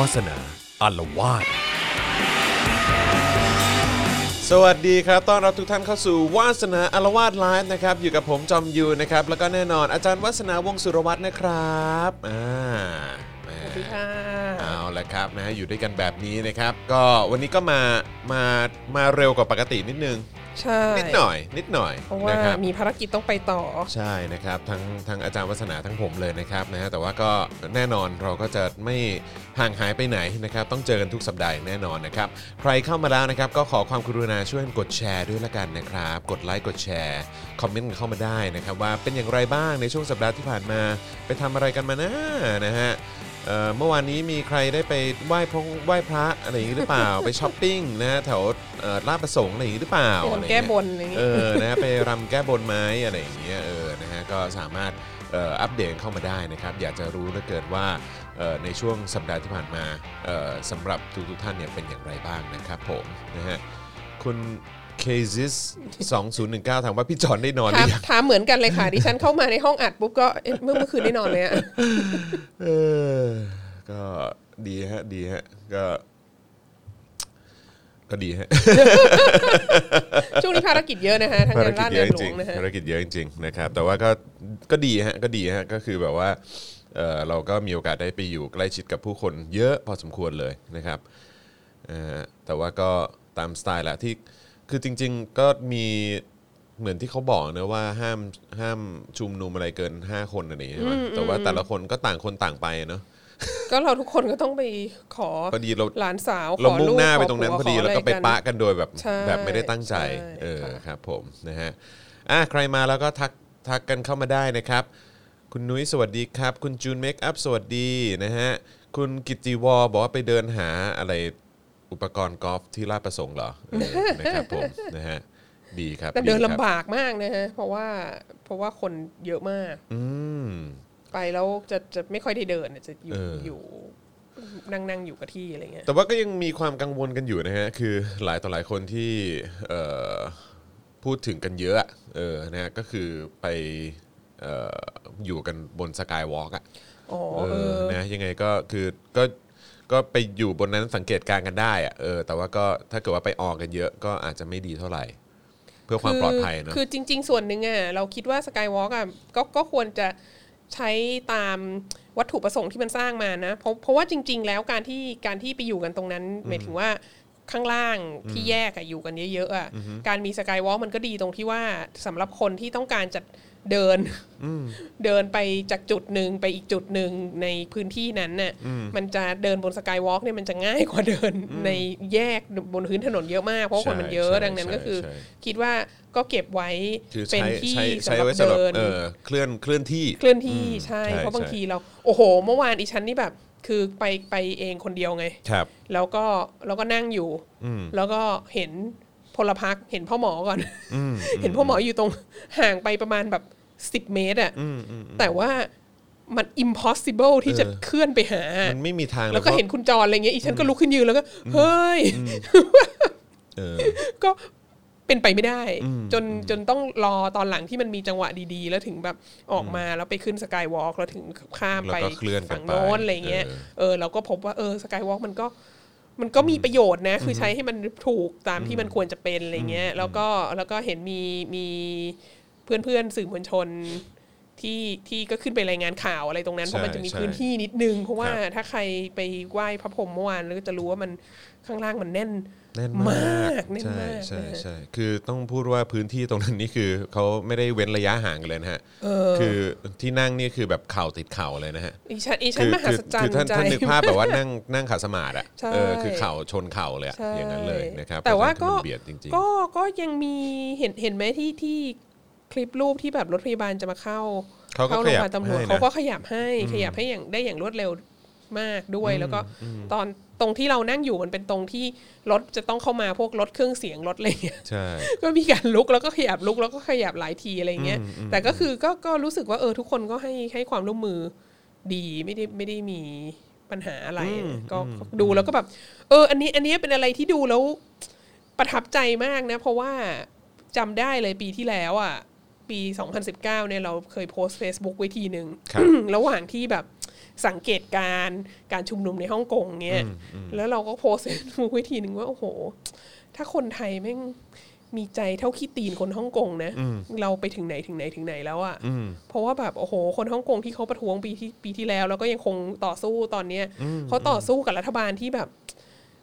วาสนาอารวาสสวัสดีครับต้อนรับทุกท่านเข้าสู่วาสนาอารวาสไลฟ์นะครับ อยู่กับผมจอมยูนะครับ แล้วก็แน่นอนอาจารย์วัฒนาวงศ์สุรวัตรนะครับอ่าแหมสวัสดีค่ะเอาละครับนะฮะอยู่ด้วยกันแบบนี้นะครับ ก็วันนี้ก็มามามาเร็วกว่าปกตินิดนึง ใช่นิดหน่อย นิดหน่อยเพราะว่านะครับ มีภารกิจต้องไปต่อ ใช่นะครับทั้งทั้งอาจารย์วัฒนาทั้งผมเลยนะครับนะฮะแต่ว่าก็แน่นอนเราก็จะไม่ห่างหายไปไหนนะครับ ต้องเจอกันทุกสัปดาห์อย่างแน่นอนนะครับ ใครเข้ามาแล้วนะครับ ก็ขอความกรุณาช่วยกดแชร์ด้วยละกันนะครับ กดไลค์กดแชร์คอมเมนต์กันเข้ามาได้นะครับ ว่าเป็นอย่างไรบ้างในช่วงสัปดาห์ที่ผ่านมา ไปทำอะไรกันมานะนะฮะ เอ่อเมื่อวานนี้มีใครได้ไปไหว้พระไหว้พระอะไรอย่างนี้หรือเปล่า ไปช้อปปิ้งนะฮะแถวเอ่อลาดประสงค์อะไรอย่างนี้หรือเปล่าไปอะไรทำอย่างแก้เงี้ย บนอะไรอย่างเองี้อนะฮะไปรำแก้บนไหม้อะไรอย่างเงี้ย เออ นะฮะ ก็สามารถเอ่ออัปเดตเข้ามาได้นะครับ อยากจะรู้เหลือเกินว่าเอ่อในช่วงสัปดาห์ที่ผ่านมาเอ่อสำหรับทุกทุกๆท่านเนี่ยเป็นอย่างไรบ้างนะครับผม นะฮะ คุณ k z i s 2019 ถามว่าพี่จอนได้นอนหถามรือยังถามเหมือนกันเลยค่ะ ดิฉันเข้ามาในห้องอัดปุ๊บก็เอ๊ะเมื่อเมื่อคืนได้นอนเลยอะเออก็ดีฮะ ดีฮะ ก็ ก็ดีฮะ ช่วงนี้ภารกิจเยอะนะคะทั้งภารงานกิจราชเยเนิอะนจหลริวงงนะฮะภารกิจเยอะจริงๆนะครับ แต่ว่าก็ก็ดีฮะ ก็ดีฮะ ก็คือแบบว่าเออเราก็มีโอกาสได้ไปอยู่ใกล้ชิดกับผู้คนเยอะพอสมควรเลยนะครับเออแต่ว่าก็ตามสไตล์แหละที่ คือจริง ๆก็มีเหมือนที่เขาบอกนะว่าห้ามห้ามชุมนุมอะไรเกิน 5 คนอะไรอย่างเงี้ยใช่ไหมแต่ว่าแต่ละคนก็ต่างคนต่างไปเนาะ ก็เราทุกคนก็ต้องไปขอพอดีเรา หลานสาวเราขอมุ่งลูกหน้าขไปอตรงนั้นผัพอดีขอแล้วก็อะไปรปะกันโดยแบบใช่แบบไม่ได้ตั้งใจ ใช่เออค่ะ ครับผมนะฮะอะใครมาแล้วก็ทักทักกันเข้ามาได้นะครับ คุณนุ้ยสวัสดีครับ คุณจูนเมคอัพสวัสดีนะฮะ คุณกิตติวอบอกว่าไปเดินหาอะไร อุปกรณ์กอล์ฟที่ลาดประสงค์เหรอเออนะครับผมนะฮะดีครับแต่เดินครับลำบากมากนะฮะเพราะว่าเพราะว่าคนเยอะมาก อืม ไปแล้วจะจะไม่ค่อยได้เดินอะจะอยู่เออออ ยู่นั่งนั่งอยู่กับที่อะไรเงี้ย แต่ว่าก็ยังมีความกังวลกันอยู่นะฮะ คือหลายต่อหลายคนที่เอ่อพูดถึงกันเยอะอะเออนะฮะก็คือไปเอ่ออยู่กันบนสกายวอล์กอะอ๋อเอเอออนะยังไงก็คือก็ ก็ไปอยู่บนนั้นสังเกตการณ์กันได้อะเออแต่ว่าก็ถ้าเกิดว่าไปออกกันเยอะก็อาจจะไม่ดีเท่าไหร่ เพื่อความปลอดภัยเนอะคือจริง ๆ ส่วนหนึ่งอะเราคิดว่าสกายวอล์กอะก็ก็ควรจะใช้ตามวัตถุประสงค์ที่มันสร้างมานะเพราะเพราะว่าจริง ๆ แล้วการที่การที่ไปอยู่กันตรงนั้นหมายถึงว่าข้างล่างที่แยกอะอยู่กันเยอะๆอะการมีสกายวอล์กมันก็ดีตรงที่ว่าสำหรับคนที่ต้องการจะ เดินเดินไปจากจุดหนึ่งไปอีกจุดหนึ่งในพื้นที่นั้นน่ะมันจะเดินบนสกายวอล์กเนี่ยมันจะง่ายกว่าเดินในแยกบนพื้นถนนเยอะมาก เพราะคนมันเยอะใช่ดังนั้นก็คือใช่คิดว่าก็เก็บไว้คือเป็นใช้ที่ใช้ใช้สำหรับไว้สำหรับเดินเออเคลื่อนเคลื่อนที่เคลื่อนที่ใช่ใช่เพราะบางใช่ทีเราโอ้โห เมื่อวานอีฉันนี่แบบคือไปไปเองคนเดียวไงครับ แล้วก็แล้วก็นั่งอยู่แล้วก็เห็น พลพรรคเห็นพ่อหมอก่อน เห็นพ่อหมออยู่ตรงห่างไปประมาณแบบสิบเมตรอะแต่ว่ามัน impossible ที่จะเออเคลื่อนไปหา มันไม่มีทาง แล้วก็พราะเห็นคุณจรอะไรเงี้ยอีฉันก็ลุกขึ้นยืนแล้วก็ เฮ้ยเออก็เป็นไปไม่ได้ จนจนต้องรอตอนหลังที่มันมีจังหวะดีๆ แล้วถึงแบบออกมาแล้วไปขึ้นสกายวอล์กแล้วถึงข้ามไปแล้วก็เคลื่อนกันฝั่งโน้นไปอะไรเงี้ยเออเออเราก็พบว่าเออสกายวอล์กมันก็ มันก็มีประโยชน์นะ คือใช้ให้มันถูกตามที่มันควรจะเป็นอะไรเงี้ย แล้วก็แล้วก็เห็นมีมีเพื่อนเพื่อนๆสื่อมวลชนที่ที่ก็ขึ้นไปรายงานข่าวอะไรตรงนั้นเพราะมันจะมีใช่พื้นที่นิดนึง เพราะว่าครับถ้าใครไปไหว้พระพรหมเมื่อวานแล้วก็จะรู้ว่ามันข้างล่างมันแน่น แน่นมมาากกแน่นใช่มากใช่นะฮะใช่คือต้องพูดว่าพื้นที่ตรงนั้นนี่คือเขาไม่ได้เว้นระยะห่างกันเลยนะฮะคือที่นั่งนี่คือแบบเข่าติดเข่าเลยนะฮะอีฉันอีฉันคือมหัคือศจรรคือย์ท่านใจท่านนึกภาพแบบว่านั่งนั่งขาสมาธิอะใช่เออคือเข่าชนเข่าเลยอะใช่อย่างนั้นเลยนะครับแต่ว่าเพระก็ฉะนั้นคือมันเบียดจริงก็ก็ยังมีเห็นเห็นไหมที่ที่คลิปรูปที่แบบรถพยาบาลจะมาเข้าๆเขาก็เข้าขโรงพยับยาบาลตำรวจให้เขานะก็ขยับให้ขยับให้อย่างได้อย่างรวดเร็วมากด้วย แล้วก็ตอน ตรงที่เรานั่งอยู่มันเป็นตรงที่รถจะต้องเข้ามาพวกรถเครื่องเสียงรถอะไรเงี้ยใช่ก็มีการลุกแล้วก็ขยับลุกแล้วก็ขยับหลายทีอะไรเงี้ยแต่ก็คือก็ก็รู้สึกว่าเออทุกคนก็ให้ให้ความร่วมมือดีไม่ได้ไม่ได้มีปัญหาอะไรก็ก็ดูแล้วก็แบบ เออ อันนี้อันนี้เป็นอะไรที่ดูแล้วประทับใจมากนะ เพราะว่าจำได้เลยปีที่แล้วอะปี 2019เนี่ยเราเคยโพสต์ Facebook ไว้ทีหนึ่งครับระหว่างที่แบบ สังเกตการณ์การชุมนุมในฮ่องกงเนี่ยแล้วเราก็โพสต์เฟซบุ๊กไว้ทีหนึ่งว่าโอ้โห ถ้าคนไทยแม่งมีใจเท่าขี้ตีนคนฮ่องกงนะเราไปถึงไหนถึงไหนถึงไหนแล้วอะ่ะเพราะว่าแบบโอ้โห คนฮ่องกงที่เขาประท้วงปีที่ปีที่แล้ว แล้วก็ยังคงต่อสู้ตอนเนี้ยเขาต่อสู้กับรัฐบาลที่แบบ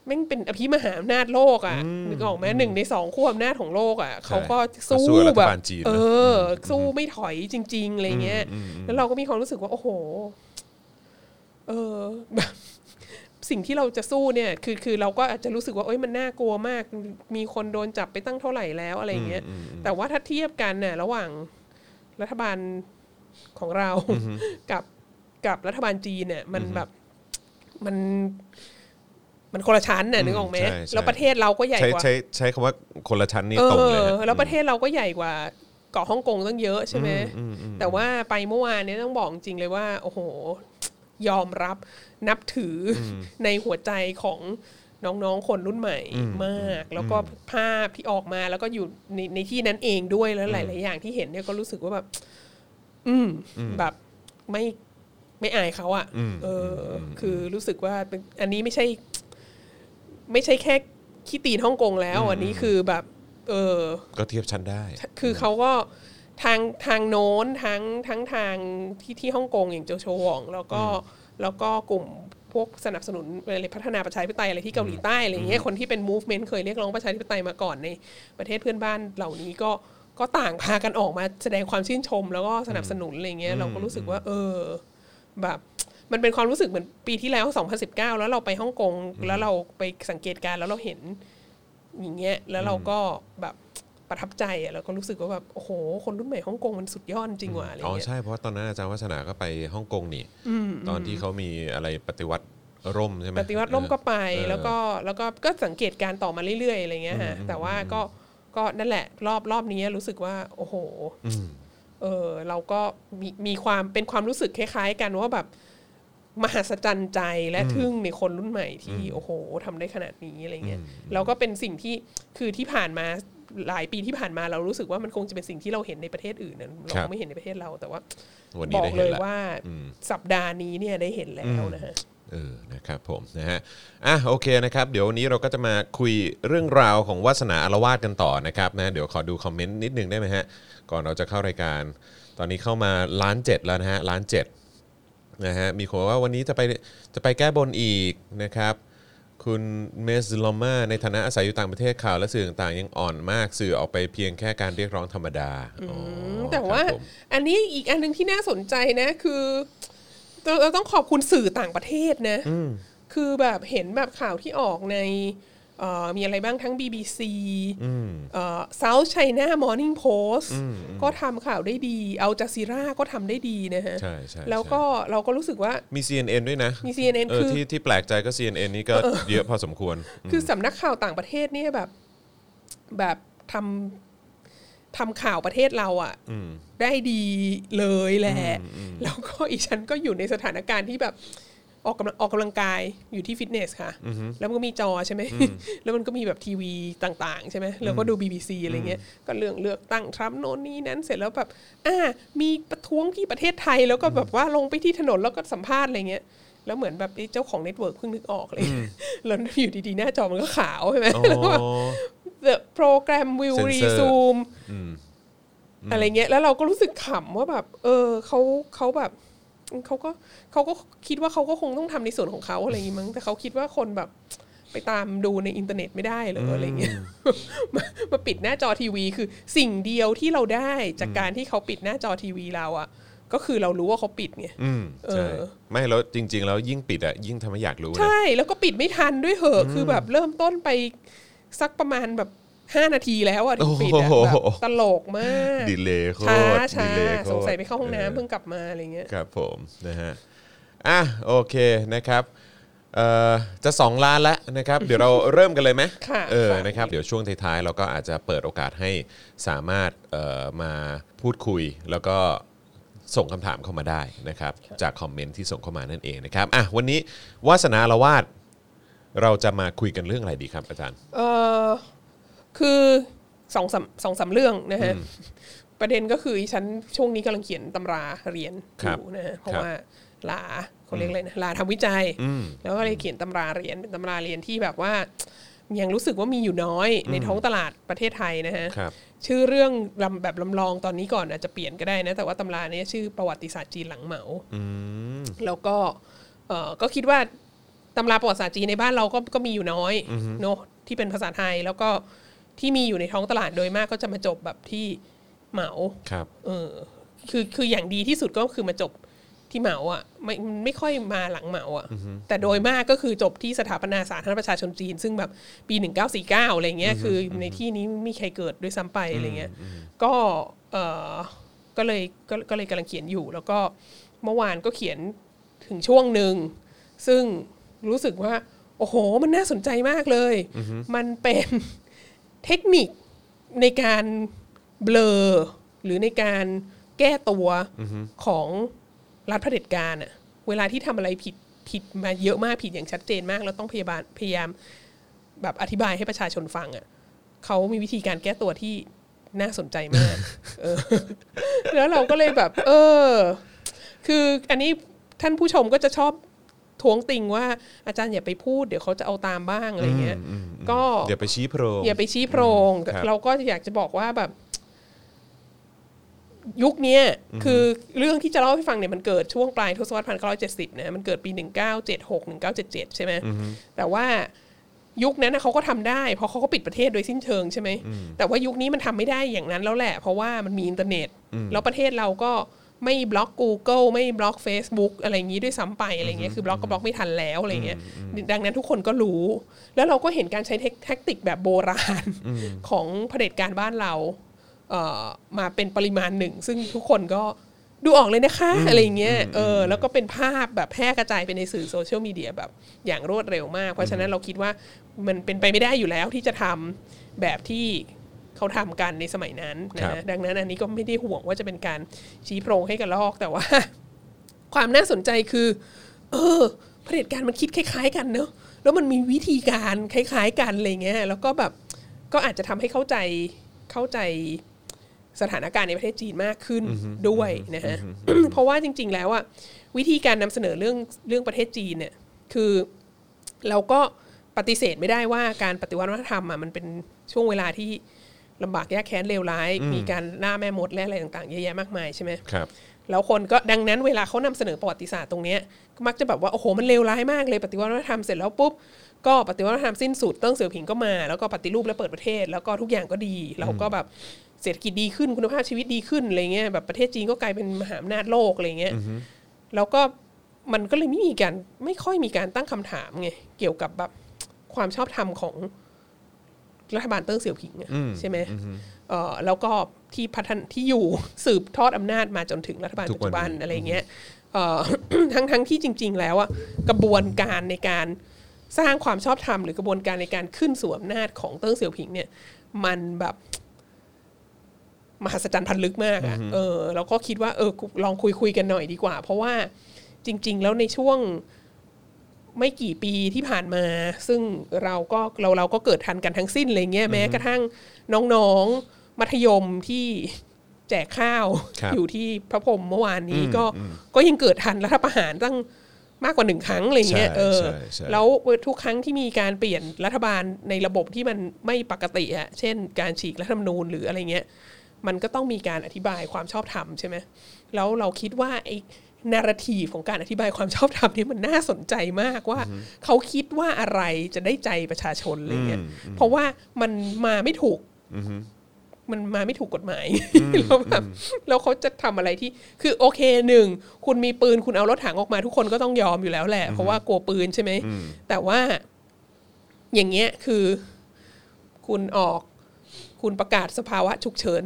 แม่งเป็นอภิมหาอำนาจโลกอะ่ะนึกออกไหมหนึ่งในสองขั้วอำนาจของโลกอะ่ะเขาก็สู้สู้กับรัฐแบบบาลจีนนะเออ สู้ไม่ถอยจริง ๆอะไรเงี้ยแล้วเราก็มีความรู้สึกว่าโอ้โห เออแบบสิ่งที่เราจะสู้เนี่ยคือคือเราก็อาจจะรู้สึกว่าเอ้ยมันน่ากลัวมาก มีคนโดนจับไปตั้งเท่าไหร่แล้วอะไรเงี้ย แต่ว่าถ้าเทียบกันเนี่ยระหว่างรัฐบาลของเรากับกับรัฐบาลจีนเนี่ย มันแบบมันมันคนละชั้นน่ะนึกออกไหมใช่ใช่แล้วประเทศเราก็ใหญ่ใช้กว่าใช้ใช้คำว่าคนละชั้นนี่เอตรงเลยอฮะแล้วประเทศเราก็ใหญ่กว่าเกาะฮ่องกงตั้งเยอะใช่ไหมแต่ว่าไปเมื่อวานเนี้ต้องบอกจริงเลยว่า โอ้โห ยอมรับนับถืออในหัวใจของน้องๆ คนรุ่นใหม่มาก แล้วก็ภาพที่ออกมาแล้วก็อยู่ในในที่นั้นเองด้วยแล้วหลาย ๆ อย่างที่เห็นเนี่ยก็รู้สึกว่าแบบ อืมแบบไม่ไม่อายเขาอะ่ะเอออคือรู้สึกว่าเป็นอันนี้ไม่ใช่ ไม่ใช่แค่ขี้ตีนฮ่องกงแล้ว อันนี้คือแบบ เออ ก็เทียบชั้นได้ คือเขาก็ ทางทางโน้นทั้งทั้งทางที่ที่ฮ่องกงอย่างโจโชวอง แล้วก็แล้วก็กลุ่มพวกสนับสนุนอะไรพัฒนาประชาธิปไตยอะไรที่เกาหลีใต้อะไรเงี้ยคนที่เป็น movement เคยเรียกร้องประชาธิปไตยมาก่อนในประเทศเพื่อนบ้านเหล่านี้ก็ก็ต่างพากันออกมาแสดงความชื่นชม แล้วก็สนับสนุนอะไรเงี้ยเราก็รู้สึกว่า เออ แบบมันเป็นความรู้สึกเหมือนปีที่แล้ว 2019 แล้วเราไปฮ่องกงแล้วเราไปสังเกตการณ์แล้วเราเห็นอย่างเงี้ยแล้วเราก็แบบ ประทับใจอะแล้วก็รู้สึกว่าแบบโอ้โห คนรุ่นใหม่ฮ่องกงมันสุดยอดจริงว่ะอะไรอ๋อเงี้ยใช่เพราะว่าตอนนั้นอาจารย์วัฒนาก็ไปฮ่องกงนี่ตอนที่เขามีอะไรปฏิวัติร่มใช่ไหมปฏิวัติร่มก็ไปเออแล้วก็แล้วก็ก็สังเกตการณ์ต่อมาเรื่อยๆอะไรเงี้ยฮะแต่ว่าก็ก็นั่นแหละ รอบรอบนี้รู้สึกว่า โอ้โหเออเราก็มีมีความเป็นความรู้สึกคล้ายๆ กันว่าแบบมหัศจรรย์ใจและทึ่งในคนรุ่นใหม่ที่โอ้โหทำได้ขนาดนี้อะไรเงี้ยแล้วก็เป็นสิ่งที่คือที่ผ่านมา หลายปีที่ผ่านมาเรารู้สึกว่ามันคงจะเป็นสิ่งที่เราเห็นในประเทศอื่นนะเราครับไม่เห็นในประเทศเราแต่ว่าวันบนี้อกได้เลเห็นยละว่าสัปดาห์นี้เนี่ยได้เห็นแล้วนะฮะเออ นะครับผมนะฮะ อะ โอเคนะครับ เดี๋ยววันนี้เราก็จะมาคุยเรื่องราวของวาสนาอารวาสกันต่อนะครับนะ เดี๋ยวขอดูคอมเมนต์นิดนึงได้ไหมฮะ ก่อนเราจะเข้ารายการ ตอนนี้เข้ามาล้านเจ็ดแล้วนะฮะล้านเจ็ดนะฮะ มีคนบอกว่าวันนี้จะไปจะไปแก้บนอีกนะครับ คุณเมสลอมมาในฐานะอาศัยอยู่ต่างประเทศข่าวและสื่อต่างๆ ยังอ่อนมากสื่อออกไปเพียงแค่การเรียกร้องธรรมดาอ๋อแต่ว่าครับผมอันนี้อีกอันหนึ่งที่น่าสนใจนะคือเราเราต้องขอบคุณสื่อต่างประเทศนะ คือแบบเห็นแบบข่าวที่ออกในเอ่อ มีอะไรบ้างทั้ง BBC เอ่อ South China Morning Post ก็ทำข่าวได้ดีเอาจ z ซีราก็ทำได้ดีนะฮะใช่ใช่แล้วก็เราก็รู้สึกว่ามี CNN ด้วยนะมี CNN เออคือที่ที่แปลกใจก็ CNN นี่ก็เยอะพอสมควร คือสำนักข่าวต่างประเทศเนี่ยแบบ แบบทำทำข่าวประเทศเราอะ่ะได้ดีเลยแหละ แล้วก็อีฉันก็อยู่ในสถานการณ์ที่แบบ ออกกำลังออกกำลังกายอยู่ที่ฟิตเนสค่ะ แล้วมันก็มีจอใช่ไหมแล้วมันก็มีแบบทีวีต่างๆ ใช่ไหมแล้วก็ดู BBC อะไรเงี้ยก็เรื่องเลือกตั้งทรัมป์โน่นนี่นั้นเสร็จแล้วแบบอ่ามีประท้วงที่ประเทศไทยแล้วก็แบบว่าลงไปที่ถนนแล้วก็สัมภาษณ์อะไรเงี้ยแล้วเหมือนแบบไอ้เจ้าของ network เพิ่งนึกออกเลย แล้วอยู่ดีๆ หน้าจอมันก็ขาวใช่ไหมอ๋อแล้วก็แบบ the program will Censor resume อะไรเงี้ย แล้วเราก็รู้สึกขำว่าแบบ เออเขาเขาแบบ เขาก็เขาก็คิดว่าเขาก็คงต้องทำในส่วนของเขาอะไรอย่างงี้มั้งแต่เขาคิดว่าคนแบบไปตามดูในอินเทอร์เน็ตไม่ได้เหรออะไรเงี้ยมามาปิดหน้าจอทีวี คือสิ่งเดียวที่เราได้จากการที่เขาปิดหน้าจอทีวีเราอะก็คือเรารู้ว่าเขาปิดไงอืมใช่เออไม่แล้วจริง ๆ แล้วยิ่งปิดอะยิ่งทำให้อยากรู้นะใช่แล้วก็ปิดไม่ทันด้วยเหอะ คือแบบเริ่มต้นไปสักประมาณแบบ ห้านาทีแล้วอะถึงปิดอะโอ้โหแบบตลกมากดีเลยโคช้าตรช้าดีเลยโคตรสงสัยไปเข้าห้องน้ำเเพิ่งกลับมาอะไรเงี้ยครับผมนะฮะอะโอเคนะครับเอ่อจะ 2 ล้านแล้วนะครับเดี๋ยวเราเริ่มกันเลยไหมค่ะเออค่ะนะครับเดี๋ยวช่วงท้ายๆเราก็อาจจะเปิดโอกาสให้สามารถเอ่อมาพูดคุยแล้วก็ส่งคำถามเข้ามาได้นะครับ จากคอมเมนต์ที่ส่งเข้ามานั่นเองนะครับอะวันนี้วาสนาละวาดเราจะมาคุยกันเรื่องอะไรดีครับอาจารย์เออ คือสองสามสองสามเรื่องนะฮะประเด็นก็คือฉันช่วงนี้กำลังเขียนตำราเรียนอครับยู่นะฮะเพราะครับว่าลาเขาเรียกอะไรนะลาทำวิจัยอืมแล้วก็เลยเขียนตำราเรียนเป็นตำราเรียนที่แบบว่า ยังรู้สึกว่ามีอยู่น้อยในท้องตลาดประเทศไทยนะฮะครับชื่อเรื่องลำแบบลำลองตอนนี้ก่อนอาจจะเปลี่ยนก็ได้นะแต่ว่าตำราเนี้ยชื่อประวัติศาสตร์จีนหลังเหมาอืมแล้วก็เออก็คิดว่าตำราประวัติศาสตร์จีนในบ้านเราก็ก็มีอยู่น้อยเนอะที่เป็นภาษาไทยแล้วก็ ที่มีอยู่ในท้องตลาดโดยมากก็จะมาจบแบบที่เหมาครับเออคือคืออย่างดีที่สุดก็คือมาจบที่เหมาอะไม่มันไม่ค่อยมาหลังเหมาอะ แต่โดยมากก็คือจบที่สถาปนาสาธารณรัฐประชาชนจีน ซึ่งแบบปี 1949 อะไรเงี้ยคือในที่นี้ไม่มีใครเกิดด้วยซ้ำไปอะไรเงี้ยก็เออก็เลยก็ก็เลยกำลังเขียนอยู่ แล้วก็เมื่อวานก็เขียนถึงช่วงหนึ่ง ซึ่งรู้สึกว่า โอ้โห มันน่าสนใจมากเลย มันเป็น เทคนิคในการเบลอหรือในการแก้ตัวของรัฐเผด็จการอะเวลาที่ทำอะไรผิดผิดมาเยอะมากผิดอย่างชัดเจนมาก แล้วต้องพยาบาลพยายามแบบอธิบายให้ประชาชนฟังอะเขามีวิธีการแก้ตัวที่น่าสนใจมากเออแล้วเราก็เลยแบบ เออ คืออันนี้ท่านผู้ชมก็จะชอบ ท้วงติงว่าอาจารย์อย่าไปพูดเดี๋ยวเขาจะเอาตามบ้างอะไรเงี้ย ก็เดี๋ยวไปชี้โพรงอย่าไปชี้โพรงครับเราก็อยากจะบอกว่าแบบ ยุคเนี้ยคือเรื่องที่จะเล่าให้ฟังเนี่ยมันเกิดช่วงปลายทศวรรษพันเก้าร้อยเจ็ดสิบนะมันเกิดปีหนึ่งเก้าเจ็ดหกหนึ่งเก้าเจ็ดเจ็ดใช่ไหมแต่ว่ายุคนั้นนะเขาก็ทำได้ เพราะเขาก็ปิดประเทศโดยสิ้นเชิงใช่ไหมแต่ว่ายุคนี้มันทำไม่ได้อย่างนั้นแล้วแหละ เพราะว่ามันมีอินเทอร์เน็ต แล้วประเทศเราก็ ไม่บล็อก Google ไม่บล็อก Facebook อะไรอย่างนี้ด้วยซ้ำไปอะไรเงี้ยคือบล็อกก็บล็อกไม่ทันแล้วอะไรเงี้ยดังนั้นทุกคนก็รู้ แล้วเราก็เห็นการใช้เทค tactic แบบโบราณของเผด็จการบ้านเราเอ่อมาเป็นปริมาณหนึ่ง ซึ่งทุกคนก็ดูออกเลยนะคะ อะไรอย่างเงี้ยเออแล้วก็เป็นภาพแบบแพร่กระจายไปในสื่อโซเชียลมีเดียแบบอย่างรวดเร็วมาก เพราะฉะนั้นเราคิดว่ามันเป็นไปไม่ได้อยู่แล้วที่จะทำแบบที่ เขาทำกันในสมัยนั้นนะครับฮะดังนั้นอันนี้ก็ไม่ได้ห่วงว่าจะเป็นการชี้โพรงให้กันลอกแต่ว่า ความน่าสนใจคือ เออเผด็จการมันคิดคล้าย ๆ กันเนอะแล้วมันมีวิธีการคล้าย ๆ กันอะไรเงี้ยแล้วก็แบบก็อาจจะทำให้เข้าใจเข้าใจสถานการณ์ในประเทศจีนมากขึ้นด้วยนะฮะเพราะว่าจริง ๆ แล้วอะวิธีการนำเสนอเรื่องเรื่องประเทศจีนเนี่ยคือเราก็ปฏิเสธไม่ได้ว่าการปฏิวัติวัฒนธรรมอะมันเป็นช่วงเวลาที่ ลำบากยากแค้นเลวร้าย มีการล่าแม่มดและอะไรต่างๆเยอะแยะมากมายใช่ไหมครับแล้วคนก็ดังนั้นเวลาเขานำเสนอประวัติศาสตร์ตรงเนี้ยก็มักจะแบบว่าโอ้โหมันเลวร้ายมากเลย ปฏิวัติวัฒนธรรมเสร็จแล้วปุ๊บก็ปฏิวัติวัฒนธรรมสิ้นสุดเติ้งเสี่ยวผิงก็มา แล้วก็ปฏิรูปและเปิดประเทศ แล้วก็ทุกอย่างก็ดีเราก็แบบเศรษฐกิจดีขึ้นคุณภาพชีวิตดีขึ้นอะไรเงี้ยแบบประเทศจีนก็กลายเป็นมหาอำนาจโลกอะไรเงี้ยแล้วก็มันก็เลยไม่มีการไม่ค่อยมีการตั้งคำถามไงเกี่ยวกับแบบความชอบธรรมของ รัฐบาลเติ้งเสี่ยวผิงอะใช่ไหมเอ่อแล้วก็ที่พัฒนที่อยู่สืบทอดอำนาจมาจนถึงรัฐบาลทุปักจวันจุบันนี้อะไรเงี้ยเอ่อทั้งทั้งที่จริง ๆ แล้วอะกระบวนการในการสร้างความชอบธรรมหรือกระบวนการในการขึ้นสู่อำนาจของเติ้งเสี่ยวผิงเนี่ย มันแบบมหัศจรรย์พันลึกมากอะเออแล้วก็คิดว่าเออลองคุยคุยกันหน่อยดีกว่า เพราะว่าจริง ๆ แล้วในช่วง ไม่กี่ปีที่ผ่านมา ซึ่งเราก็เราเราก็เกิดทันกันทั้งสิ้นอะไรเงี้ยแม้กระทั่งน้องๆมัธยมที่แจกข้าวครับอยู่ที่พระพรหมเมื่อวานนี้ก็ก็ยังเกิดทันรัฐประหารตั้งมากกว่าหนึ่งครั้งอะไรเงี้ยใช่เออใช่ใช่แล้วทุกครั้งที่มีการเปลี่ยนรัฐบาลในระบบที่มันไม่ปกติอะเช่น การฉีกรัฐธรรมนูญหรืออะไรเงี้ย มันก็ต้องมีการอธิบายความชอบธรรมใช่ไหมแล้วเราคิดว่าไอ้ นาราทีของการอธิบายความชอบธรรมนี่มันน่าสนใจมากว่า เขาคิดว่าอะไรจะได้ใจประชาชนอะไรเงี้ยเพราะว่ามันมาไม่ถูกมันมาไม่ถูกกฎหมายแล้วแบบแล้วเขาจะทำอะไรที่ คือโอเคหนึ่งคุณมีปืนคุณเอารถถังออกมาทุกคนก็ต้องยอมอยู่แล้วแหละ เพราะว่ากลัวปืนใช่ไหมแต่ว่า อย่างเงี้ยคือ คุณออก คุณประกาศสภาวะฉุกเฉิน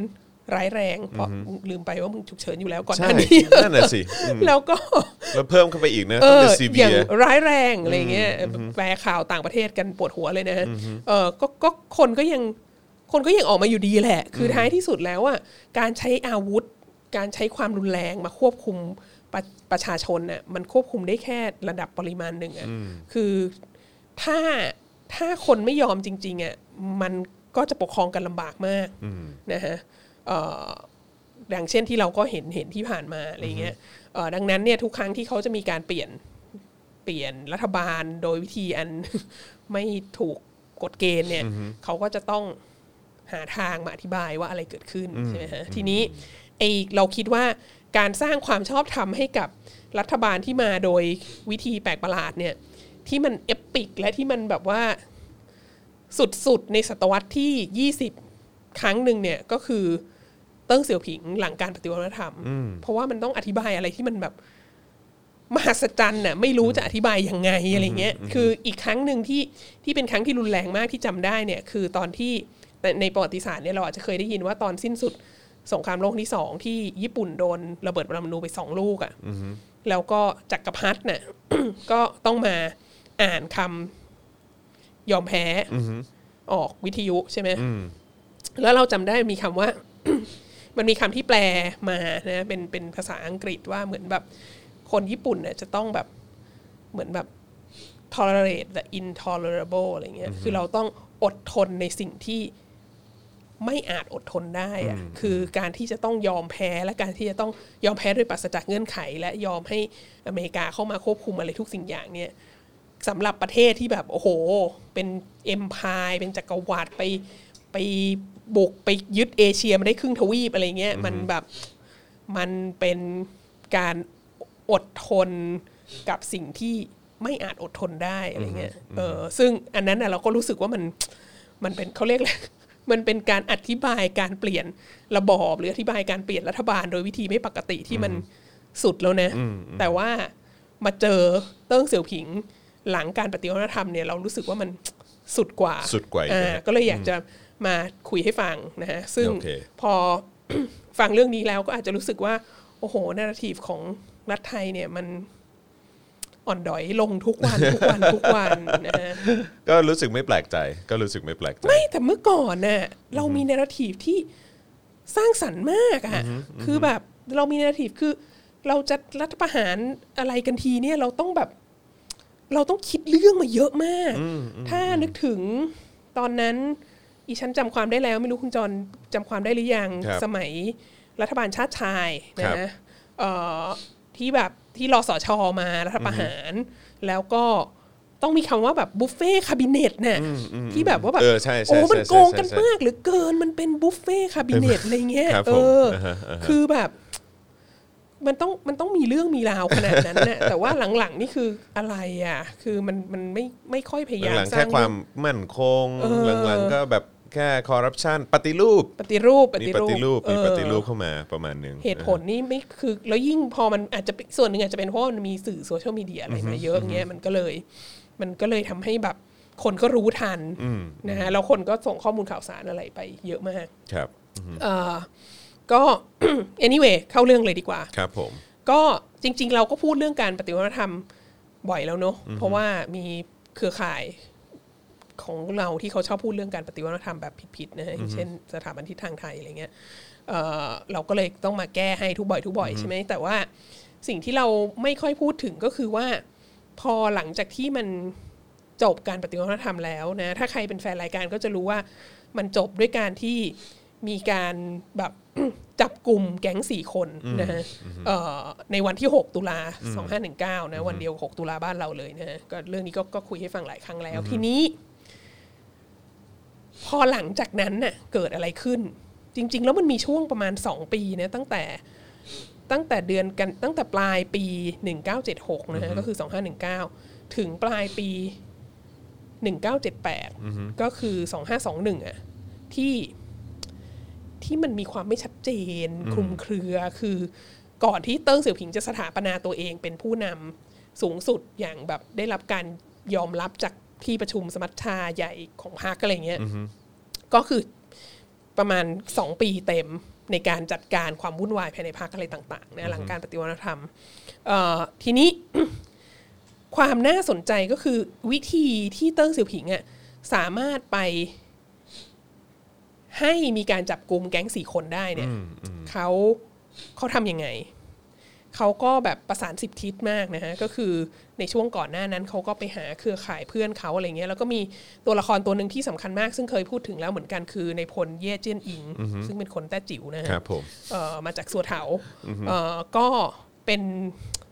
ร้ายแรงเพราะลืมไปว่ามึงฉุกเฉินอยู่แล้วก่อนหใช่น้านี้นั่นน่ะสิอืมแล้วก็แล้วเพิ่มเข้าไปอีกนะเอต้องอเป็นซีอเวีย่างยร้ายแรงอะไรเงี้ยแปลข่าวต่างประเทศกันปวดหัวเลยนะฮะเออก็ก็คนก็ยังคนก็ยังออกมาอยู่ดีแหละ คือท้ายที่สุดแล้วอะการใช้อาวุธ การใช้ความรุนแรงมาควบคุมประประชาชนน่ะมันควบคุมได้แค่ระดับปริมาณหนึ่งอะคือถ้าถ้าคนไม่ยอมจริงๆอะมันก็จะปกครองกันลำบากมากนะฮะ เอ่ออย่างเช่นที่เราก็เห็นเห็นที่ผ่านมาอะไรเงี้ยเอ่อดังนั้นเนี่ยทุกครั้งที่เขาจะมีการเปลี่ยนเปลี่ยนรัฐบาลโดยวิธีอันไม่ถูกกฎเกณฑ์เนี่ยเขาก็จะต้องหาทางมาอธิบายว่าอะไรเกิดขึ้นใช่ไหมฮะทีนี้ไอเราคิดว่าการสร้างความชอบธรรมให้กับรัฐบาลที่มาโดยวิธีแปลกประหลาดเนี่ย ที่มันเอปิกและที่มันแบบว่าสุดๆในศตวรรษที่ 20 ครั้งหนึ่งเนี่ยก็คือเติ้งเสี่ยวผิงหลังการปฏิวัติวัฒนธรรม เพราะว่ามันต้องอธิบายอะไรที่มันแบบมหัศจรรย์น่ะไม่รู้จะอธิบายยังไงอะไรเงี้ย คืออีกครั้งหนึ่งที่ที่เป็นครั้งที่รุนแรงมากที่จำได้เนี่ยคือตอนที่ในในประวัติศาสตร์เนี่ยเราอาจจะเคยได้ยินว่าตอนสิ้นสุดสงครามโลกที่สองที่ญี่ปุ่นโดนระเบิดปรมาณูไปสองลูกอะ่ะแล้วก็จักรพรรดิเนี่ยก็ต้องมาอ่านคำยอมแพ้ออกวิทยุใช่ไหมแล้วเราจำได้มีคำว่า มันมีคำที่แปลมานะเป็นเป็นภาษาอังกฤษว่าเหมือนแบบคนญี่ปุ่นเนี่ยจะต้องแบบเหมือนแบบ tolerate the intolerable อะไรเงี้ยคือเราต้องอดทนในสิ่งที่ไม่อาจอดทนได้อะคือการที่จะต้องยอมแพ้และการที่จะต้องยอมแพ้โดยปราศจากเงื่อนไข และยอมให้อเมริกาเข้ามาควบคุมอะไรทุกสิ่งอย่างเนี่ยสำหรับประเทศที่แบบโอ้โห เป็นเอ็มพายเป็นจักรวรรดิไปไป บุกไปยึดเอเชียมาได้ครึ่งทวีปอะไรเงี้ยมันแบบมันเป็นการอดทนกับสิ่งที่ไม่อาจอดทนได้อะไรเงี้ยเออซึ่งอันนั้นน่ะเราก็รู้สึกว่ามันมันเป็นเขาเรียกอะไรมันเป็นการอธิบายการเปลี่ยนระบอบหรืออธิบายการเปลี่ยนรัฐบาล โดยวิธีไม่ปกติที่มันสุดแล้วนะ แต่ว่ามาเจอเติ้งเสี่ยวผิงหลังการปฏิวัติวัฒนธรรมเนี่ยเรารู้สึกว่ามันสุดกว่าสุดกว่าอีกอ่านะฮะก็เลยอยากจะ มาคุยให้ฟังนะฮะซึ่งโอเคพอฟังเรื่องนี้แล้วก็อาจจะรู้สึกว่า โอ้โหนาราทีฟของรัฐไทยเนี่ยมันอ่อนดอยลงทุกวันทุกวันทุกวันนะฮะก็รู้สึกไม่แปลกใจ ก็รู้สึกไม่แปลกใจ ไม่แต่เมื่อก่อนน่ะเรามีนาราทีฟที่สร้างสรรค์มากอะ่ะคือแบบเรามีนาราทีฟคือเราจะรัฐประหารอะไรกันทีเนี่ยเราต้องแบบ เราต้องคิดเรื่องมาเยอะมาก ถ้านึกถึงตอนนั้น อีฉันจำความได้แล้วไม่รู้คุณจรจำความได้หรือยังครับสมัยรัฐบาลชาติชายครันะบเอ่อที่แบบที่รอสอชอมารัฐประหาร แล้วก็ต้องมีคำว่าแบบบุฟเฟ่คาบิเนตเนี่ยที่แบบว่าแบบเออใช่ใช่โอ้ มันใช่โกงกันใช่ใช่มากเหรือเกินมันเป็นบุฟเฟ่คาบิเนตอะไรเงี้ยครับเอผมออ่าฮะอ่าฮะคือแบบ มันต้องมันต้องมีเรื่องมีราวขนาดนั้นน่ะแต่ว่าหลังๆนี่คืออะไรอะ คือมันมันไม่ไม่ค่อยพยายามหลังๆสร้าแค่งควาเรื่มองมั่นคง เออ หลังๆก็แบบแค่คอร์รัปชันปฏิรูปปฏิรูปปมีฏิปรูปฏิรูปมีเออปฏิรูปเข้ามาประมาณหนึง เหตุผลนี่ไม่คือแล้วยิ่งพอมันอาจจะเป็นส่วนหนึ่งอาจจะเป็นเพราะว่ามันมีสื่อโซเชียลมีเดียอะไรมาเยอะเงี้ยมันก็เลย มันก็เลยทำให้แบบคนก็รู้ทันนะฮะแล้วคนก็ส่งข้อมูลข่าวสารอะไรไปเยอะมาก ครับ เอ่อ ก็ anyway เข้าเรื่องเลยดีกว่า ครับผม ก็จริง ๆ เราก็พูดเรื่องการปฏิวัติวัฒนธรรมบ่อยแล้วเนอะเพราะว่ามีเครือข่ายของเราที่เขาชอบพูดเรื่องการปฏิวัติวัฒนธรรมแบบผิดๆนะฮะอย่างเช่นสถาบันทิศทางไทยอะไรเงี้ยเอ่อเราก็เลยต้องมาแก้ให้ทุกบ่อยทุกบ่อยใช่ไหมแต่ว่าสิ่งที่เราไม่ค่อยพูดถึงก็คือว่า พอหลังจากที่มันจบการปฏิวัติวัฒนธรรมแล้วนะถ้าใครเป็นแฟนรายการก็จะรู้ว่ามันจบด้วยการที่ มีการแบบจับกลุ่มแก๊งสี่คนนะฮะเอ่อในวันที่ 6 ตุลา2519นะวันเดียว 6 ตุลาบ้านเราเลยนะฮะก็เรื่องนี้ก็ก็คุยให้ฟังหลายครั้งแล้ว ทีนี้ พอหลังจากนั้นน่ะเกิดอะไรขึ้น จริง ๆ แล้วมันมีช่วงประมาณ 2 ปีนะตั้งแต่ตั้งแต่เดือนกันตั้งแต่ปลายปี 1976นะฮะก็คือ 2519 ถึงปลายปี 1978 ก็คือ 2521อะที่ ที่มันมีความไม่ชัดเจน คลุมเครือคือ ก่อนที่เติ้งเสี่ยวผิงจะสถาปนาตัวเองเป็นผู้นำสูงสุดอย่างแบบได้รับการยอมรับจากที่ประชุมสมัชชาใหญ่ของพรรคอะไรเงี้ยก็คือประมาณสองปีเต็มในการจัดการความวุ่นวายภายในพรรคอะไรต่างๆนะหลังการปฏิวัติธรรมเอ่อทีนี้ความน่าสนใจก็คือวิธีที่เติ้งเสี่ยวผิงอะสามารถไป ให้มีการจับกลุ่มแก๊งสี่คนได้เนี่ยเขาเขาทำยังไงเขาก็แบบประสานสิบทิศมากนะฮะก็คือในช่วงก่อนหน้านั้นเขาก็ไปหาเครือข่ายเพื่อนเขาอะไรเงี้ยแล้วก็มีตัวละครตัวหนึ่งที่สำคัญมาก ซึ่งเคยพูดถึงแล้วเหมือนกันคือในพลเย่เจี้ยนอิง ซึ่งเป็นคนแต้จิ๋วนะฮะครับผมเอ่อมาจากสัวเถาเอ่อก็เป็น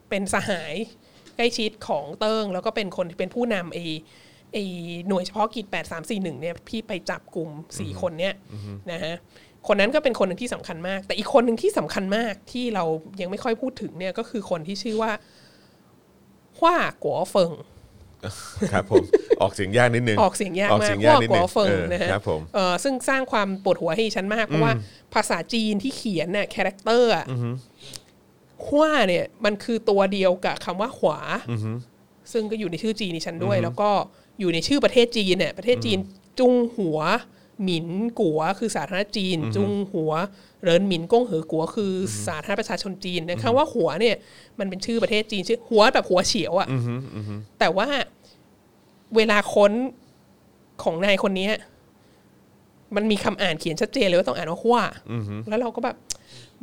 เป็นสหายใกล้ชิดของเติ้งแล้วก็เป็นคนที่เป็นผู้นำไอ ไอหน่วยเฉพาะกิจ 8341เนี่ยพี่ไปจับกลุ่ม 4 คนเนี่ยนะฮะคนนั้นก็เป็นคนหนึ่งที่สำคัญมาก แต่อีกคนหนึ่งที่สำคัญมากที่เรายังไม่ค่อยพูดถึงเนี่ยก็คือคนที่ชื่อว่าฮว่ากัวเฟิงครับผมออกเสียงยากนิดนึงออกเสียงยากออกมาเสีกยงพยากวกนิดกันึวงเฟิงเออนะฮะครับผมเออซึ่งสร้างความปวดหัวให้ฉันมากเพราะว่าภาษาจีนที่เขียนเนี่ยคาแรคเตอร์อะขว้าเนี่ยมันคือตัวเดียวกับคำว่าขวาซึ่งก็อยู่ในชื่อจีนในฉันด้วย แล้วก็ อยู่ในชื่อประเทศจีนเนี่ยประเทศจีนจุงหัว หมินกัว คือสาธารณจีน จุงหัวเรินหมินก้งเหอกัว คือสาธารณประชาชนจีนนะคำว่าหัวเนี่ยมันเป็นชื่อประเทศจีนชื่อหัวแบบหัวเฉียวอะ่ะแต่ว่าเวลาค้นของนายคนเนี้ยมันมีคำอ่านเขียนชัดเจนเลยว่าต้องอ่านว่าหัวแล้วเราก็แบบ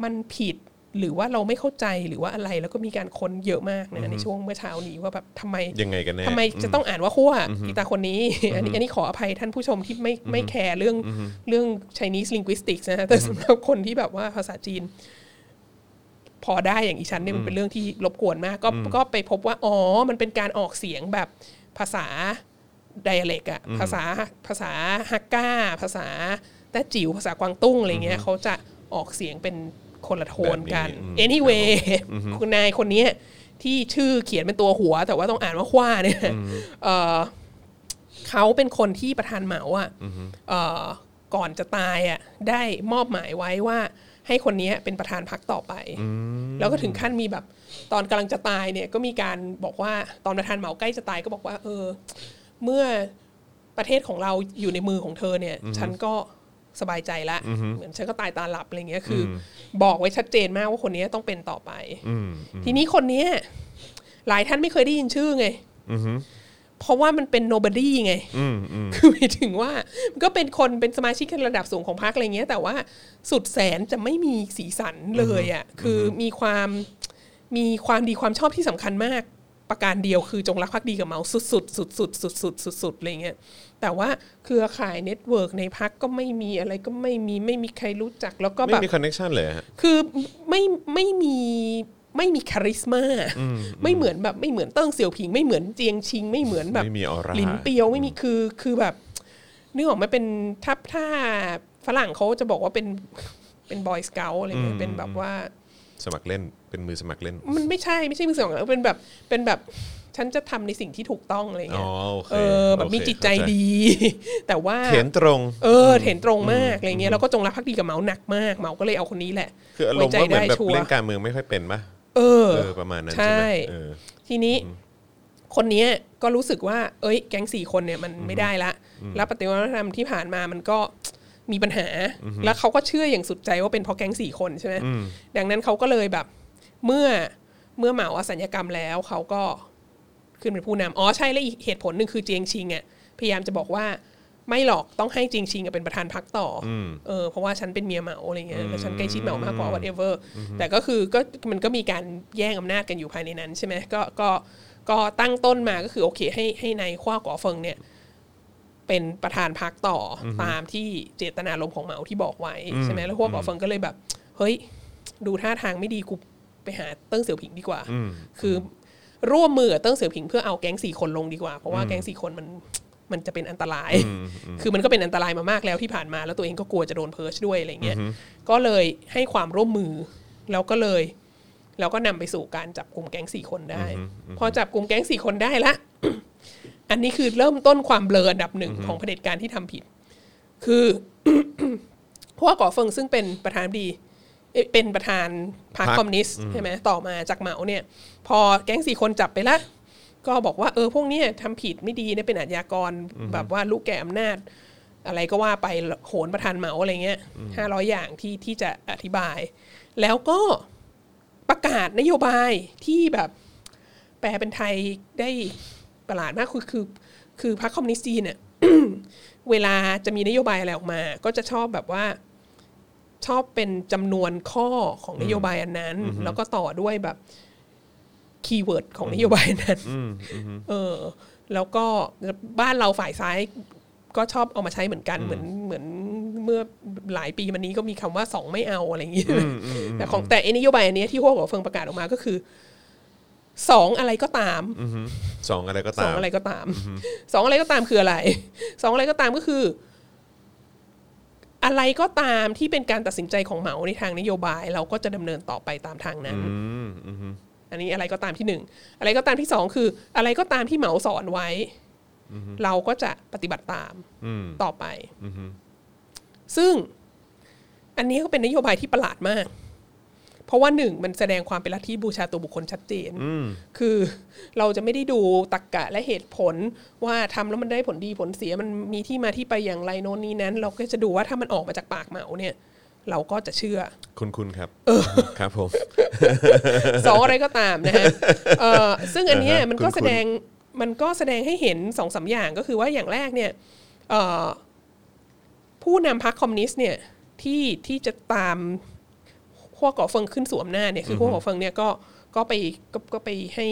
มันผิด หรือว่าเราไม่เข้าใจหรือว่าอะไรแล้วก็มีการค้นเยอะมากนะในช่วงเมื่อเช้านี้ว่าแบบทำไมยังไงกันแน่ทำไมจะต้องอ่านว่าขั้วอีตาคนนี้ อันนี้อันนี้ขออภัยท่านผู้ชมที่ไม่ไม่แคร์เรื่องเรื่อง Chinese linguistics นะฮะแต่สำหรับคนที่แบบว่าภาษาจีน พอได้อย่างอีฉันเนี่ยมันเป็นเรื่องที่รบกวนมาก ก็ก็ไปพบว่าอ๋อมันเป็นการออกเสียงแบบภาษาไดอะเล็กอะภาษาภาษาฮักก้า ภาษาแต้จิ๋วภาษากวางตุ้งอะไรเงี้ยเขาจะออกเสียงเป็น คนละโทนกันแบบนี้อืม anyway คุณนายคนเนี้ยที่ชื่อเขียนเป็นตัวหัว แต่ว่าต้องอ่านว่าขว้าเนี่ยเอ่อเขาเป็นคนที่ประธานเหมาอะเอ่อก่อนจะตายอะได้มอบหมายไว้ว่าให้คนเนี้ยเป็นประธานพักต่อไป แล้วก็ถึงขั้นมีแบบ ตอนกำลังจะตายเนี่ยก็มีการบอกว่าตอนประธานเหมาใกล้จะตายก็บอกว่า เออ เมื่อประเทศของเราอยู่ในมือของเธอเนี่ย ฉันก็ สบายใจละเหมือนฉันก็ตายตาหลับอะไรเงี้ยคืออบอกไว้ชัดเจนมากว่าคนนี้ต้องเป็นต่อไปทีนี้คนเนี้ยหลายท่านไม่เคยได้ยินชื่อไงเพราะว่ามันเป็น nobody ไงคือหมายถึงว่ามันก็เป็นคนเป็นสมาชิกระดับสูงของพรรคอะไรเงี้ย แต่ว่าสุดแสนจะไม่มีสีสันเลยอะคือมีความมีความดีความชอบที่สำคัญมาก ประการเดียวคือจงรักภักดีกับเมาส์สุดๆสุดๆสุดๆสุดๆสุดๆสุดๆอะไรเงี้ย แต่ว่าเครือข่าย network ในพรรคก็ไม่มีอะไรก็ไม่มีไม่มีใครรู้จักแล้วก็ไม่แบบมีค connection เลยฮะคือไม่ไม่มีไม่มี charisma ไม่เหมือนแบบไม่เหมือนเติ้งเสี่ยวผิง ไม่เหมือนเจียงชิง ไม่เหมือนแบบไม่มีออร่าลินเปียวไม่มีคือคือแบบนึกออกไหมาเป็นถ้าถ้าฝรั่งเขาจะบอกว่าเป็นเป็น boy scout อะไรเงี้ยเป็นแบบว่าสมัครเล่นเป็นมือสมัครเล่น มันไม่ใช่ไม่ใช่มือสองเป็นแบบเป็นแบบ ฉันจะทำในสิ่งที่ถูกต้องอะไรอ๋เงี้อยโอเคเออแบบมีโอเคจิตใจเข้าดี แต่ว่าเขียนตรง เออเห็นตรงมากอะไรเงี้ยแล้วก็จงรักภักดีกับเหมาหนักมากเหมาก็เลยเอาคนนี้แหละ คืออารมณ์ว่าเหมือนแบบชัวร์เล่นการเมืองไม่ค่อยเป็นปะเออเออประมาณนั้นใช่ไหมใช่เออทีนี้คนเนี้ยก็รู้สึกว่า เอ้ย แก๊งสี่คนเนี่ยมันไม่ได้ละ แล้วปฏิวัติธรรมที่ผ่านมามันก็มีปัญหา แล้วเขาก็เชื่ออย่างสุดใจว่าเป็นเพราะแก๊งสี่คนใช่ไหมดังนั้นเขาก็เลยแบบ เมื่อเมื่อเหมาอสัญญกรรมแล้วเขาก็ ขึ้นเป็นผู้นำอ๋อใช่และอีกเหตุผลหนึ่งคือเจียงชิงอะพยายามจะบอกว่าไม่หรอกต้องให้เจียงชิงอะเป็นประธานพรรคต่ออเออเพราะว่าฉันเป็นเมียเหมาอะไรเงี้ยแล้วฉันใกล้ชิดเหมามากกว่า whatever แต่ก็คือก็มันก็มีการแย่งอำนาจกันอยู่ภายในนั้นใช่ไหมก็ก็ก็ตั้งต้นมาก็คือโอเค ให้ให้ในายขว้าก่อเฟิงเนี่ยเป็นประธานพรรคต่ออตามที่เจตนารมณ์ของเหมาที่บอกไว้ใช่ไหมแล้วฮว่ากั๋วเฟิงก็เลยแบบ เฮ้ย ดูท่าทางไม่ดีกูไปหาเติ้งเสี่ยวผิงดีกว่า คือ ร่วมมือกับเติ้งเสี่ยวผิงเพื่อเอาแก๊งสี่คนลงดีกว่า เพราะว่าแก๊งสี่คนมันมันจะเป็นอันตราย คือมันก็เป็นอันตรายมามากแล้วที่ผ่านมา แล้วตัวเองก็กลัวจะโดน purge ด้วยอะไรเงี้ย ก็เลยให้ความร่วมมือ แล้วก็เลย แล้วก็นำไปสู่การจับกลุ่มแก๊งสี่คนได้ พอจับกลุ่มแก๊งสี่คนได้ละ อันนี้คือเริ่มต้นความเบลออันดับหนึ่งของเผด็จการที่ทำผิด คือเพราะว่าก่อเฟิงซึ่งเป็นประธานดีเอ้ย เป็นประธานพรรคพรรคคอมมิวนิสต์ใช่ไหมต่อมาจากเหมาเนี่ย พอแก๊งสี่คนจับไปละก็บอกว่าเออพวกเนี้ยทำผิดไม่ดีนะเป็นอาชญากรแบบว่าลูกแก่อำนาจ อะไรก็ว่าไปโหนประธานเหมาอะไรเงี้ยห้าร้อยอย่างที่ที่จะอธิบาย แล้วก็ประกาศนโยบายที่แบบแปลเป็นไทยได้ประหลาดมากคือคือ คือพรรคคอมมิวนิสต์จีนเนี่ยเวลาจะมีนโยบายอะไรออกมา ก็จะชอบแบบว่า ชอบเป็นจำนวนข้อของนโยบายอันนั้น แล้วก็ต่อด้วยแบบ keyword ของนโยบายอันนั้นเออ แล้วก็บ้านเราฝ่ายซ้ายก็ชอบเอามาใช้เหมือนกันเหมือนเหมือนเมื่อหลายปีมานี้ก็มีคำว่าสองไม่เอาอะไรอย่างงี้ใช่ไหมแต่ของแต่ไอ้นโยบายอันเนี้ยที่พวกหัวเฟิงประกาศออกมาก็คือสองอะไรก็ตามสองอะไรก็สตาองมอะไรก็ตามสองอะไรก็ตามคืออะไรสองอะไรก็ตามก็คือ อะไรก็ตามที่เป็นการตัดสินใจของเหมาในทางนโยบาย เราก็จะดำเนินต่อไปตามทางนั้นอืมอืมอันนี้อะไรก็ตามที่หนึ่งอะไรก็ตามที่สองคือ อะไรก็ตามที่เหมาสอนไว้เราก็จะปฏิบัติตามอืมต่อไปซึ่งอันนี้ก็เป็นนโยบายที่ประหลาดมาก เพราะว่าหนึ่งมันแสดงความเป็นลัทธิบูชาตัวบุคคลชัดเจน คือเราจะไม่ได้ดูตรรกกะและเหตุผลว่าทำแล้วมันได้ผลดีผลเสียมันมีที่มาที่ไปอย่างไรโน้นนี้นั้น เราก็จะดูว่าถ้ามันออกมาจากปากเหมาเนี่ย เราก็จะเชื่อ คุณคุณครับครับผมสองอะไรก็ตามนะฮะเอ่อซึ่งอันเนี้ยอ่าฮะมันก็คุ้นๆแสดงมันก็แสดงให้เห็นสองสามอย่างก็คือว่าอย่างแรกเนี่ยเอ่อผู้นำพรรคคอมมิวนิสต์เนี่ยที่ที่จะตาม ฮว่ากั๋วเฟิงขึ้นสู่อำนาจเนี่ยคือฮว่ากั๋วเฟิงเนี่ยก็ก็ไปก็ก็ไปให้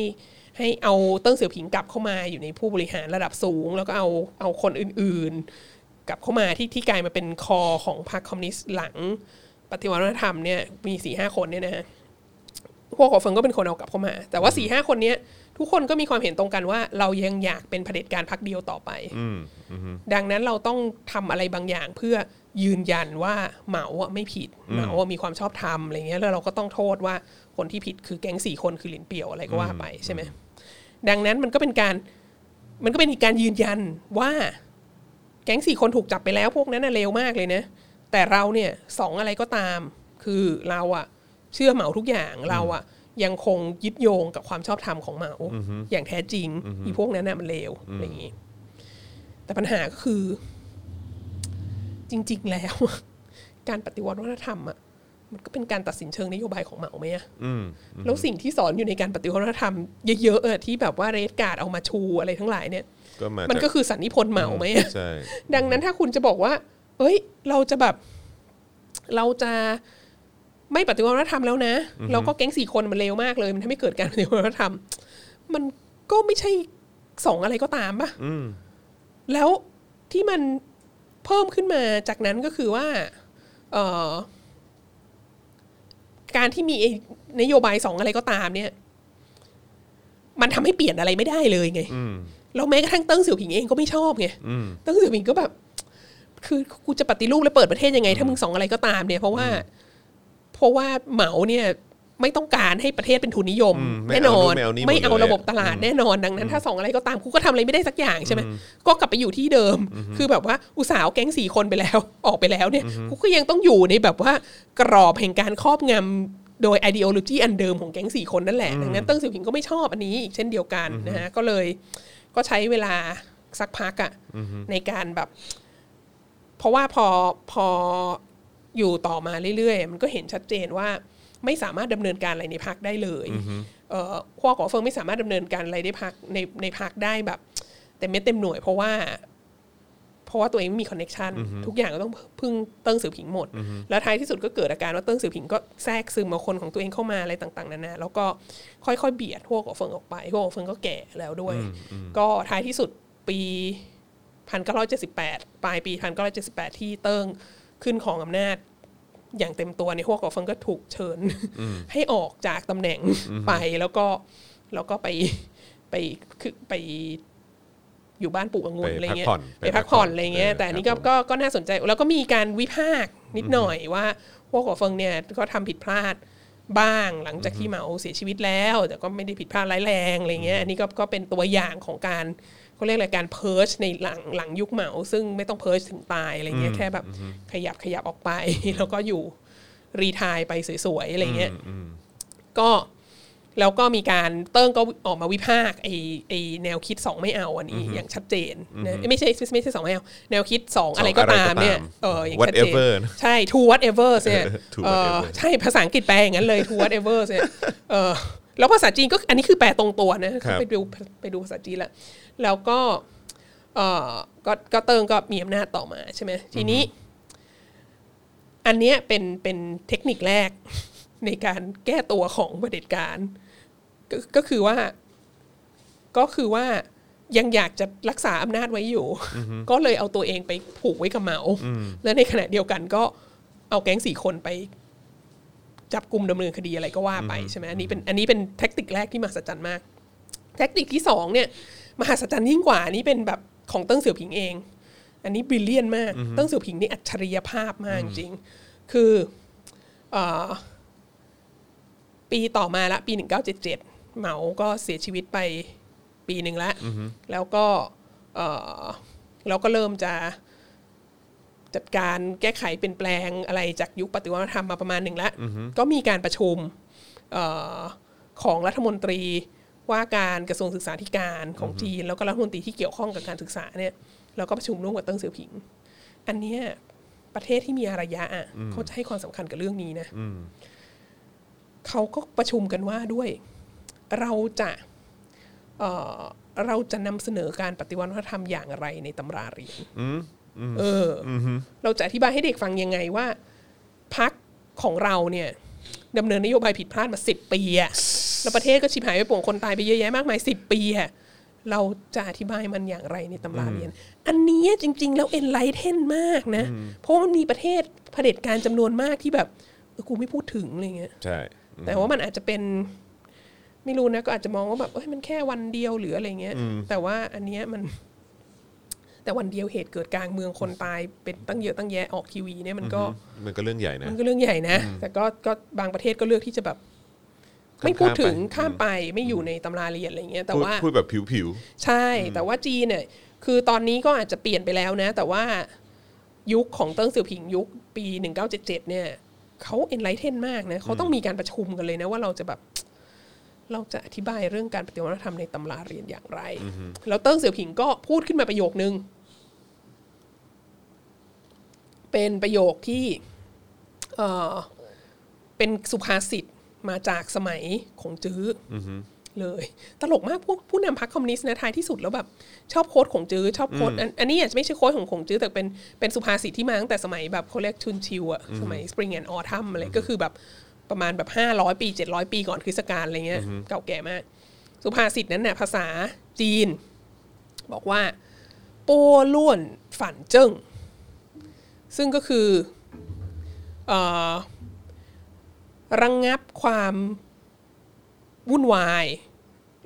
ให้เอาเติ้งเสี่ยวผิงกลับเข้ามาอยู่ในผู้บริหารระดับสูง แล้วก็เอาเอาคนอื่นๆ กลับเข้ามาที่ที่กลายมาเป็น core ของพรรคคอมมิวนิสต์หลังปฏิวัติวัฒนธรรมเนี่ยมีสี่ห้าคนเนี่ยนะฮะฮว่ากั๋วเฟิงก็เป็นคนเอากลับเข้ามา แต่ว่าสี่ห้าคนเนี้ยทุกคนก็มีความเห็นตรงกันว่า เรายังอยากเป็นเผด็จการพักเดียวต่อไปดังนั้นเราต้องทำอะไรบางอย่างเพื่อ ยืนยันว่าเหมาอะไม่ผิดเหมาอะมีความชอบธรรมอะไรเงี้ยแล้วเราก็ต้องโทษว่าคนที่ผิดคือแก๊งสี่คนคือหลินเปี่ยวอะไรก็ว่าไปใช่ไหมดังนั้นมันก็เป็นการมันก็เป็นอีกการยืนยันว่าแก๊งสี่คนถูกจับไปแล้วพวกนั้นน่ะเลวมากเลยนะ แต่เราเนี่ยสองอะไรก็ตาม คือเราอะเชื่อเหมาทุกอย่างเราอะยังคงยึดโยงกับความชอบธรรมของเหมาอย่างแท้จริงอีพวกนั้นน่ะมันเลวอะไรอย่างงี้แต่ปัญหาก็คือ จริง ๆ แล้ว การปฏิวัติวัฒนธรรมอะมันก็เป็นการตัดสินเชิงนโยบายของเหมาไหมอะแล้วสิ่งที่สอนอยู่ในการปฏิวัติวัฒนธรรมเยอะๆอะที่แบบว่าเรดการ์ดเอามาชูอะไรทั้งหลายเนี่ยก็มามันจากก็คือสันนิพนธ์เหมาไหมอะใช่ดังนั้นถ้าคุณจะบอกว่า เอ้ย เราจะแบบ เราจะไม่ปฏิวัติวัฒนธรรมแล้วนะแล้วก็แก๊งสี่คนมันเลวมากเลย มันทำให้เกิดการปฏิวัติวัฒนธรรม มันก็ไม่ใช่สองอะไรก็ตามปะแล้วที่มัน เพิ่มขึ้นมาจากนั้นก็คือว่าเอ่อการที่มีไอ้นโยบายสองอะไรก็ตามเนี่ย มันทำให้เปลี่ยนอะไรไม่ได้เลยไงแล้วแม้กระทั่งเติ้งเสี่ยวผิงเองก็ไม่ชอบไงเติ้งเสี่ยวผิงก็แบบ คือกูจะปฏิรูปและเปิดประเทศยังไง ถ้ามึงสองอะไรก็ตามเนี่ย เพราะว่า เพราะว่าเหมาเนี่ย ไม่ต้องการให้ประเทศเป็นทุนนิยมอืมไม่แน่นเอาอนู่นนไม่เอานี่ไม่หมดเอาเลยระบบตลาดแน่นอนดังนั้น ถ้าสองอะไรก็ตามกูก็ทำอะไรไม่ได้สักอย่างใช่ไหมก็กลับไปอยู่ที่เดิม คือแบบว่าอุตสาห์เอาแก๊งสี่คนไปแล้วออกไปแล้วเนี่ยกูก็ยังต้องอยู่ในแบบว่ากรอบแห่งการครอบงำโดย ideology อันเดิมของแก๊งสี่คนนั่นแหละดังนั้นเติ้งเสี่ยวผิงก็ไม่ชอบอันนี้อีกเช่นเดียวกันนะฮะก็เลยก็ใช้เวลาสักพักอะในการแบบ เพราะว่าพอพออยู่ต่อมาเรื่อยๆ มันก็เห็นชัดเจนว่า ไม่สามารถดำเนินการอะไรในพรรคได้เลยเอ่อพวกกั๋วเฟิงไม่สามารถดำเนินการอะไรได้พรรคในในพรรคได้แบบเต็มเม็ดเต็มหน่วยเพราะว่าเพราะว่าตัวเองไม่มี connection ทุกอย่างก็ต้องพึ่งเติ้งเสี่ยวผิงหมด แล้วท้ายที่สุดก็เกิดอาการว่าเติ้งเสี่ยวผิงก็แทรกซึมเอาคนของตัวเองเข้ามาอะไรต่าง ๆนานาแล้วก็ค่อยๆเบียดพวกของเฟิงออกไปพวกของเฟิงก็แก่แล้วด้วย ก็ท้ายที่สุดปี1978 ปลายปี 1978 ที่เติ้งขึ้นของอำนาจ อย่างเต็มตัวในยพวกกอฟังก็ถูกเชิญ ให้ออกจากตำแหน่งไปแล้วก็แล้วก็ไปไปคือไปอยู่บ้านปลูกองุ่นไปอะไรเงี้ยพักผ่อนไปพักผ่อนไปพักผ่อนอะไรเงี้ยเออแต่อันนี้ก็ครับผมก็ก็น่าสนใจแล้วก็มีการวิพากษ์นิดหน่อยว่าพวกกั๋วเฟิงเนี่ยก็ทำผิดพลาดบ้างหลังจากที่เหมาเสียชีวิตแล้ว แต่ก็ไม่ได้ผิดพลาดร้ายแรงอะไรเงี้ยอันนี้ก็ก็เป็นตัวอย่างของการ เขาเรียกอะไรการ purge ในหลังหลังยุคเหมา ซึ่งไม่ต้อง purge ถึงตายอะไรเงี้ยแค่แบบขยับขยับออกไป แล้วก็อยู่ retire ไปสวยๆอะไรเงี้ยก็แล้วก็มีการเติ้งก็ออกมาวิพากษ์ไอไอแนวคิดสองไม่เอาอันนี้อย่างชัดเจนนะไม่ใช่ไม่ใช่สองไม่เอาแนวคิดสองอะไรก็ตามเนี่ยเอออย่างชัดเจน Whatever นะใช่ to whatever เนี่ย To เออ whatever ใช่ภาษาอังกฤษแปลอย่างนั้นเลย to whatever เนี่ยเออแล้วภาษาจีนก็อันนี้คือแปลตรงตัวนะครับไปดูไปดูภาษาจีนแล้ว แล้วก็เออก็ก็เติงก็มีอำนาจต่อมาใช่ไหมทีนี้ อันเนี้ยเป็นเป็นเทคนิคแรกในการแก้ตัวของเผด็จการก็ก็คือว่า ก็คือว่ายังอยากจะรักษาอำนาจไว้อยู่ ก็เลยเอาตัวเองไปผูกไว้กับเหมาและในขณะเดียวกันก็เอาแก๊งสี่คนไปจับกลุ่มดำเนินคดีอะไรก็ว่าไปใช่ไหมอันนี้เป็นอันนี้เป็น tactic แรกที่มหัศจรรย์มาก tactic ที่สองเนี่ย มหัศจรรย์ยิ่งกว่าอันนี้เป็นแบบของเติ้งเสี่ยวผิงเอง อันนี้ brilliant มาก เติ้งเสี่ยวผิงนี่อัจฉริยภาพมากจริง คือเออปีต่อมาละปี 1977 เหมาก็เสียชีวิตไปปีหนึ่งละแล้วก็เออเราก็เริ่มจะจัดการแก้ไขเปลี่ยนแปลงอะไรจากยุคปฏิวัติธรรมมาประมาณหนึ่งแล้วก็มีการประชุมเออของรัฐมนตรี ว่าการกระทรวงศึกษาธิการของจีน แล้วก็รัฐมนตรีที่เกี่ยวข้องกับการศึกษาเนี่ยเราก็ประชุมร่วมกับเติ้งเสี่ยวผิง อันเนี้ยประเทศที่มีอารยะอะเขาจะให้ความสำคัญกับเรื่องนี้นะเขาก็ประชุมกันว่าด้วย เราจะเอ่อเราจะนำเสนอการปฏิวัติวัฒนธรรมอย่างไรในตำราเรียนเอออเราจะอธิบายให้เด็กฟังยังไงว่าพักของเราเนี่ย ดำเนินนโยบายผิดพลาดมาสิบปีอะแล้วประเทศก็ชิบหายไปป่วงคนตายไปเยอะแยะมากมายสิบปีอะเราจะอธิบายมันอย่างไรในตำราเรียน อันเนี้ยจริง ๆ แล้วเอ็นไลท์เทนมากนะ เพราะว่ามันมีประเทศเผด็จการจำนวนมากที่แบบเออกูไม่พูดถึงอะไรเงี้ยใช่แต่ว่ามันอาจจะเป็น ไม่รู้นะก็อาจจะมองว่าแบบเอ้ยมันแค่วันเดียวหรืออะไรเงี้ยแต่ว่าอันเนี้ยมัน แต่วันเดียวเหตุเกิดกลางเมืองคนตายเป็นตั้งเยอะตั้งแยะออกทีวีเนี่ยมันก็มันก็เรื่องใหญ่นะมันก็เรื่องใหญ่นะ แต่ก็ก็บางประเทศก็เลือกที่จะแบบ ไม่พูดถึงข้ามไปข้ามไปไม่อยู่ในตำราเรียนอะไรเงี้ย แต่พูดว่าพูดแบบผิวใช่ แต่ว่าจีนเนี่ยคือตอนนี้ก็อาจจะเปลี่ยนไปแล้วนะ แต่ว่ายุคของเติ้งเสี่ยวผิงยุคปี 1977 เนี่ยเขา enlighten มากนะเขาต้องมีการประชุมกันเลยนะว่าเราจะแบบ เราจะอธิบายเรื่องการปฏิวัติวัฒนธรรมในตำราเรียนอย่างไร แล้วเติ้งเสี่ยวผิงก็พูดขึ้นมาประโยคนึง เป็นประโยคที่เออเป็นสุภาษิตมาจากสมัยของจื้ออเลย ตลกมากพวกผู้นำพรรคคอมมิวนิสต์นะท้ายที่สุดแล้วแบบชอบโค้ดของจื้อชอบโค้ดอันอันนี้อาจจะไม่ใช่โค้ดของของจื้อแต่เป็นเป็นสุภาษิตที่มาตั้งแต่สมัยแบบเขาเรียกชุนชิวอะสมัย Spring and Autumn อะไรก็คือแบบ ประมาณแบบห้าร้อยปีเจ็ดร้อยปีก่อนคริสตกาลอะไรเงี้ย เก่าแก่มาก สุภาษิตนั้นเนี่ยภาษาจีน บอกว่า โป้ล้วนฝันเจิ้ง ซึ่งก็คือเอ่อระงับความวุ่นวาย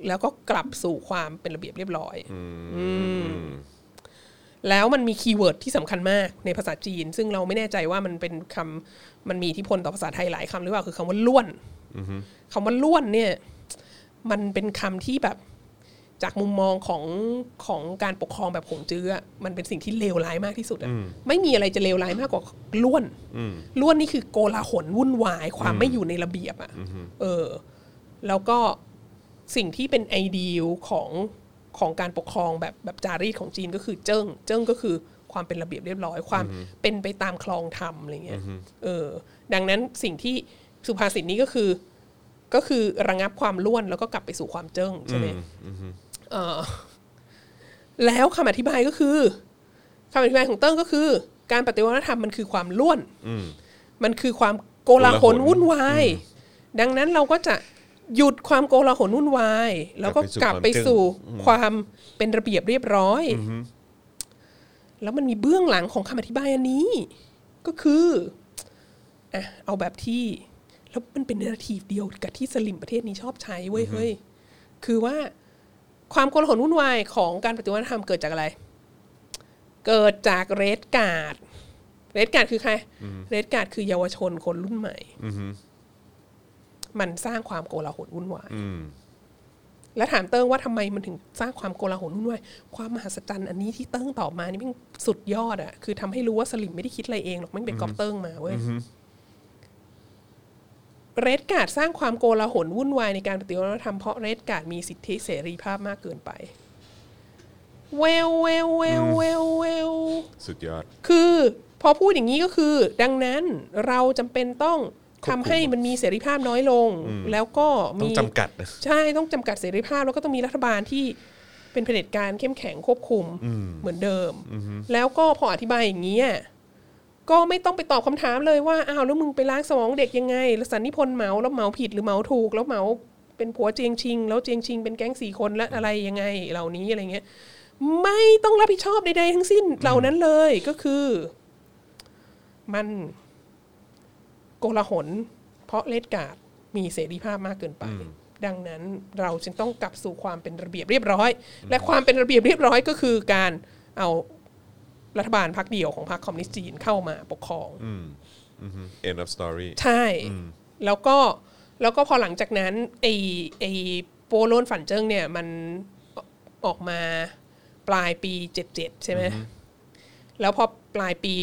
แล้วก็กลับสู่ความเป็นระเบียบเรียบร้อย อืม แล้วมันมี keyword ที่สำคัญมากในภาษาจีน ซึ่งเราไม่แน่ใจว่ามันเป็นคำมันมีอิทธิพลต่อภาษาไทยหลายคำหรือเปล่าคือคำว่า 乱 คำว่า 乱 เนี่ยมันเป็นคำที่แบบจากมุมมองของของการปกครองแบบหงจื้ออะมันเป็นสิ่งที่เลวร้ายมากที่สุดอะไม่มีอะไรจะเลวร้ายมากกว่าล้วนล้วนนี่คือโกลาหลวุ่นวาย ความไม่อยู่ในระเบียบอะเออ แล้วก็สิ่งที่เป็นไอเดียของ ของการปกครองแบบแบบจารีตของจีนก็คือเจิ้ง เจิ้งก็คือความเป็นระเบียบเรียบร้อย ความเป็นไปตามคลองธรรมอะไรเงี้ยเออดังนั้นสิ่งที่สุภาษิตนี้ก็คือ ก็คือระงับความล้วนแล้วก็กลับไปสู่ความเจิ้งใช่ไหมเออแล้วคำอธิบายก็คือคำอธิบายของเติ้งก็คือ การปฏิวัติธรรมมันคือความล้วนมันคือความโกลาหลวุ่นวาย ดังนั้นเราก็จะ หยุดความโกลาหลวุ่นวาย แล้วก็กลับไปสู่ความเป็นระเบียบเรียบร้อย แล้วมันมีเบื้องหลังของคำอธิบายอันนี้ ก็คืออะเอาแบบที่ แล้วมันเป็น narrative เดียวกับที่สลิมประเทศนี้ชอบใช้เว้ยเฮ้ยคือว่าความโกลาหลวุ่นวายของการปฏิวัติวัฒนธรรมเกิดจากอะไร เกิดจาก Red Guard Red Guard คือใคร Red Guard คือเยาวชนคนรุ่นใหม่ มันสร้างความโกลาหลวุ่นวายแล้วถามเติ้งว่าทำไมมันถึงสร้างความโกลาหลวุ่นวายความมหัศจรรย์อันนี้ที่เติ้งตอบมานี่มันสุดยอดอะคือทำให้รู้ว่าสลิมไม่ได้คิดอะไรเองหรอกมันเป็นก๊อปเติ้งมาเว้ย Red Guard สร้างความโกลาหลวุ่นวายในการปฏิวัติวัฒนธรรมเพราะ Red Guard มีสิทธิเสรีภาพมากเกินไป well well well well well ๆสุดยอด คือ พอพูดอย่างนี้ก็คือ ดังนั้นเราจำเป็นต้อง ทำให้มันมีเสรีภาพน้อยลง แล้วก็ต้อมีจำกัดนะใช่ต้องจำกัดเสรีภาพแล้วก็ต้องมีรัฐบาลที่เป็นเผด็จการเข้มแข็งควบคุมเหมือนเดิม แล้วก็พออธิบายอย่างนี้ยก็ไม่ต้องไปตอบคำถามเลยว่าอ้าวแล้วมึงไปล้างสมองเด็กยังไงแล้วสันนิพนธ์เหมาแล้วเหมาผิดหรือเหมาถูก แล้วเหมาเป็นผัวเจียงชิง แล้วเจียงชิงเป็นแก๊งสี่คนและอะไรยังไง เหล่านี้อะไรเงี้ย ไม่ต้องรับผิดชอบใดๆทั้งสิ้นเหล่านั้นเลยก็คือ มัน โกลาหล เพราะเลดการ์ดมีเสรีภาพมากเกินไป ดังนั้นเราจึงต้องกลับสู่ความเป็นระเบียบเรียบร้อย และความเป็นระเบียบเรียบร้อยก็คือการเอารัฐบาลพรรคเดียวของพรรคคอมมิวนิสต์จีนเข้ามาปกครองอือฮึ end of story ใช่ แล้วก็แล้วก็พอหลังจากนั้นไอไอ拨乱反正เนี่ยมันออกมาปลายปี 77 ใช่ไหมแล้วพอปลายปี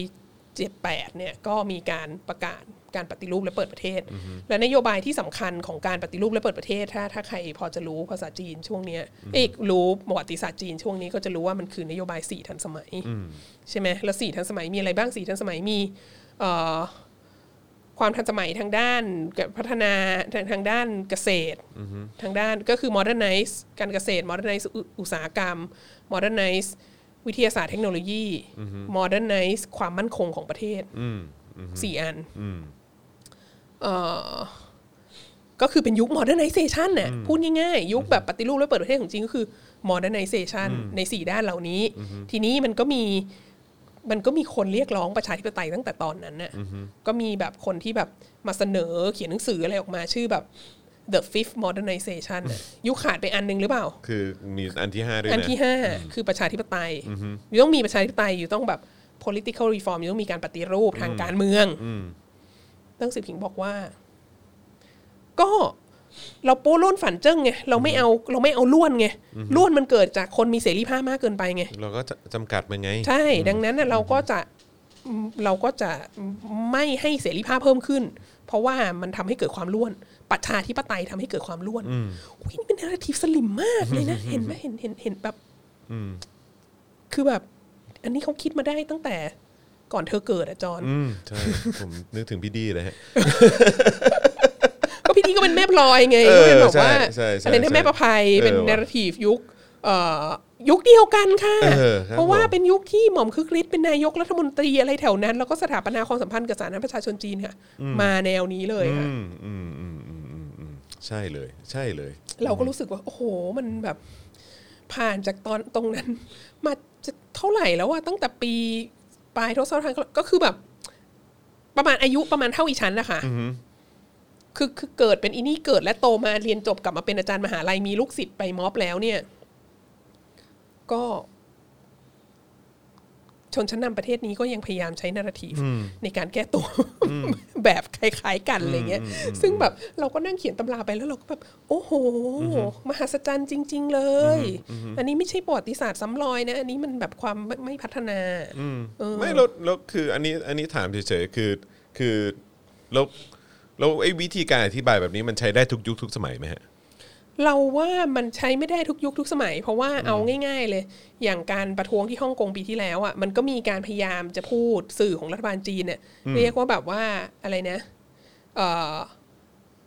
78เนี่ยก็มีการประกาศ การปฏิรูปและเปิดประเทศ และนโยบายที่สำคัญของการปฏิรูปและเปิดประเทศ ถ้าถ้าใครพอจะรู้ภาษาจีนช่วงเนี้ยเอกรู้ประวัติศาสตร์จีนช่วงนี้ก็จะรู้ว่ามันคือนโยบายสี่ทันสมัยใช่ไหมแล้วสี่ทันสมัยมีอะไรบ้างสี่ทันสมัยมีเอ่อความทันสมัยทางด้านพัฒนาทางทางด้านเกษตรทางด้านก็คือ modernize การเกษตร modernize อุอุตสาหกรรม modernize วิทยาศาสตร์เทคโนโลยี modernize ความมั่นคงของประเทศสี่อันเอ่อ ก็คือเป็นยุค modernization น่ะพูดง่ายๆ ยุคแบบปฏิรูปและเปิดประเทศของจริงก็คือ modernization ในสี่ด้านเหล่านี้ ทีนี้มันก็มีมันก็มีคนเรียกร้องประชาธิปไตยตั้งแต่ตอนนั้นน่ะก็มีแบบคนที่แบบมาเสนอเขียนหนังสืออะไรออกมาชื่อแบบ the fifth modernization น่ะยุคขาดไปอันหนึงหรือเปล่า คือมีอันที่ห้าด้วยอันนะที่ห้าคือประชาธิปไตยอยู่ต้องมีประชาธิปไตยอยู่ต้องแบบ political reform อยู่ต้องมีการปฏิรูปทางการเมือง ตั้งสิบผิงบอกว่า ก็เราโป้ล้นฝันเจิ้งไงเราไม่เอาเราไม่เอาล้วนไงล้วนมันเกิดจากคนมีเสรีภาพมากเกินไปไงเราก็จะจำกัดมันไง ใช่ ดังนั้นน่ะเราก็จะเราก็จะไม่ให้เสรีภาพเพิ่มขึ้น เพราะว่ามันทำให้เกิดความล้วนประชาธิปไตยทำให้เกิดความล้วนอุ้ยนี่เป็นนาราทีฟสลิมมากเลยนะเห็นไหมเห็นเห็นเห็นแบบคือแบบ อันนี้เขาคิดมาได้ตั้งแต่ ก่อนเธอเกิดอะจอนอืมใช่ ผมนึกถึงพี่ดีเลยฮะ ก็พี่ดีก็เป็นแม่พลอยไงเออก็เป็นแบบว่าใช่ใช่ใช่อะไรนะแม่ประภัยเออเป็นว่ะนาราทีฟยุคเอ่อยุคเดียวกันค่ะ เออครับเพราะว่าผมเป็นยุคที่หม่อมคึกฤทธิ์เป็นนายกรัฐมนตรีอะไรแถวนั้น แล้วก็สถาปนาความสัมพันธ์กับสาธารณประชาชนจีนค่ะ มาแนวนี้เลยค่ะ อืมอืมอืมอืมอืมอืมใช่เลย ใช่เลย เราก็รู้สึกว่า โอ้โหมันแบบ ผ่านจากตอนตรงนั้น มาจะเท่าไหร่แล้วอะตั้งแต่ปี ปลายทศวรรษก็คือแบบ ประมาณอายุประมาณเท่าอีฉันนะคะคือคือเกิดเป็นอีนี่เกิดและโตมาเรียนจบกลับมาเป็นอาจารย์มหาลัยมีลูกศิษย์ไปม็อบแล้วเนี่ย ก็ ชนชั้นนำประเทศนี้ก็ยังพยายามใช้นาราทีฟในการแก้ตัวแบบคล้ายๆกันอะไรเงี้ย ซึ่งแบบเราก็นั่งเขียนตำราไปแล้วเราก็แบบโอ้โห มหัศจรรย์จริง ๆ เลย อันนี้ไม่ใช่ประวัติศาสตร์ซ้ำรอยนะ อันนี้มันแบบความไม่ไม่พัฒนาไม่แล้วแล้วคืออันนี้อันนี้ถามเฉยๆคือคือแล้วแล้วไอ้วิธีการอธิบายแบบนี้มันใช้ได้ทุกยุคทุกสมัยไหมฮะ เราว่ามันใช้ไม่ได้ทุกยุคทุกสมัย เพราะว่าเอาง่าย ๆ เลย อย่างการประท้วงที่ฮ่องกงปีที่แล้วอะมันก็มีการพยายามจะพูดสื่อของรัฐบาลจีนเนี่ยเรียกว่าแบบว่าอะไรนะเอ่อ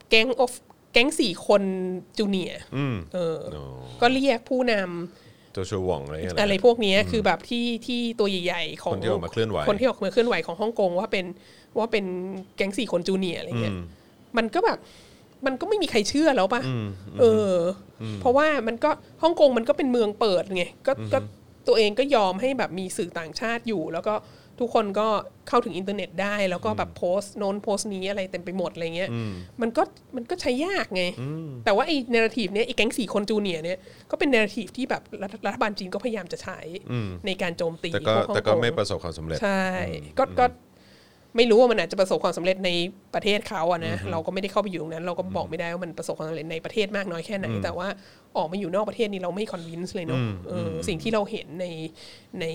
แก๊งออฟแก๊งสี่คนจูเนียร์เออออ ก็เรียกผู้นำโจชัวหว่องอะไรอย่างเงี้ยอะไรพวกเนี้ยคือแบบที่ที่ตัวใหญ่ๆของคนที่ออกมาเคลื่อนไหวคนที่ออกมาเคลื่อนไหวของฮ่องกงว่าเป็นว่าเป็นแก๊งสี่คนจูเนียร์อะไรเงี้ยมันก็แบบ มันก็ไม่มีใครเชื่อแล้วป่ะเอออ เพราะว่ามันก็ฮ่องกงมันก็เป็นเมืองเปิดไงก็ก็ตัวเองก็ยอมให้แบบมีสื่อต่างชาติอยู่ แล้วก็ทุกคนก็เข้าถึงอินเทอร์เน็ตได้ แล้วก็แบบโพสต์โน้นโพสต์นี้อะไรเต็มไปหมดอะไรเงี้ยมันก็มันก็ใช้ยากไง แต่ว่าไอ้ narrative เนี้ยไอ้แก๊งสี่คน junior เนี้ยก็เป็น narrative ที่แบบรัฐรัฐบาลจีนก็พยายามจะใช้ในการโจมตีแต่ก็พวฮ่องแต่ก็ไม่ประสบความสำเร็จใช่ก็ก็ ไม่รู้ว่ามันอาจจะประสบความสำเร็จในประเทศเขาอะนะเราก็ไม่ได้เข้าไปอยู่ตรงนั้น เราก็บอกไม่ได้ว่ามันประสบความสำเร็จในประเทศมากน้อยแค่ไหน แต่ว่าออกมาอยู่นอกประเทศนี่เราไม่ convince เลยเนาะเอออสิ่งที่เราเห็นในใน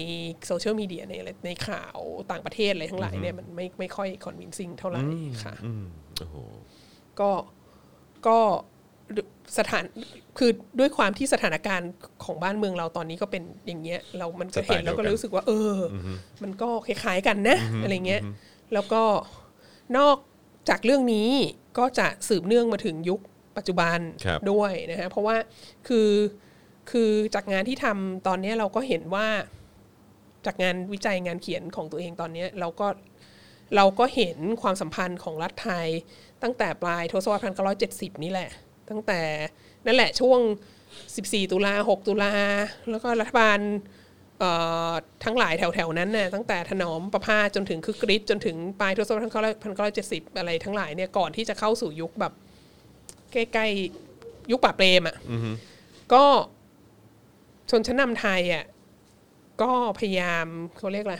โซเชียลมีเดียในอะไรในข่าวต่างประเทศอะไรทั้งหลายเนี่ยมันไม่ไม่ค่อย convincing เท่าไหร่ค่ะอืมโอ้โหก็ก็สถานคือด้วยความที่สถานการณ์ของบ้านเมืองเราตอนนี้ก็เป็นอย่างเงี้ย เรามันก็เห็นสไตล์เดียวกันแล้วก็รู้สึกว่าเอออ มันก็คล้ายๆกันนะอะไรเงี้ย แล้วก็นอกจากเรื่องนี้ก็จะสืบเนื่องมาถึงยุคปัจจุบันครับด้วยนะฮะเพราะว่าคือคือจากงานที่ทำตอนเนี้ยเราก็เห็นว่า จากงานวิจัยงานเขียนของตัวเองตอนเนี้ยเราก็เราก็เห็นความสัมพันธ์ของรัฐไทย ตั้งแต่ปลายทศวรรษ1970 นี่แหละ ตั้งแต่นั่นแหละช่วง 14 ตุลา 6 ตุลา แล้วก็รัฐบาลเอ่อ ทั้งหลายแถวๆนั้นน่ะตั้งแต่ถนอมประพาสจนถึงคึกฤทธิ์จนถึงปลายทศวรรษ1970อะไรทั้งหลายเนี่ยก่อนที่จะเข้าสู่ยุคแบบ ใกล้ๆยุคป่าบเปรมอะก็ชนชั้นนำไทยอะก็พยายามเขาเรียกอะไร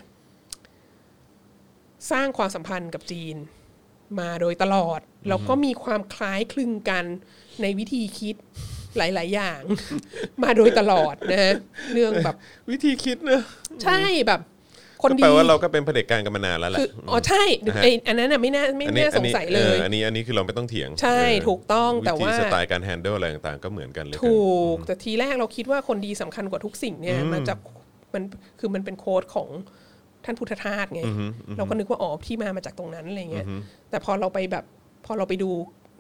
สร้างความสัมพันธ์กับจีนมาโดยตลอด แล้วก็มีความคล้ายคลึงกันในวิธีคิด หลาย ๆ อย่าง มาโดยตลอดนะฮะเรื่องแบบวิธีคิดเนอะใช่แบบคนก็ดีแปลว่าเราก็เป็นเผด็จการกันมานานแล้วแหละคืออ๋อใช่ไอ้อันนั้นน่ะไม่น่าไม่อันนี้น่าสงสัยเลยอออันนี้อันนี้คือเราไม่ต้องเถียง ใช่เออถูกต้องแต่วิธีว่าสไตล์การแฮนเดิลอะไรต่างๆก็เหมือนกันเลยถูกแต่ทีแรกเราคิดว่าคนดีสำคัญกว่าทุกสิ่งเนี่ยมาจากมันคือมันเป็นโค้ดของท่านพุทธทาสไงเราก็นึกว่าอ๋อที่มามาจากตรงนั้นอะไรเงี้ยแต่พอเราไปแบบพอเราไปดู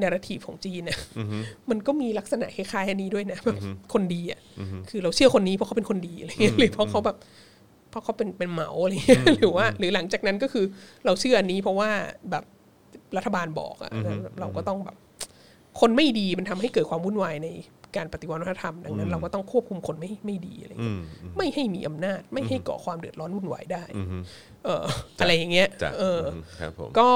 นาราทีฟของจีนเนี่ยมันก็มีลักษณะคล้ายๆอันนี้ด้วยนะแบบคนดีอะคือเราเชื่อคนนี้เพราะเขาเป็นคนดีอะไรเงี้ยหรือเพราะเขาแบบเพราะเขาเป็นเป็นเหมาอะไรเงี้ยหรือว่า หรือหลังจากนั้นก็คือเราเชื่ออันนี้เพราะว่าแบบรัฐบาลบอกอะเราก็ต้องแบบ คนไม่ดีมันทำให้เกิดความวุ่นวายในการปฏิวัติวัฒนธรรมดังนั้น เราก็ต้องควบคุมคนไม่ไม่ดีอะไรเงี้ยไม่ให้มีอำนาจไม่ให้ก่อความเดือดร้อนวุ่นวายได้เอออะไรอย่างเงี้ยจ้ะเอออมครับผมก็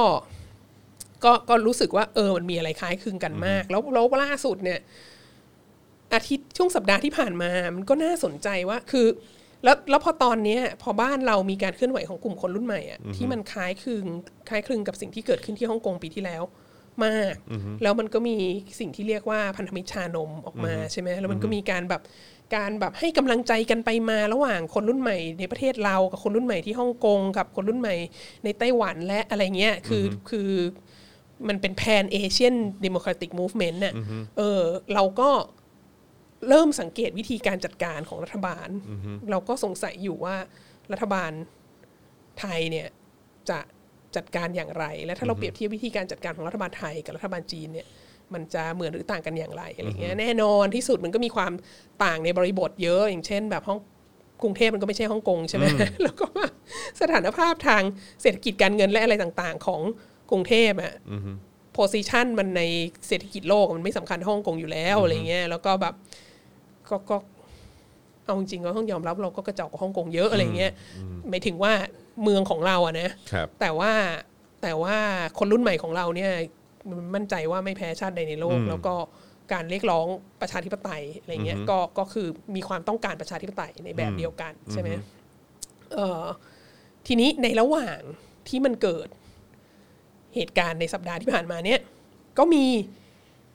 ก็ก็รู้สึกว่าเออมันมีอะไรคล้ายคลึงกันมาก แล้วแล้วล่าสุดเนี่ยอาทิตย์ช่วงสัปดาห์ที่ผ่านมามันก็น่าสนใจว่าคือ แล้วแล้วพอตอนเนี้ยพอบ้านเรามีการเคลื่อนไหวของกลุ่มคนรุ่นใหม่อะที่มันคล้ายคลึงคล้ายคลึงกับสิ่งที่เกิดขึ้นที่ฮ่องกงปีที่แล้วมากแล้วมันก็มีสิ่งที่เรียกว่าพันธมิตรชานมออกมาใช่ไหมแล้วมันก็มีการแบบการแบบให้กำลังใจกันไปมาระหว่างคนรุ่นใหม่ในประเทศเรากับคนรุ่นใหม่ที่ฮ่องกงกับคนรุ่นใหม่ในไต้หวันและอะไรเงี้ยคือคือ มันเป็น Pan-Asian democratic movement น่ะเออเราก็เริ่มสังเกตวิธีการจัดการของรัฐบาล เราก็สงสัยอยู่ว่ารัฐบาลไทยเนี่ยจะจัดการอย่างไร และถ้าเราเปรียบเทียบวิธีการจัดการของรัฐบาลไทยกับรัฐบาลจีนเนี่ยมันจะเหมือนหรือต่างกันอย่างไรอะไรเงี้ยแน่นอนที่สุดมันก็มีความต่างในบริบทเยอะอย่างเช่น แบบห้องกรุงเทพมันก็ไม่ใช่ฮ่องกงใช่ไหมแล้วก็ว่าสถานภาพทางเศรษฐกิจการเงินและอะไรต่างๆ ของ กรุงเทพอะโพซิชันมันในเศรษฐกิจโลกมันไม่สำคัญเท่าฮ่องกงอยู่แล้วอะไรเงี้ยแล้วก็แบบก็ก็เอาจริงๆก็ต้องยอมรับเราก็กระจอกกว่าฮ่องกงเยอะอะไรเงี้ยหมายถึงว่าเมืองของเราอะนะครับแต่ว่าแต่ว่าคนรุ่นใหม่ของเราเนี่ยมันมั่นใจว่าไม่แพ้ชาติใดในโลก แล้วก็การเรียกร้องประชาธิปไตยอะไรเงี้ยก็ก็คือมีความต้องการประชาธิปไตยในแบบเดียวกันใช่ไหมเออทีนี้ในระหว่างที่มันเกิด เหตุการณ์ในสัปดาห์ที่ผ่านมาเนี่ยก็มี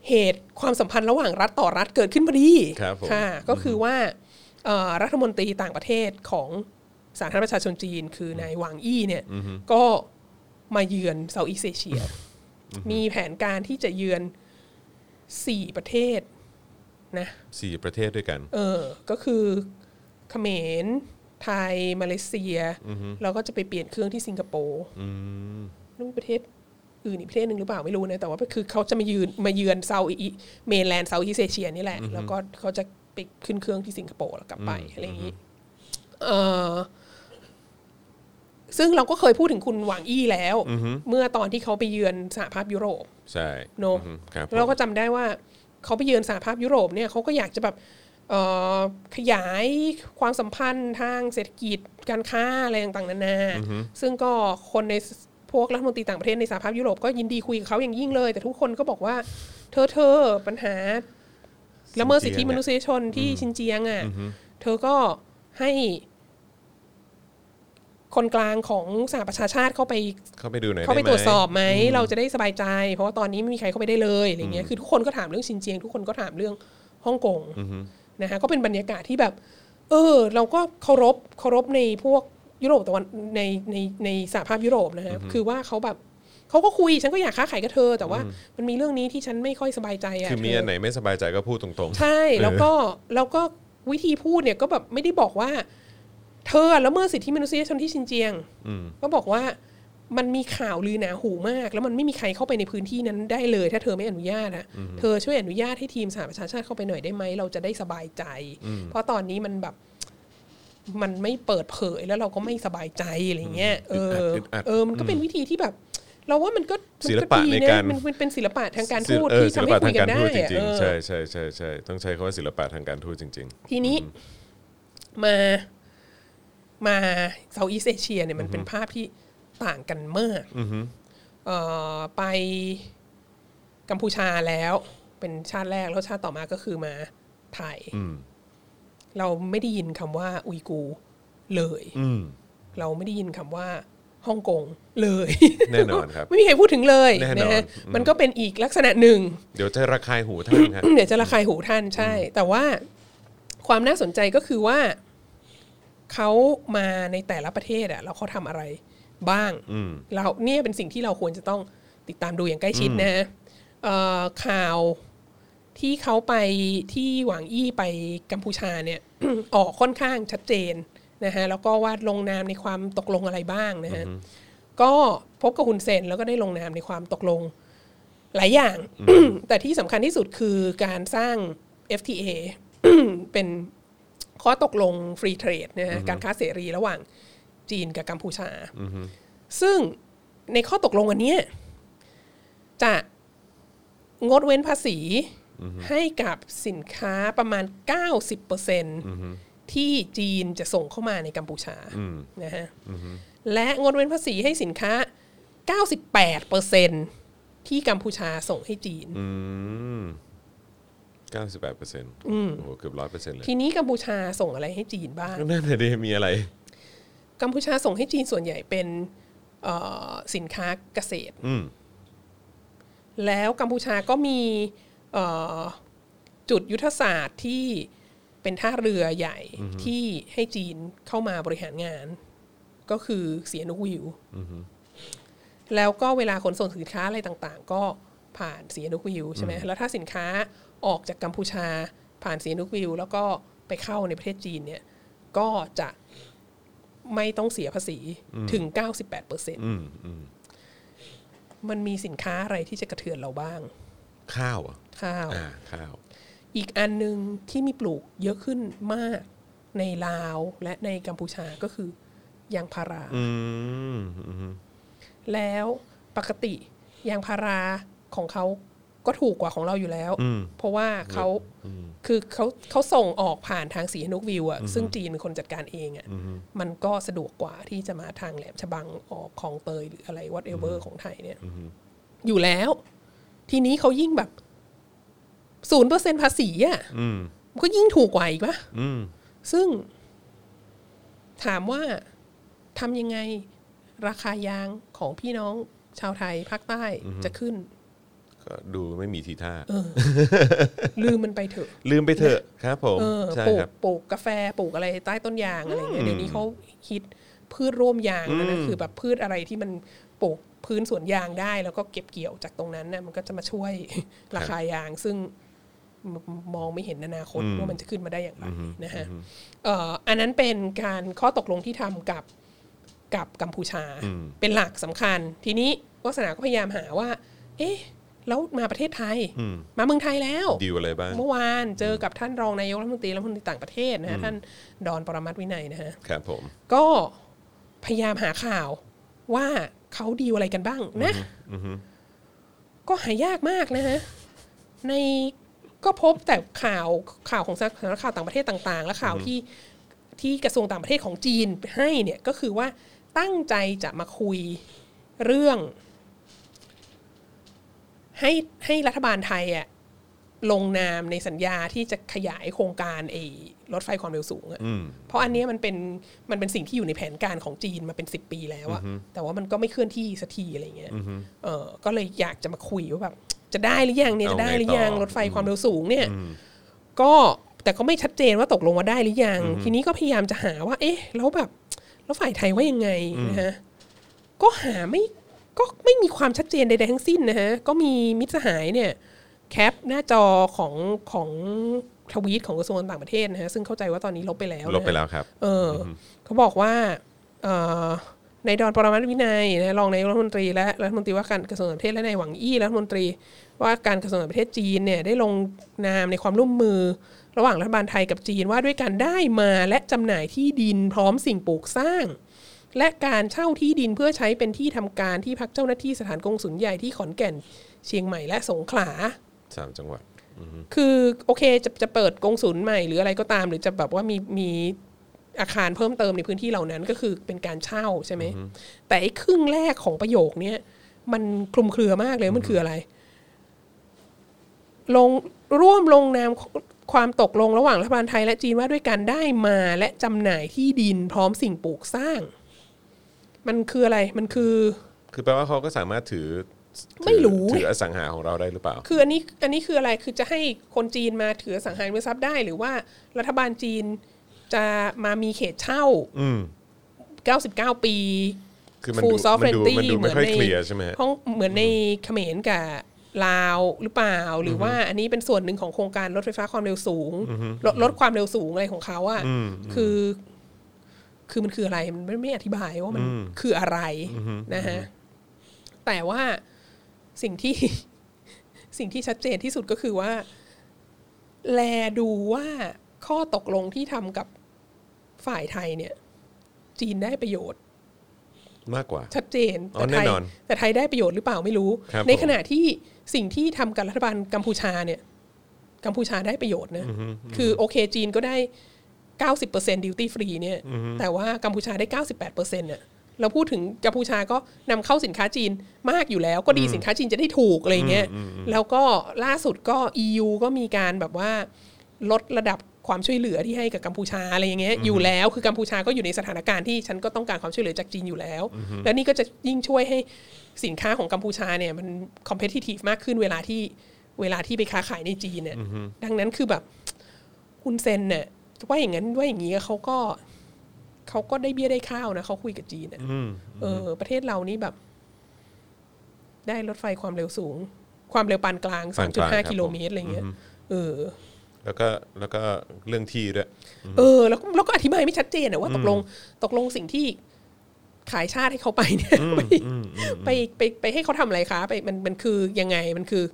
เหตุความสัมพันธ์ระหว่างรัฐต่อรัฐเกิดขึ้นพอดีครับผมค่ะก็คือว่าเอ่อรัฐมนตรีต่างประเทศของสาธารณรัฐประชาชนจีน คือนายหวางอี้เนี่ยก็มาเยือน Southeast Asia มีแผนการที่จะเยือนสี่ประเทศนะสี่ประเทศด้วยกัน เออ ก็คือเขมรไทย มาเลเซีย แล้วก็จะไปเปลี่ยนเครื่องที่สิงคโปร์แล้วมีประเทศ อื่นอีกประเทศหนึ่งหรือเปล่าไม่รู้นะแต่ว่าคือเขาจะมายืนมาเยือน Southea- mainland Southeast Asia นี่แหละ แล้วก็เขาจะไปขึ้นเครื่องที่สิงคโปร์แล้วกลับไปอะไรอย่างนี้เออซึ่งเราก็เคยพูดถึงคุณหวังอี้แล้ว เมื่อตอนที่เขาไปเยือนสหภาพยุโรปใช่เนอะอือฮึครับแล้วเราก็จำได้ว่าเขาไปเยือนสหภาพยุโรปเนี่ยเขาก็อยากจะแบบเอ่อขยายความสัมพันธ์ทางเศรษฐกิจการค้าอะไรต่างๆนานา ซึ่งก็คนใน พวกรัฐมนตรีต่างประเทศในสหภาพยุโรปก็ยินดีคุยกับเขาอย่างยิ่งเลย แต่ทุกคนก็บอกว่า เธอเธอปัญหาละเมิดสิทธิมนุษยชนที่ชินเจียงอะเธอก็ให้คนกลางของสหประชาชาติเข้าไปเข้าไปดูหน่อยเข้าไปด้หมตรวจสอบไหมเราจะได้สบายใจ เพราะว่าตอนนี้ไม่มีใครเข้าไปได้เลยอะไรเงี้ยคือทุกคนก็ถามเรื่องชินเจียง ทุกคนก็ถามเรื่องฮ่องกงนะฮะก็เป็นบรรยากาศที่แบบ เออ เราก็เคารพเคารพในพวก ยุโรปตะวันในในในสหภาพยุโรปนะฮะคือว่าเขาแบบเขาก็คุยฉันก็อยากค้าขายกับเธอ แต่ว่ามันมีเรื่องนี้ที่ฉันไม่ค่อยสบายใจอะคือมีเธอันไหนไม่สบายใจก็พูดตรงๆ ใช่แล้วก็แล้วก็วิธีพูดเนี่ยก็แบบไม่ได้บอกว่า เธอละเมิดสิทธิมนุษยชนที่ชินเจียงก็บอกว่ามันมีข่าวลือหนาหูมาก แล้วมันไม่มีใครเข้าไปในพื้นที่นั้นได้เลย ถ้าเธอไม่อนุญาตอะเธอช่วยอนุญาตให้ทีมสหประชาชาติเข้าไปหน่อยได้ไหมเราจะได้สบายใจ เพราะตอนนี้มันแบบ มันไม่เปิดเผยแล้วเราก็ไม่สบายใจอะไรเงี้ยเอออึดอัดเออมันก็เป็นวิธีที่แบบ เราว่ามันก็มันศิลปะดีในนะการมันมันเป็นศิลปะทางการศิพูลดเออที่ศิทำลให้ปะคุทายงกัการนได้ทูตจอะริงเออๆใช่ใช่ใช่ใช่ต้องใช้คำว่าศิลปะทางการทูตจริงทีนี้มามาเซาท์อีสเอเชียเนี่ยมันเป็นภาพที่ต่างกันมากเอ่อไปกัมพูชาแล้ว เป็นชาติแรกแล้วชาติต่อมาก็คือมาไทยอืม เราไม่ได้ยินคำว่าอุยกูร์เลย อืมเราไม่ได้ยินคำว่าฮ่องกงเลย แน่นอนครับ ไม่มีใครพูดถึงเลยแน่นอนนะฮะมันก็เป็นอีกลักษณะหนึ่ง เดี๋ยวจะระคายหูท่านครับเดี๋ยวจะระคายหูท่านใช่ แต่ว่าความน่าสนใจก็คือว่าเขามาในแต่ละประเทศอะแล้วเขาทำอะไรบ้าง อืม เราเนี่ยเป็นสิ่งที่เราควรจะต้องติดตามดูอย่างใกล้ชิดนะฮะเอ่อข่าว ที่เขาไปที่หวังอี้ไปกัมพูชาเนี่ยออกค่อนข้างชัดเจนนะฮะแล้วก็วาดลงนามในความตกลงอะไรบ้างนะฮะก็พบกับฮุนเซนแล้วก็ได้ลงนามในความตกลงหลายอย่าง แต่ที่สำคัญที่สุดคือการสร้าง FTA เป็นข้อตกลงฟรีเทรดนะฮะการค้าเสรีระหว่างจีนกับกัมพูชา ซึ่งในข้อตกลงอันเนี้ยจะงดเว้นภาษี ให้กับสินค้าประมาณ 90%ที่จีนจะส่งเข้ามาในกัมพูชานะฮะและงดเว้นภาษีให้สินค้า 98%ที่กัมพูชาส่งให้จีนอืมเก้าสิบแปดเปอร์เซ็นต์โอ้โหเกือบร้อยเปอร์เซ็นต์เลย ทีนี้กัมพูชาส่งอะไรให้จีนบ้างก็นั่นเลยดิมีอะไร กัมพูชาส่งให้จีนส่วนใหญ่เป็นเอ่อสินค้าเกษตรอืมแล้วกัมพูชาก็มีเอ่อ จุดยุทธศาสตร์ที่เป็นท่าเรือใหญ่ที่ให้จีนเข้ามาบริหารงาน ก็คือเสียนุกวิวแล้วก็เวลาขนส่งสินค้าอะไรต่างๆ ก็ผ่านเสียนุกวิวใช่ไหมแล้วถ้าสินค้าออกจากกัมพูชา ผ่านเสียนุกวิว แล้วก็ไปเข้าในประเทศจีนเนี่ย ก็จะไม่ต้องเสียภาษีถึง 98%เปอร์เซ็นต์อืมอืมมันมีสินค้าอะไรที่จะกระเทือนเราบ้าง ข้าวอะ ข้าวอ่าข้าว อีกอันหนึ่งที่มีปลูกเยอะขึ้นมากในลาวและในกัมพูชาก็คือยางพารา อืมอืมแล้วปกติยางพาราของเขาก็ถูกกว่าของเราอยู่แล้วเพราะว่าเขาคือเขาเขาส่งออกผ่านทางสีนุกวิวอะซึ่งจีนเป็นคนจัดการเองอะมันก็สะดวกกว่าที่จะมาทางแหลมฉบังออกคลองเตยหรืออะไร whatever ของไทยเนี่ย อยู่แล้ว ทีนี้เขายิ่งแบบ ศูนย์เปอร์เซ็นภาษีอะอืมมันก็ยิ่งถูกกว่าอีกปะอืมซึ่ง ถามว่าทำยังไงราคายางของพี่น้องชาวไทยภาคใต้จะขึ้น ก็ดูไม่มีทีท่าลืมมันไปเถอะ ลืมไปเถอะครับผมเออใช่ปลูกครับปลูกกาแฟปลูกอะไรใต้ต้นยางอะไรเงี้ยเดี๋ยวนี้เขาคิดพืชร่วมยางแล้วนะคือแบบพืชอะไรที่มันปลูกพื้นสวนยางได้ แล้วก็เก็บเกี่ยวจากตรงนั้นนะมันก็จะมาช่วยราคายางซึ่ง มมองไม่เห็นอนาคตว่ามันจะขึ้นมาได้อย่างไรนะฮะเอ่ออันนั้นเป็นการข้อตกลงที่ทำกับกับกัมพูชา เป็นหลักสำคัญ ทีนี้วัฒนาก็พยายามหาว่า เอ๊ะแล้วมาประเทศไทย มาเมืองไทยแล้วดีลอะไรบ้างเมื่อวานเจอกับท่านรองนายกรัฐมนตรีและรัฐมนตรีต่างประเทศนะฮะท่านดอนปรมัตถ์วินัยนะฮะครับผมก็พยายามหาข่าวว่าเขาดีลอะไรกันบ้างนะก็หายากมากนะฮะใน ก็พบแต่ข่าวข่าวของสำนักข่าวต่างประเทศต่างๆ และข่าวที่ที่กระทรวงต่างประเทศของจีนให้เนี่ยก็คือว่าตั้งใจจะมาคุยเรื่อง ให้ให้รัฐบาลไทยอะลงนามในสัญญาที่จะขยายโครงการไอ้รถไฟความเร็วสูงอะอืมเพราะอันเนี้ยมันเป็นมันเป็นสิ่งที่อยู่ในแผนการของจีนมาเป็นสิบปีแล้วอะแต่ว่ามันก็ไม่เคลื่อนที่สักทีอะไรเงี้ยเออก็เลยอยากจะมาคุยว่าแบบ จะได้หรือยังเนี่ยเอาจะได้หรือไงต่อยังรถไฟความเร็วสูงเนี่ยก็แต่ก็ไม่ชัดเจนว่าตกลงว่าได้หรือยัง ทีนี้ก็พยายามจะหาว่า เอ๊ะ แล้วแบบแล้วฝ่ายไทยว่ายังไงนะฮะก็หาไม่ก็ไม่มีความชัดเจนใดๆทั้งสิ้นนะฮะก็มีมิตรสหายเนี่ยแคปหน้าจอของของทวีตของกระทรวงต่างประเทศนะฮะซึ่งเข้าใจว่าตอนนี้ลบไปแล้วนะฮะลบไปแล้วครับ เอออเขาบอกว่าเออในายดอนปรมัตถ์วินัยนะรองนายกรัฐมนตรีและรัฐมนตรีว่าการกระทรวงต่างประเทศและนายหวังอี้รัฐมนตรีว่าการกระทรวงต่างประเทศจีนเนี่ยได้ลงนามในความร่วมมือ ระหว่างรัฐบาลไทยกับจีนว่าด้วยการได้มาและจำหน่ายที่ดินพร้อมสิ่งปลูกสร้าง และการเช่าที่ดินเพื่อใช้เป็นที่ทำการที่พักเจ้าหน้าที่สถานกงสุลใหญ่ที่ขอนแก่นเชียงใหม่และสงขลาสามจังหวัดคือโอเคจะจะเปิดกงสุลใหม่หรืออะไรก็ตาม หรือจะแบบว่ามีมี อาคารเพิ่มเติมในพื้นที่เหล่านั้นก็คือเป็นการเช่าใช่ไหมแต่ไอ้ครึ่งแรกของประโยคเนี้ยมันคลุมเครือมากเลยมันคืออะไร ลงร่วมลงนามความตกลงระหว่างรัฐบาลไทยและจีนว่าด้วยการได้มาและจำหน่ายที่ดินพร้อมสิ่งปลูกสร้าง มันคืออะไรมันคือ คือแปลว่าเขาก็สามารถถือถือไม่รู้ถืออสังหาของเราได้หรือเปล่า คืออันนี้อันนี้คืออะไรคือจะให้คนจีนมาถืออสังหาริมทรัพย์ได้ หรือว่ารัฐบาลจีน จะมามีเขตเช่า อืม99 ปี คือมันดู full มันดู sovereignty มันดูไม่ค่อยเคลียร์ใช่ไหมฮะ ห้องเหมือนในเขมรกับลาวหรือเปล่า หรือว่าอันนี้เป็นส่วนหนึ่งของโครงการรถไฟฟ้าความเร็วสูงลดลดความเร็วสูงอะไรของเขาอะคือ คือมันคืออะไรมันไม่ไม่อธิบายว่ามันคืออะไรนะฮะแต่ว่าสิ่งที่ สิ่งที่ชัดเจนที่สุดก็คือว่า แลดูว่าข้อตกลงที่ทำกับ ฝ่ายไทยเนี่ย จีนได้ประโยชน์ มากกว่า ชัดเจนอ๋อแต่ไทยแน่นอนแต่ไทยได้ประโยชน์หรือเปล่าไม่รู้ครับในผมขณะที่สิ่งที่ทำกับรัฐบาลกัมพูชาเนี่ย กัมพูชาได้ประโยชน์นะคือโอเคจีนก็ได้90% duty free เนี่ย แต่ว่ากัมพูชาได้98%เนี่ยเราพูดถึงกัมพูชาก็นำเข้าสินค้าจีนมากอยู่แล้ว ก็ดีสินค้าจีนจะได้ถูกอะไรเงี้ยแล้วก็ล่าสุดก็ EU ก็มีการแบบว่าลดระดับ ความช่วยเหลือที่ให้กับกัมพูชาอะไรอย่างเงี้ยอยู่แล้วคือกัมพูชาก็อยู่ในสถานการณ์ที่ฉันก็ต้องการความช่วยเหลือจากจีนอยู่แล้ว แล้วนี่ก็จะยิ่งช่วยให้สินค้าของกัมพูชาเนี่ยมัน competitive มากขึ้นเวลาที่เวลาที่ไปค้าขายในจีนเนี่ยดังนั้นคือแบบคุณเซนเนี่ยว่าอย่างนั้นว่าอย่างนี้เขาก็เขาก็ได้เบี้ยได้ข้าวนะเขาคุยกับจีนเนี่ยเออ ประเทศเรานี่แบบ ได้รถไฟความเร็วสูง ความเร็วปานกลางปานกลางครับ3.5 กิโลเมตรอะไรเงี้ยเออ แล้วก็แล้วก็เรื่องที่ด้วยเออ แล้วก็แล้วก็อธิบายไม่ชัดเจนอะว่าตกลงตกลงสิ่งที่ขายชาติให้เขาไปเนี่ยไปไปไปไปให้เขาทำอะไรคะไปมันมันคือยังไงมันคือ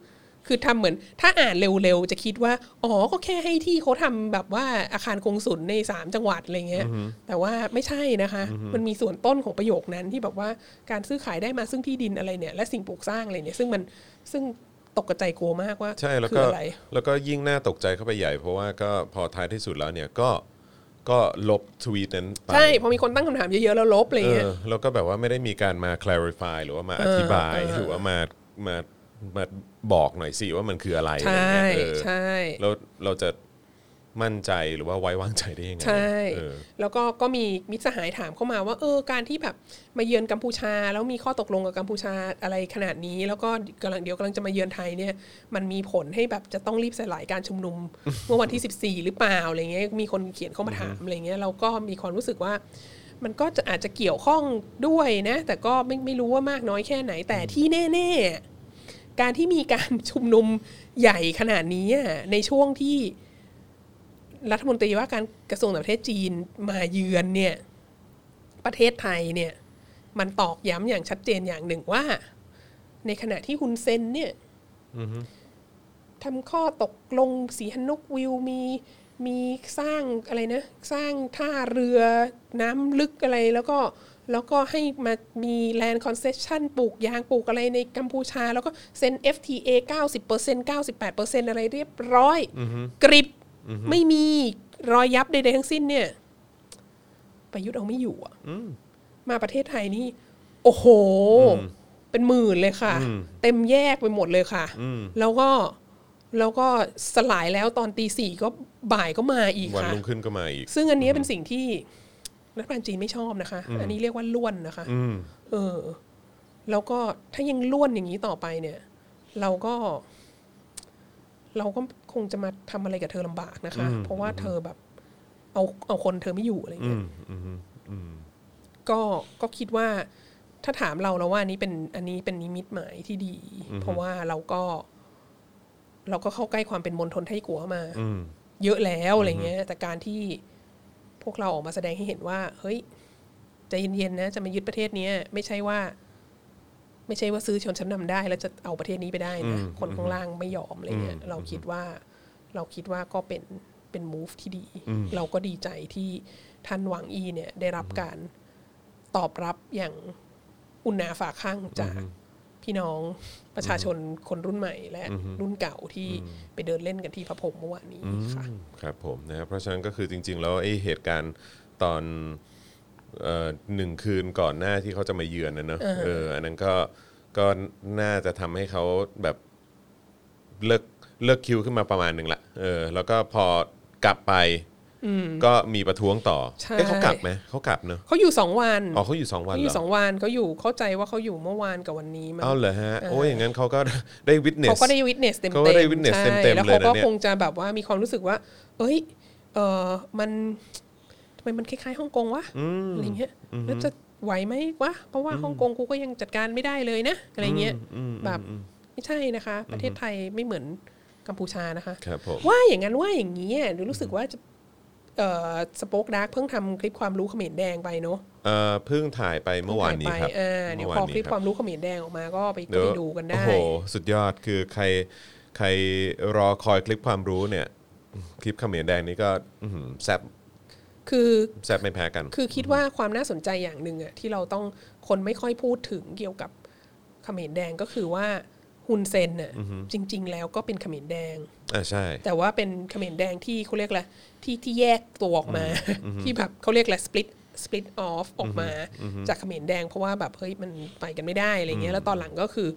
คือทำเหมือน ถ้าอ่านเร็วๆจะคิดว่าอ๋อก็แค่ให้ที่เขาทำแบบว่าอาคารกงสุลในสามจังหวัดอะไรเงี้ย แต่ว่าไม่ใช่นะคะ มันมีส่วนต้นของประโยคนั้นที่แบบว่าการซื้อขายได้มาซึ่งที่ดินอะไรเนี่ย และสิ่งปลูกสร้างอะไรเนี่ย ซึ่งมันซึ่ง ตกกระใจกลัวมากว่าใช่แล้วคืก็ออะไรแล้วก็ยิ่งน่าตกใจเข้าไปใหญ่ เพราะว่าก็พอท้ายที่สุดแล้วเนี่ยก็ก็ลบทวีตนั้นไปใช่พอมีคนตั้งคำถามเยอะๆแล้วลบอะไรเอเงี้ยอแล้วก็แบบว่าไม่ได้มีการมา clarify หรือว่ามาอธิบายหรือว่ามามามาบอกหน่อยสิว่ามันคืออะไรอะไรใช่เงี้ยเออใช่แล้วเราจะ มั่นใจหรือว่าไว้วางใจได้ยังไงใช่เออแล้วก็ก็มีมิตรสหายถามเข้ามาว่าเออการที่แบบมาเยือนกัมพูชา แล้วมีข้อตกลงกับกัมพูชาอะไรขนาดนี้ แล้วก็กำลังเดี๋ยวกำลังจะมาเยือนไทยเนี่ยมันมีผลให้แบบจะต้องรีบสลายการชุมนุม เมื่อวันที่ 14 หรือเปล่าอะไรเงี้ยมีคนเขียนเข้ามาถามอะไรเงี้ยเราก็มีความรู้สึกว่ามันก็จะอาจจะเกี่ยวข้องด้วยนะ แต่ก็ไม่ไม่รู้ว่ามากน้อยแค่ไหนแต่ที่แน่ ๆ การที่มีการชุมนุมใหญ่ขนาดนี้อะในช่วงที่ รัฐมนตรีว่าการกระทรวงต่างประเทศจีนมาเยือนเนี่ยประเทศไทยเนี่ยมันตอกย้ำอย่างชัดเจนอย่างหนึ่งว่า ในขณะที่คุณเซนเนี่ยทำข้อตกลงสีหนุกวิวมีมีสร้างอะไรนะ สร้างท่าเรือน้ำลึกอะไรแล้วก็แล้วก็ให้มามีแลนด์คอนเซ s ชันปลูกยางปลูกอะไรในกัมพูชา แล้วก็เซ็น FTA 90% 98%อะไรเรียบร้อย กริบ ไม่มีรอยยับใดๆทั้งสิ้นเนี่ย ประยุทธ์เอาไม่อยู่อะมาประเทศไทยนี่ โอ้โห เป็นหมื่นเลยค่ะ เต็มแยกไปหมดเลยค่ะ แล้วก็แล้วก็สลายแล้วตอนตีสี่ก็บ่ายก็มาอีกวันค่ะรุ่งขึ้นก็มาอีก ซึ่งอันนี้เป็นสิ่งที่รัฐบาลจีนไม่ชอบนะคะ อันนี้เรียกว่าล้วนนะคะอืมเออ แล้วก็ถ้ายังล้วนอย่างนี้ต่อไปเนี่ย เราก็ เราก็ คงจะมาทำอะไรกับเธอลำบากนะคะ เพราะว่าเธอแบบ เอาเอาคนเธอไม่อยู่อะไรอืเงี้ยมอืมอืมก็ก็คิดว่าถ้าถามเราเราว่าอันนี้เป็นอันนี้เป็นนิมิตหมายที่ดี เพราะว่าเราก็ เราก็เข้าใกล้ความเป็นมณฑลไทกัวมาอืมเยอะแล้วอะไรเงี้ยแต่การที่พวกเราออกมาแสดงให้เห็นว่า เฮ้ยใจเย็นๆนะ จะมายึดประเทศเนี้ยไม่ใช่ว่า ไม่ใช่ว่าซื้อชนชั้นนำได้ แล้วจะเอาประเทศนี้ไปได้นะคนข้างล่างไม่ยอมอะไรเงี้ยเราคิดว่าเราคิดว่าก็เป็นเป็น move ที่ดี เราก็ดีใจที่ท่านหวังอีเนี่ยได้รับการตอบรับอย่างอุ่นหนาฝาข้างจากพี่น้องประชาชนคนรุ่นใหม่ และรุ่นเก่าที่ไปเดินเล่นกันที่พระพรหมเมื่อวานนี้ค่ะครับผมนะครับเพราะฉะนั้นก็คือจริง ๆ แล้วไอ้เหตุการณ์ตอนเอ่อ หนึ่งคืนก่อนหน้าที่เขาจะมาเยือนนะเนอะเอออันนั้นก็ก็น่าจะทำให้เขาแบบเลิกเลิกคิวขึ้นมาประมาณหนึ่งละเออแล้วก็พอกลับไปก็มีประท้วงต่อใช่ เอ๊ะเขากลับไหมเขากลับเนอะเขาอยู่สองวันอ๋อเขาอยู่สองวันเขาอเหรยู่สอองวันเขาอยู่เข้าใจว่าเขาอยู่เมื่อวานกับวันนี้มั้ง เอาเหรอฮะโอ้ยอย่างนั้นเขาก็ได้วิทเนส เขาก็ได้วิทเนสเต็มๆเขาก็ได้ witness ใช่เต็มๆแล้วเลยเขานะก็เนี่ย คงจะแบบว่ามีความรู้สึกว่า เอ้ยเออมันทำไมมันคล้ายๆฮ่องกงวะอะไรเงี้ยแล้วจะไหวไหมวะเพราะว่าฮ่องกงกูก็ยังจัดการไม่ได้เลยนะอะไรเงี้ยแบบไม่ใช่นะคะ ประเทศไทยไม่เหมือนกัมพูชานะคะครับผมว่าอย่างนั้นว่าอย่างนี้หรือรู้สึกว่าจะเอ่อสป็อกดาร์กเพิ่งทำคลิปความรู้เขมรแดงไปเนาะเอ่อเพิ่งถ่ายไปเมื่อวานนี้ครับถ่ยไปอ่าเดี๋ยวมื่พอวานคนี้ลิปรับความรู้เขมรแดงออกมาก็ไปเดี๋ยวไปดูกันได้โอ้โหสุดยอดคือใครใครรอคอยคลิปความรู้เนี่ย คลิปเขมรแดงนี่ก็อื้อหือแซบ คือแซบไม่แพ้กัน คือคิดว่าความน่าสนใจอย่างหนึ่งอะที่เราต้องคนไม่ค่อยพูดถึงเกี่ยวกับเขมรแดงก็คือว่าฮุนเซนน่ะจริง ๆ แล้วก็เป็นเขมรแดงอ่าใช่ แต่ว่าเป็นเขมรแดงที่เขาเรียกอะไรที่ที่แยกตัวออกมา ที่แบบเขาเรียกอะไร split split off ออกมาจากเขมรแดง เพราะว่าแบบเฮ้ยมันไปกันไม่ได้อะไรเงี้ยแล้วตอนหลังก็คือ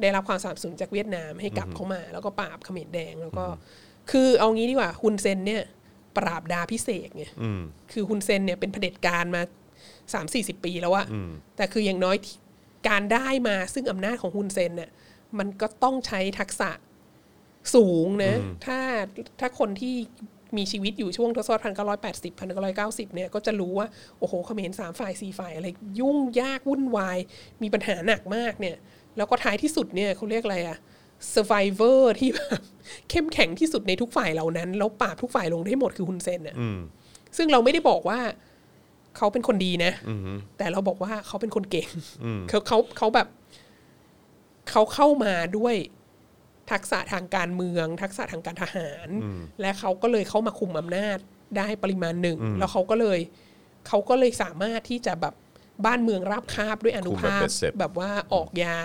ได้รับความสนับสนุนจากเวียดนามให้กลับเข้ามา แล้วก็ปราบเขมรแดงแล้วก็ คือเอางี้ดีกว่าฮุนเซนเนี่ย ปราบดาพิเศษไงคือฮุนเซนเนี่ยเป็นเผด็จการมาสามสี่สิบปีแล้วอะแต่คืออย่างน้อยที่การได้มาซึ่งอำนาจของฮุนเซนเนี่ยมันก็ต้องใช้ทักษะสูงนะถ้าถ้าคนที่มีชีวิตอยู่ช่วงทศวรรษพันเก้าร้อยแปดสิบพันเก้าร้อยเก้าสิบเนี่ยก็จะรู้ว่า โอ้โหเขมรสามฝ่ายสี่ฝ่ายอะไร ยุ่งยากวุ่นวาย มีปัญหาหนักมากเนี่ย แล้วก็ท้ายที่สุดเนี่ยเขาเรียกอะไรอะ survivor ที่แบบเข้มแข็งที่สุดในทุกฝ่ายเหล่านั้น แล้วปราบทุกฝ่ายลงได้หมดคือฮุนเซนน่ะซึ่งเราไม่ได้บอกว่าเขาเป็นคนดีนะแต่เราบอกว่าเขาเป็นคนเก่งเขาเขาเขาแบบเขาเข้ามาด้วยทักษะทางการเมือง ทักษะทางการทหารและเขาก็เลยเข้ามาคุมอำนาจได้ปริมาณหนึ่งแล้วเขาก็เลยเขาก็เลยสามารถที่จะแบบบ้านเมืองราบคาบด้วยอนุภาพคุมแบบเบ็ดเสร็จ แบบว่าออกยา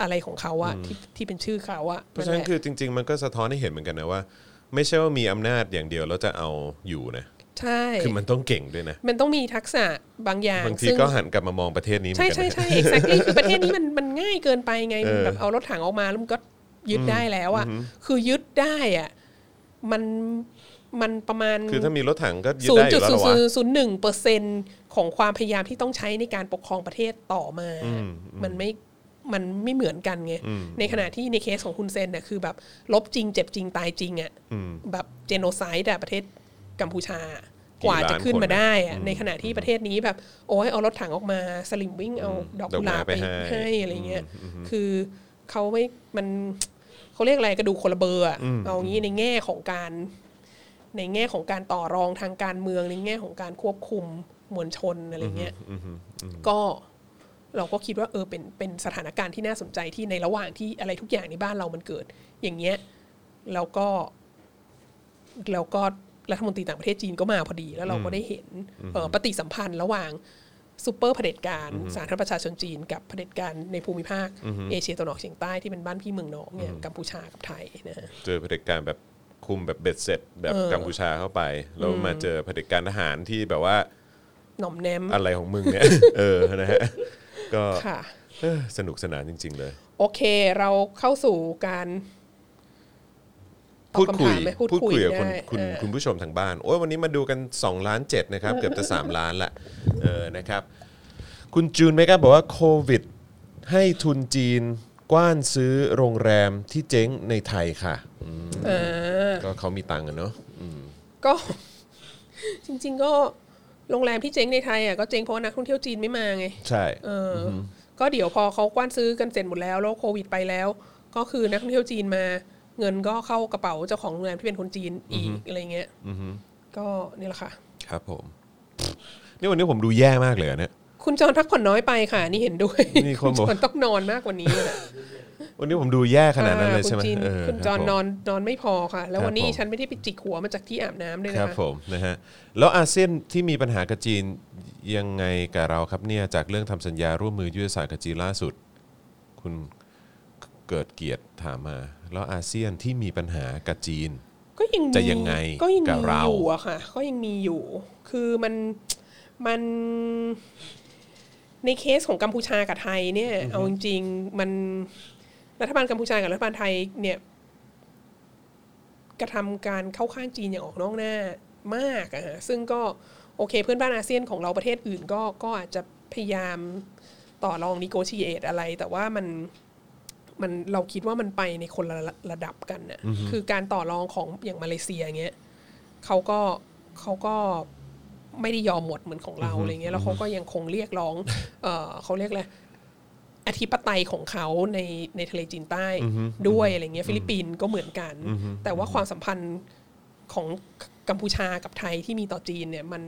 อะไรของเขาอะที่ที่เป็นชื่อเขาอะเพราะฉะนั้นแหลคือจริง ๆ มันก็สะท้อนให้เห็นเหมือนกันนะว่า ไม่ใช่ว่ามีอำนาจอย่างเดียวแล้วจะเอาอยู่นะใช่คือมันต้องเก่งด้วยนะ มันต้องมีทักษะบางอย่างบางทีซึ่งก็หันกลับมามองประเทศนี้เหมือใช่นกันใช่นะใช่ exactly คือประเทศนี้มันมันง่ายเกินไปไงมันแบบเอารถถังออกมาแล้วมันก็ยึดได้แล้วอะคือยึดได้อะมันมันประมาณคือถ้ามีรถถังก็ยึดศูนได้ย์อจุดยู่แล้วศูเหนรอย์วะศูนย์หนึ่งเปอร์เซ็นของความพยายามที่ต้องใช้ในการปกครองประเทศต่อมา มันไม่ มันไม่เหมือนกันไงในขณะที่ในเคสของคุณเซนเนี่ยคือแบบลบจริงเจ็บจริงตายจริงอะแบบเจโนไซด์อะประเทศกัมพูชากว่าจะขึ้นมาได้อะในขณะที่ประเทศนี้แบบ โอ้ยเอารถถังออกมาสลิมวิ่งเอาดอกกุหลาบไปดอกไม้ไปให้ให้อะไรเงี้ยคือเขาไม่มันเขาเรียกอะไรกระดูกคนละเบอร์อะเอางี้ในแง่ของการ ในแง่ของการต่อรองทางการเมืองในแง่ของการควบคุมมวลชนอะไรเงี้ยก็ เราก็คิดว่าเออเป็นเป็นสถานการณ์ที่น่าสนใจที่ในระหว่างที่อะไรทุกอย่างในบ้านเรามันเกิด อย่างเงี้ยแล้วก็แล้วก็รัฐมนตรีต่างประเทศจีนก็มาพอดี แล้วเราก็ได้เห็นเอ่อปฏิสัมพันธ์ระหว่างซูเปอร์เผด็จการสาธารณประชาชนจีน กับเผด็จการในภูมิภาคเอเชียตะวันออกเฉียงใต้ที่เป็นบ้านพี่เมืองน้องเนี่ยกัมพูชากับไทยนะฮะเจอเผด็จการแบบคุมแบบเบ็ดเสร็จแบบกัมพูชาเข้าไปแล้วมาเจอเผด็จการทหารที่แบบว่าหน่อมแนมอะไรของมึงเนี่ยเออนะฮะ ก็ค่ะ เออสนุกสนานจริง ๆ เลย โอเคเราเข้าสู่การ ตอบพูดคุยคำถามไหมพูดพูดคุยคุยกับคุณได้คุณเออ คุณผู้ชมทางบ้าน โอ้ยวันนี้มาดูกัน2ล้าน7นะครับ เกือบจะ 3 ล้านละเออนะครับ คุณจูนเมกาบอกว่าโควิด ให้ทุนจีนกว้านซื้อโรงแรมที่เจ๊งในไทยค่ะอืมเออก็เขามีตังค์กันเนาะอืมก็ จริง ๆ ก็ โรงแรมที่เจ๊งในไทยอะก็เจ๊งเพราะว่านักท่องเที่ยวจีนไม่มาไง ใช่เอออก็เดี๋ยวพอเขากว้านซื้อกันเสร็จหมดแล้วแล้วโควิดไปแล้ว ก็คือนักท่องเที่ยวจีนมา เงินก็เข้ากระเป๋าเจ้าของโรงแรมที่เป็นคนจีนอีกอะไรเงี้ยก็นี่แหละค่ะ ครับผม นี่วันนี้ผมดูแย่มากเลยอะเนี่ย คุณจอนพักผ่อนน้อยไปค่ะ นี่เห็นด้วย มีคคุนณบอกจอนต้องนอนมากกว่านี้อะ วันนี้ผมดูแย่ขนาดนั้นเลยอ่ใช่ไหมคุณจีนเออคุณจอนรับผมนอนนอนไม่พอค่ะ แล้วครับวันนี้ผมฉันไม่ได้ไปจิกหัวมาจากที่อาบน้ำด้วยคนะรับคะผมนะฮะแล้วอาเซียนที่มีปัญหากับจีนยังไงกับเราครับเนี่ยจากเรื่องทำสัญญาร่วมมือยุทธศาสตร์กับจีนล่าสุด คุณเกิดเกียรติถามมา แล้วอาเซียนที่มีปัญหากับจีน ก็ยังมีจะยังไงก็ยังกับมีเราอยู่อะค่ะก็ยังมีอยู่ คือมันมันในเคสของกัมพูชากับไทยเนี่ย เอาจริงๆมัน รัฐบาลกัมพูชากับรัฐบาลไทยเนี่ยกระทำการเข้าข้างจีนอย่างออกนอกหน้ามากอะฮะซึ่งก็โอเคเพื่อนบ้านอาเซียนของเราประเทศอื่นก็ก็อาจจะพยายามต่อรองนิโกชีเอตอะไร แต่ว่ามันมันเราคิดว่ามันไปในคนละระดับกันน่ะคือการต่อรองของอย่างมาเลเซียเงี้ยเขาก็เขาก็ไม่ได้ยอมหมดเหมือนของเราอะไรเงี้ยแล้วเขาก็ยังคงเรียกร้อง เออเขาเรียกอะไร อธิปไตยของเขาในในทะเลจีนใต้ด้วยอะไรเงี้ยฟิลิปปินส์ก็เหมือนกัน แต่ว่าความสัมพันธ์ของกัมพูชากับไทยที่มีต่อจีนเนี่ยมัน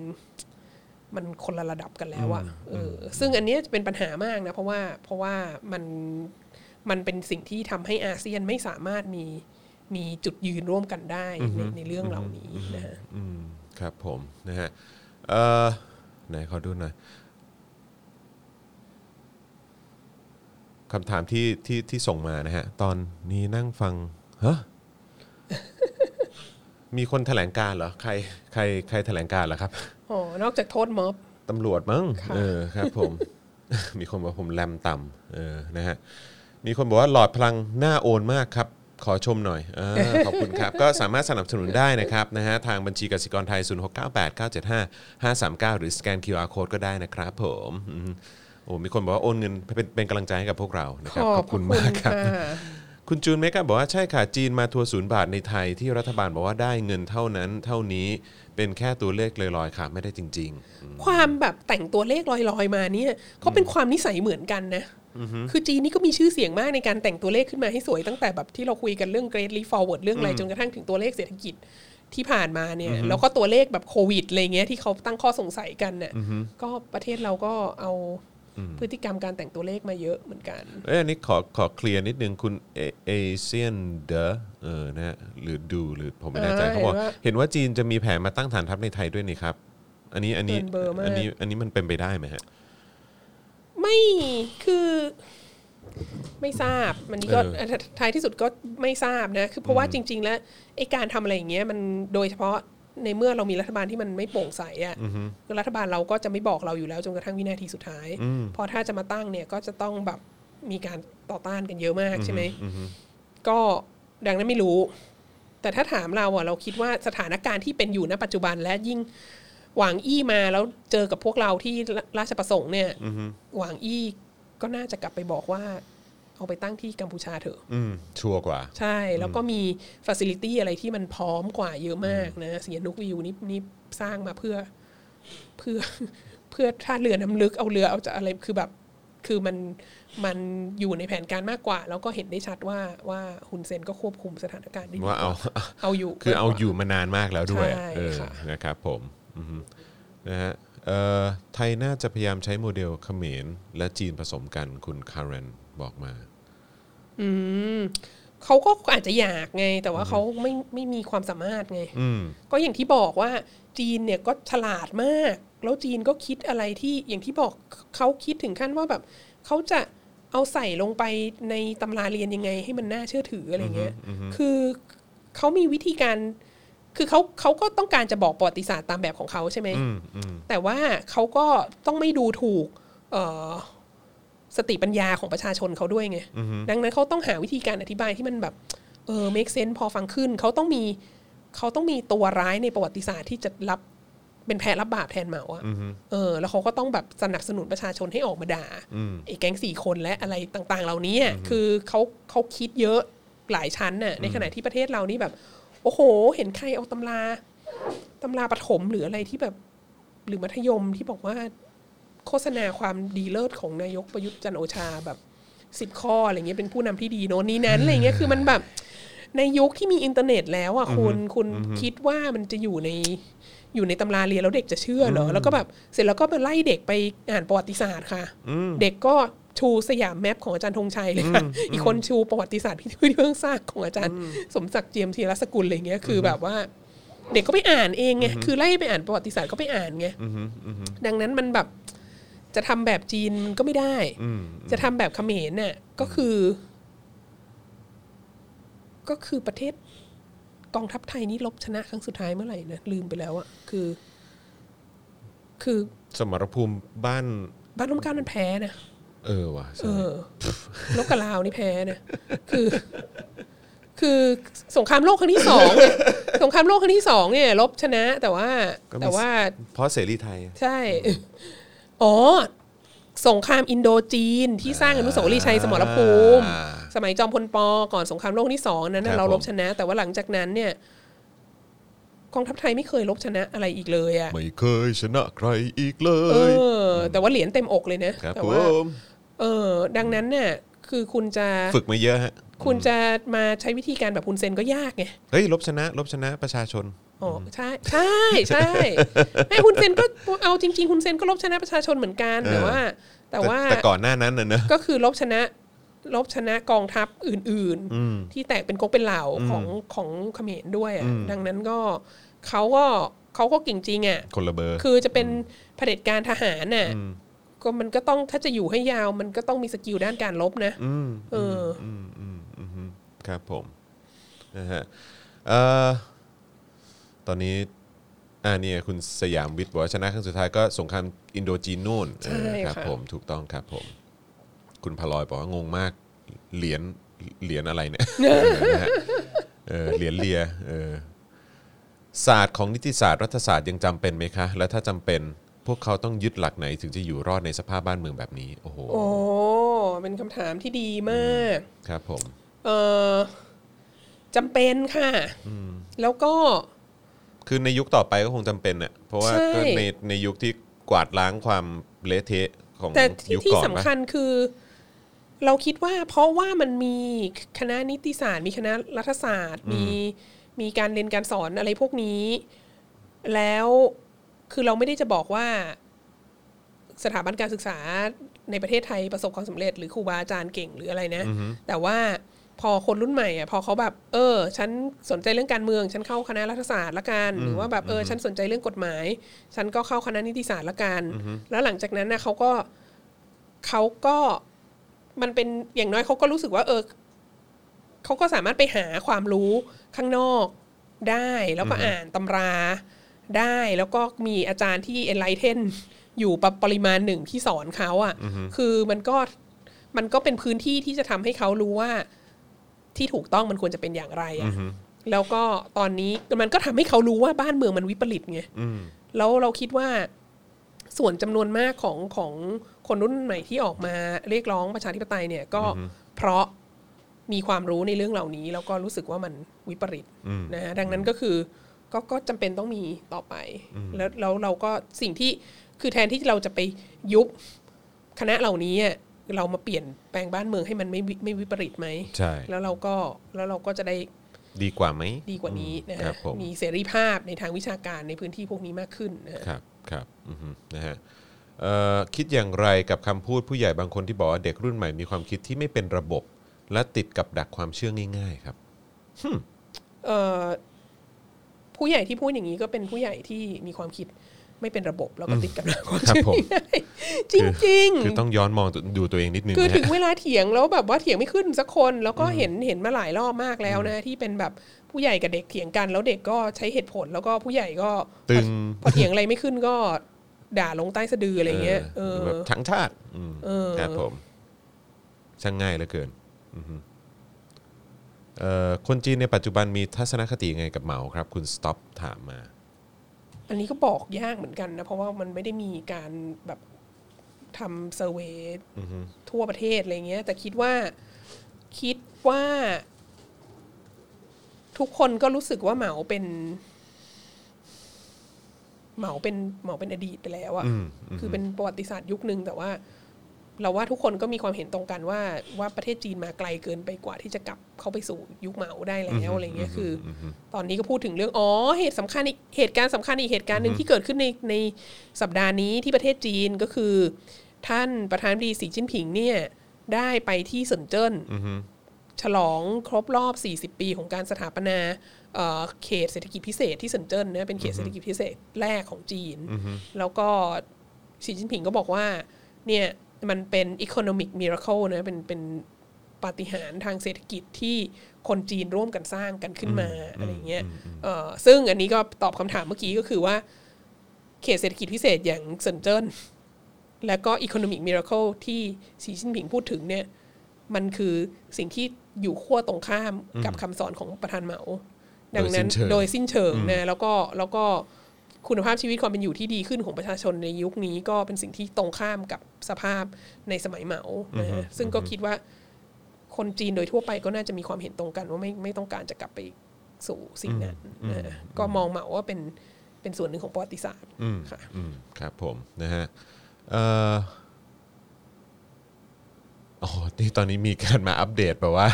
มันคนละระดับกันแล้วอะเออซึ่งอันเนี้ยจะเป็นปัญหามากนะเพราะว่าเพราะว่ามันมันเป็นสิ่งที่ทำให้อาเซียนไม่สามารถมีมีจุดยืนร่วมกันได้ในในเรื่องเหล่านี้นะฮะอืมครับผมนะฮะเอ่อไหนขอดูหน่อย คำถามที่ที่ที่ส่งมานะฮะ ตอนนี้นั่งฟังฮะมีคนแถลงการเหรอ ใครใครใครแถลงการเหรอครับอ๋อนอกจากโทษม็อบตำรวจมั้งค่ะเออครับผม มีคนบอกผมแรมต่ำเออนะฮะมีคนบอกว่าหลอดพลังหน้าโอนมากครับ ขอชมหน่อยเออขอบคุณครับ ก็สามารถสนับสนุนได้นะครับนะฮะทางบัญชีกสิกรไทย 0698975539 หรือสแกน QR Code ก็ได้นะครับผมอืม โอ้มีคนบอกว่าโอนเงินเป็นเป็นกำลังใจให้กับพวกเรานะครับขอบคุณมากครับะคุณจูนเมกาบอกว่าใช่ค่ะจีนมาทัวร์ศูนย์บาทในไทยที่รัฐบาลบอกว่าได้เงินเท่านั้น เท่านี้เป็นแค่ตัวเลขลอยๆค่ะ ไม่ได้จริงความแบบแต่งตัวเลขลอยๆมาเนี่ยเขาเป็นความนิสัยเหมือนกันนะคือจีนนี่ก็มีชื่อเสียงมากในการแต่งตัวเลขขึ้นมาให้สวยตั้งแต่แบบที่เราคุยกันเรื่อง Great Leap Forward เรื่องอะไรจนกระทั่งถึงตัวเลขเศรษฐกิจที่ผ่านมาเนี่ยแล้วก็ตัวเลขแบบโควิดอะไรเงี้ยที่เขาตั้งข้อสงสัยกันเนี่ยก็ประเทศเราก็เอา พฤติกรรมการแต่งตัวเลขมาเยอะเหมือนกันๆเอ้ยอันนี้ขอขอเคลียร์นิดนึงคุณเอเซียนเดอเออนะฮะหรือดูหรือผมไม่แน่ใจเออเขาบอกเห็นว่าเห็นว่าจีนจะมีแผนมาตั้งฐานทัพในไทยด้วยนี่ครับ อันนี้อันนี้เกินเบอร์มากอันนี้อันนี้มันเป็นไปได้ไหมฮะไม่คือไม่ทราบมันนี่ก็เออท้ายที่สุดก็ไม่ทราบนะคือเพราะว่าจริง ๆ แล้วไอ้การทำอะไรอย่างเงี้ยมันโดยเฉพาะ ในเมื่อเรามีรัฐบาลที่มันไม่โปร่งใสอะ่ะคือรัฐบาลเราก็จะไม่บอกเราอยู่แล้วจนกระทั่งวินาทีสุดท้ายเพอถ้าจะมาตั้งเนี่ยก็จะต้องแบบมีการต่อต้านกันเยอะมากใช่ไหมก็ดังนั้นไม่รู้ แต่ถ้าถามเราอะเราคิดว่าสถานการณ์ที่เป็นอยู่ณปัจจุบันและยิ่งหวางอี้มาแล้วเจอกับพวกเราที่ราชประสงค์เนี่ยหวางอี้ก็น่าจะกลับไปบอกว่า เอาไปตั้งที่กัมพูชาเถอะอืมชัวร์กว่า ใช่ แล้วก็มีฟ a ซิลิตี้อะไรที่มันพร้อมกว่าเยอะมากนะสีหนุวิลล์นี่นี่สร้างมาเพื่อเพื่อเพื่อท่าเรือน้ำลึกเอาเรือเอาจะอะไรคือแบบคือมันมันอยู่ในแผนการมากกว่า แล้วก็เห็นได้ชัดว่าว่าฮุนเซนก็ควบคุมสถานการณ์ได้ดีว่าเอากเอาอยู่ คือเอามกกว่อยู่มานานมากแล้วด้วยใช่เออค่ะนะครับผมอือฮึนะฮะเอ่อไทยน่าจะพยายามใช้โมเดลเขมรและจีนผสมกันคุณคาร์เรนบอกมา เขาก็อาจจะอยากไง แต่ว่าเขาไม่ไม่มีความสามารถไงอืมก็อย่างที่บอกว่า จีนเนี่ยก็ฉลาดมาก แล้วจีนก็คิดอะไรที่อย่างที่บอกเขาคิดถึงขั้นว่าแบบเขาจะเอาใส่ลงไปในตำราเรียนยังไง ให้มันน่าเชื่อถืออะไรเงี้ย คือเขามีวิธีการ คือเขาเขาก็ต้องการจะบอกประวัติศาสตร์ตามแบบของเขาใช่ไหมอืมอืมแต่ว่าเขาก็ต้องไม่ดูถูกเอ่อ สติปัญญาของประชาชนเขาด้วยไงดังนั้นเขาต้องหาวิธีการอธิบายที่มันแบบเออ make sense พอฟังขึ้นเขาต้องมีเขาต้องมีตัวร้ายในประวัติศาสตร์ที่จะรับเป็นแพ้รับบาปแทนเหมาอะเออ แล้วเขาก็ต้องแบบสนับสนุนประชาชนให้ออกมาด่าไอ้แก๊งสี่คนและอะไรต่างๆ เหล่านี้อะคือเขาเขาคิดเยอะหลายชั้นน่ะ ในขณะที่ประเทศเรานี่แบบ โอ้โห เห็นใครเอาตำราตำราปฐมหรืออะไรที่แบบ หรือมัธยมที่บอกว่า โฆษณาความดีเลิศของนายกประยุทธ์จันทร์โอชาแบบสิบข้ออะไรเงี้ยเป็นผู้นำที่ดีโน้นนี้นั้นอะไรเงี้ยคือมันแบบในยุคที่มีอินเทอร์เน็ตแล้วอะคุณคุณคิดว่ามันจะอยู่ในอยู่ในตำราเรียนแล้วเด็กจะเชื่อเหรอแล้วก็แบบเสร็จแล้วก็ไปไล่เด็กไปอ่านประวัติศาสตร์ค่ะ เด็กก็ชูสยามแมปของอาจารย์ธงชัยเลยค่ะอีกคนชูประวัติศาสตร์ที่ที่เพิ่งสร้างของอาจารย์สมศักดิ์เจียมธีรสกุลอะไรเงี้ยคือแบบว่า เด็กก็ไปอ่านเองไงคือไล่ไปอ่านประวัติศาสตร์ก็ไปอ่านไงดังนั้นมันแบบ จะทำแบบจีนมันก็ไม่ได้ จะทำแบบเขมรเนี่ยก็คือ ก็คือประเทศกองทัพไทยนี่ลบชนะครั้งสุดท้ายเมื่อไหร่นะลืมไปแล้วอะคือ คือสมรภูมิบ้านบ้านร่มเกล้านั้นแพ้นะเออว่ะใช่เออลบกับลาวนี่แพ้นะคือ คือสงครามโลกครั้งที่สองเนี่ยสงครามโลกครั้งที่สองเนี่ยลบชนะ แต่ว่าก็มีแต่ว่าเพราะเสรีไทย ใช่ อ๋อ สงครามอินโดจีนที่สร้างอนุสาวรีย์ชัยสมรภูมิอ่าสมัยจอมพลปอก่อนสงครามโลกที่สองนั้นครัน่ะบเรารบผมชนะ แต่ว่าหลังจากนั้นเนี่ยกองทัพไทยไม่เคยรบชนะอะไรอีกเลยอะไม่เคยชนะใครอีกเลเอยอแต่ว่าเหรียญเต็มอกเลยนะครับแต่ผว่ามเออ ดังนั้นเนี่ยคือคุณจะฝึกมาเยอะฮะคุณจะมาใช้วิธีการแบบคุณเซนก็ยากไงเฮ้ยลบชนะ ลบชนะประชาชน อ๋อใช่ใช่ใช่ไอ้คุณเซนก็เอาจริงๆคุณเซนก็ลบชนะประชาชนเหมือนกันแต่ว่า แต่ว่าแต่ก่อนหน้านั้นน่ะเนอะก็คือลบชนะลบชนะกองทัพอื่นๆ ที่แตกเป็นก๊กเป็นเหล่าของของเขมรด้วยอะดังนั้นก็เขาก็เขาก็เก่งจริงอะคนละเบอร์คือจะเป็นเผด็จการทหารน่ะก็มันก็ต้องถ้าจะอยู่ให้ยาวมันก็ต้องมี skill ด้านการรบนะเออออืมอืมอืมอืมครับผมนะฮะเอ่อ ตอนนี้อ่าเนี่ยคุณสยามวิทย์บอกว่าชนะครั้งสุดท้ายก็สงครามอินโดจีนนู่นใช่เออครับค่ะ ผมถูกต้องครับผม คุณพลอยบอกว่างงมากเหรียญเหรียญอะไรเนี่ยนะฮะเออเหรียญเลียเออศาสตร์ของนิติศาสตร์รัฐศาสตร์ยังจำเป็นไหมคะ และถ้าจำเป็นพวกเขาต้องยึดหลักไหนถึงจะอยู่รอดในสภาพบ้านเมืองแบบนี้ โอ้โหโอ้เป็นคำถามที่ดีมาก ครับผม เออจำเป็นค่ะ แล้วก็ คือในยุคต่อไปก็คงจำเป็นน่ะเพราะว่าใช่ ก็ในในยุคที่กวาดล้างความเละเทะของแต่ที่ยุคที่ก่อนสำปะคัญคือ เราคิดว่าเพราะว่ามันมีคณะนิติศาสตร์ มีคณะรัฐศาสตร์ มีมีการเรียนการสอนอะไรพวกนี้ แล้วคือเราไม่ได้จะบอกว่า สถาบันการศึกษาในประเทศไทยประสบความสำเร็จ หรือครูบาอาจารย์เก่งหรืออะไรนะ แต่ว่า พอคนรุ่นใหม่อะพอเขาแบบ เออ ฉันสนใจเรื่องการเมือง ฉันเข้าคณะรัฐศาสตร์ละกัน หรือว่าแบบเออ ฉันสนใจเรื่องกฎหมาย ฉันก็เข้าคณะนิติศาสตร์ละกัน แล้วหลังจากนั้นนะเขาก็เขาก็มันเป็นอย่างน้อยเขาก็รู้สึกว่า เออเขาก็สามารถไปหาความรู้ข้างนอกได้แล้วก็อ่านตำราได้แล้วก็มีอาจารย์ที่ enlighten อยู่ปปริมาณหนึ่งที่สอนเขาอะ่ะ คือมันก็มันก็เป็นพื้นที่ที่จะทำให้เขารู้ว่า ที่ถูกต้องมันควรจะเป็นอย่างไรอะ่ะแล้วก็ตอนนี้มันก็ทำให้เขารู้ว่าบ้านเมืองมันวิปริตไงแล้วเราคิดว่าส่วนจำนวนมากของของคนรุ่นใหม่ที่ออกมาเรียกร้องประชาธิปไตยเนี่ยก็เพราะมีความรู้ในเรื่องเหล่านี้ แล้วก็รู้สึกว่ามันวิปริตนะฮะดังนั้นก็คือก็ก็จำเป็นต้องมีต่อไป แล้วแล้วเราก็สิ่งที่คือแทนที่เราจะไปยุบคณะเหล่านี้อะ เรามาเปลี่ยนแปลงบ้านเมืองให้มันไม่วิไม่วิปริตไหมใช่ แล้วเราก็แล้วเราก็จะได้ดีกว่าไหมดีกว่านี้นะครัฮะบผม มีเสรีภาพในทางวิชาการในพื้นที่พวกนี้มากขึ้นนะฮะ ครับครับอือฮึนะฮะเอ่อคิดอย่างไรกับคำพูดผู้ใหญ่บางคนที่บอกว่าเด็กรุ่นใหม่มีความคิดที่ไม่เป็นระบบ และติดกับดักความเชื่อง่ายๆครับ เอ่อผู้ใหญ่ที่พูดอย่างนี้ก็เป็นผู้ใหญ่ที่มีความคิด ไม่เป็นระบบแล้วก็ติดกับดักความครับเชื่อผมง่ายจริงคือต้องย้อนมองดูตัวเองนิดนึงๆคือนะถึงฮะเวลาเถียงแล้วแบบว่าเถียงไม่ขึ้นสักคนแล้วก็เห็นเห็นมาหลายรอบมากแล้วนะที่เป็นแบบผู้ใหญ่กับเด็กเถียงกัน แล้วเด็กก็ใช้เหตุผลแล้วก็ผู้ใหญ่ก็ตึงพอเถียงอะไรไม่ขึ้นก็ด่าลงใต้สะดืออะไรเงี้ยเออแบบทั้งชาติอืมเออครับผมช่างง่ายเหลือเกินอือฮึเอ่อคนจีนในปัจจุบันมีทัศนคติยังไงกับเหมาครับ คุณสต็อปถามมา อันนี้ก็บอกยากเหมือนกันนะ เพราะว่ามันไม่ได้มีการแบบทำเซอร์เวยทั่วประเทศอะไรเงี้ย แต่คิดว่าคิดว่า ทุกคนก็รู้สึกว่าเหมาเป็น เหมาเป็นเหมาเป็นอดีตไปแล้วอะอืมอืมคือเป็นประวัติศาสตร์ยุคนึงแต่ว่า เราว่าทุกคนก็มีความเห็นตรงกันว่าว่าประเทศจีนมาไกลเกินไปกว่าที่จะกลับเข้าไปสู่ยุคเหมาได้แล้วอะไรเงี้ยคืออตอนนี้ก็พูดถึงเรื่องอ๋อเหตุสำคัญอีกเหตุการณ์สำคัญอีกเหตุการณ์หนึ่งที่เกิดขึ้นในในสัปดาห์นี้ที่ประเทศจีนก็คือ ท่านประธานาธิบดีสีจิ้นผิงเนี่ยได้ไปที่เซินเจิ้นฉลองครบรอบ 40 ปีของการสถาปนาเอ่อเขตเศรษฐกิจพิเศษที่เซินเจิ้นนะเป็นเขตเศรษฐกิจพิเศษแรกของจีน แล้วก็สีจิ้นผิงก็บอกว่าเนี่ย มันเป็น economic miracle นะเป็นเป็นปาฏิหาริย์ทางเศรษฐกิจที่คนจีนร่วมกันสร้างกันขึ้นมาอะไรเงี้ยเอ่อซึ่งอันนี้ก็ตอบคำถามเมื่อกี้ก็คือว่า เขตเศรษฐกิจพิเศษอย่างเซินเจิ้นแล้วก็ Economic Miracle ที่สีจิ้นผิงพูดถึงเนี่ย มันคือสิ่งที่อยู่ขั้วตรงข้ามกับคำสอนของประธานเหมา ดังนั้นโดยสิ้นเชิงโดยสิ้นเชิงนะแล้วก็แล้วก็ คุณภาพชีวิตความเป็นอยู่ที่ดีขึ้นของประชาชนในยุคนี้ก็เป็นสิ่งที่ตรงข้ามกับสภาพในสมัยเหมานะฮะซึ่งก็คิดว่าคนจีนโดยทั่วไปก็น่าจะมีความเห็นตรงกันว่าไม่ไม่ต้องการจะกลับไปสู่สิ่งนั้นนะฮะก็มองเหมาว่าเป็นเป็นส่วนหนึ่งของประวัติศาสตร์ค่ะอืมครับผมนะฮะเอ่ออ๋อที่ตอนนี้มีการมาอัปเดตแบบว่า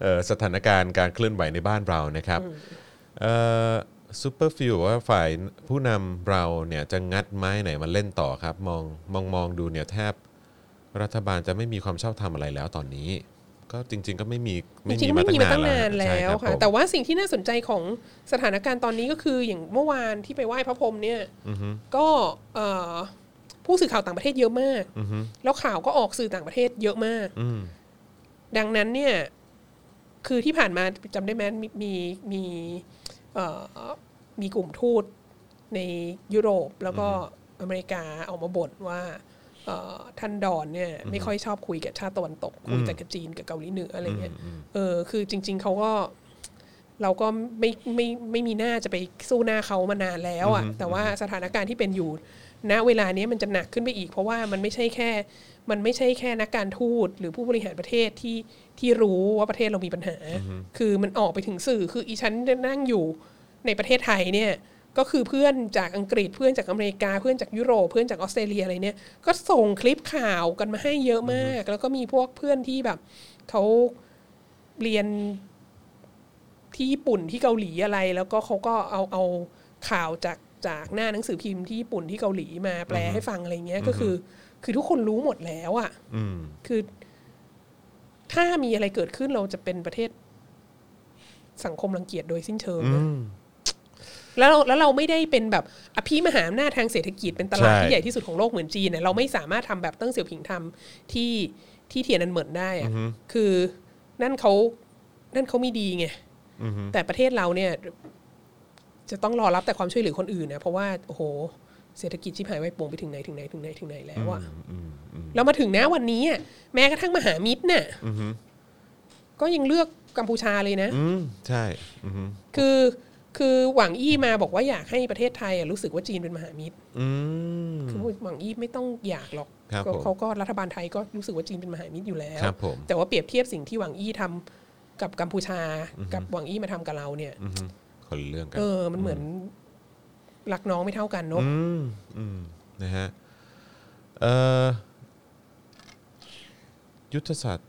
เอ่อสถานการณ์การเคลื่อนไหวในบ้านเรานะครับเอ่อ ซูเปอร์ฟิลว่าฝ่ายผู้นำเราเนี่ยจะงัดไม้ไหนมาเล่นต่อครับ มองมองมองดูเนี่ยแทบรัฐบาลจะไม่มีความชอบธรรมอะไรแล้วตอนนี้ ก็จริง ๆ ก็ไม่มีจริงๆไม่มีมาตั้งนานใช่แล้วรับค่ะผมแต่ว่าสิ่งที่น่าสนใจของสถานการณ์ตอนนี้ก็คืออย่างเมื่อวานที่ไปไหว้พระพรหมเนี่ยก็เอ่อผู้สื่อข่าวต่างประเทศเยอะมากแล้วข่าวก็ออกสื่อต่างประเทศเยอะมากอืมดังนั้นเนี่ย คือที่ผ่านมาจำได้ไหมมีมี มีเอ่อมีกลุ่มทูตในยุโรปแล้วก็อเมริกาออกมาบ่นว่าเอ่อท่านดอนเนี่ยไม่ค่อยชอบคุยกับชาติตะวันตก คุยแต่กับจีนกับเกาหลีเหนืออะไรเงี้ยเออคือจริง ๆเขาก็เราก็ไม่ไม่ไม่มีหน้าจะไปสู้หน้าเขามานานแล้วอะ่ะแต่ว่าสถานการณ์ที่เป็นอยู่ณเวลานี้มันจะหนักขึ้นไปอีก เพราะว่ามันไม่ใช่แค่ มันไม่ใช่แค่นักการทูตหรือผู้บริหารประเทศที่ ที่รู้ว่าประเทศเรามีปัญหา คือมันออกไปถึงสื่อ คืออีฉันนั่งอยู่ในประเทศไทยเนี่ย ก็คือเพื่อนจากอังกฤษเพื่อนจากอเมริกาเพื่อนจากยุโรปเพื่อนจากออสเตรเลียอะไรเนี่ย ก็ส่งคลิปข่าวกันมาให้เยอะมาก แล้วก็มีพวกเพื่อนที่แบบเขาเรียนที่ญี่ปุ่นที่เกาหลีอะไร แล้วก็เขาก็เอาเอาข่าวจากจากหน้าหนังสือพิมพ์ที่ญี่ปุ่นที่เกาหลีมาแปลให้ฟังอะไรเงี้ยก็คือ คือทุกคนรู้หมดแล้วอะ่ะอืมคือ ถ้ามีอะไรเกิดขึ้นเราจะเป็นประเทศ สังคมรังเกียจโดยสิ้นเชิงนะแล้วเราแล้วเราไม่ได้เป็นแบบอภิมหาอำนาจทางเศรษฐกิจเป็นตลาดใช่ที่ใหญ่ที่สุดของโลกเหมือนจีนเนี่ยเราไม่สามารถทำแบบเติ้งเสี่ยวผิงทำที่ที่เทียนนันเหมินได้อะคือนั่นเขานั่นเขาไม่ดีไงแต่ประเทศเราเนี่ย จะต้องรอรับแต่ความช่วยเหลือคนอื่นนะเพราะว่าโอ้โห เศรษฐกิจชิบหายไวายป่วงไปถึงไหนถึงไหนถึงไหนถึงไหนแล้วอะแล้วมาถึงนะวันนี้อะแม้กระทั่งมหามิตรเนี่ยก็ยังเลือกกัมพูชาเลยนะอืมใช่อืมคือคือหวังอี้มาบอกว่าอยากให้ประเทศไทยอะรู้สึกว่าจีนเป็นมหามิตรอืมคือหวังอี้ไม่ต้องอยากหรอกครับก็ผมเขาก็รัฐบาลไทยก็รู้สึกว่าจีนเป็นมหามิตรอยู่แล้วครับผมแต่ว่าเปรียบเทียบสิ่งที่หวังอี้ทำกับกัมพูชา กับหวังอี้มาทำกับเราเนี่ยอืมคนละเรื่องกันเออมันเหมือน รักน้องไม่เท่ากันเนอะอืมอืมนะฮะเอ่อยุทธศาสตร์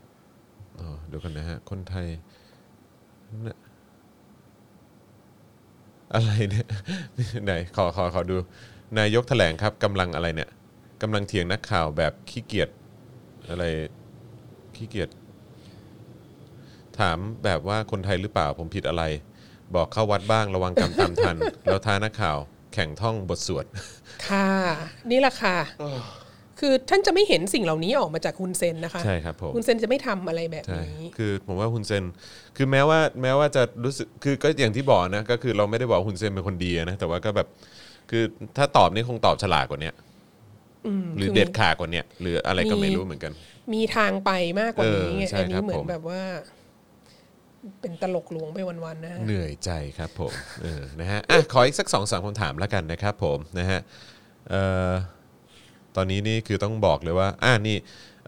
อ๋อเดี๋ยวกันนะฮะ คนไทยอะไรเนี่ยไหนขอขอขอดู นายกแถลงครับกำลังอะไรเนี่ยกำลังเถียงนักข่าวแบบขี้เกียจอะไรขี้เกียจถามแบบว่าคนไทยหรือเปล่าผมผิดอะไร บอกเข้าวัดบ้างระวังกรรมตามทัน แล้วท้านักข่าว แข่งท่องบทสวด ค่ะ นี่แหละค่ะ คือท่านจะไม่เห็นสิ่งเหล่านี้ออกมาจากคุณเซนนะคะใช่ครับผมคุณเซนจะไม่ทำอะไรแบบใช่นี้ คือผมว่าฮุนเซนคือแม้ว่าแม้ว่าจะรู้สึกคือก็อย่างที่บอกนะก็คือเราไม่ได้บอกฮุนเซนเป็นคนดีนะแต่ว่าก็แบบคือถ้าตอบนี่คงตอบฉลาดกว่าเนี้ยหรือคือเด็ดขาดกว่าเนี้ยหรืออะไรก็มีไม่รู้เหมือนกัน มีทางไปมากกว่านี้ไงเออใช่อันครันี้บเหมือผนม แบบว่า เป็นตลกหลวงไปวันๆนะฮะเหนื่อยใจครับผมเออนะฮะอะขออีกสักสองสามคำถามแล้วกันนะครับผมนะฮะเอ่อตอนนี้นี่คือต้องบอกเลยว่าอ่านี่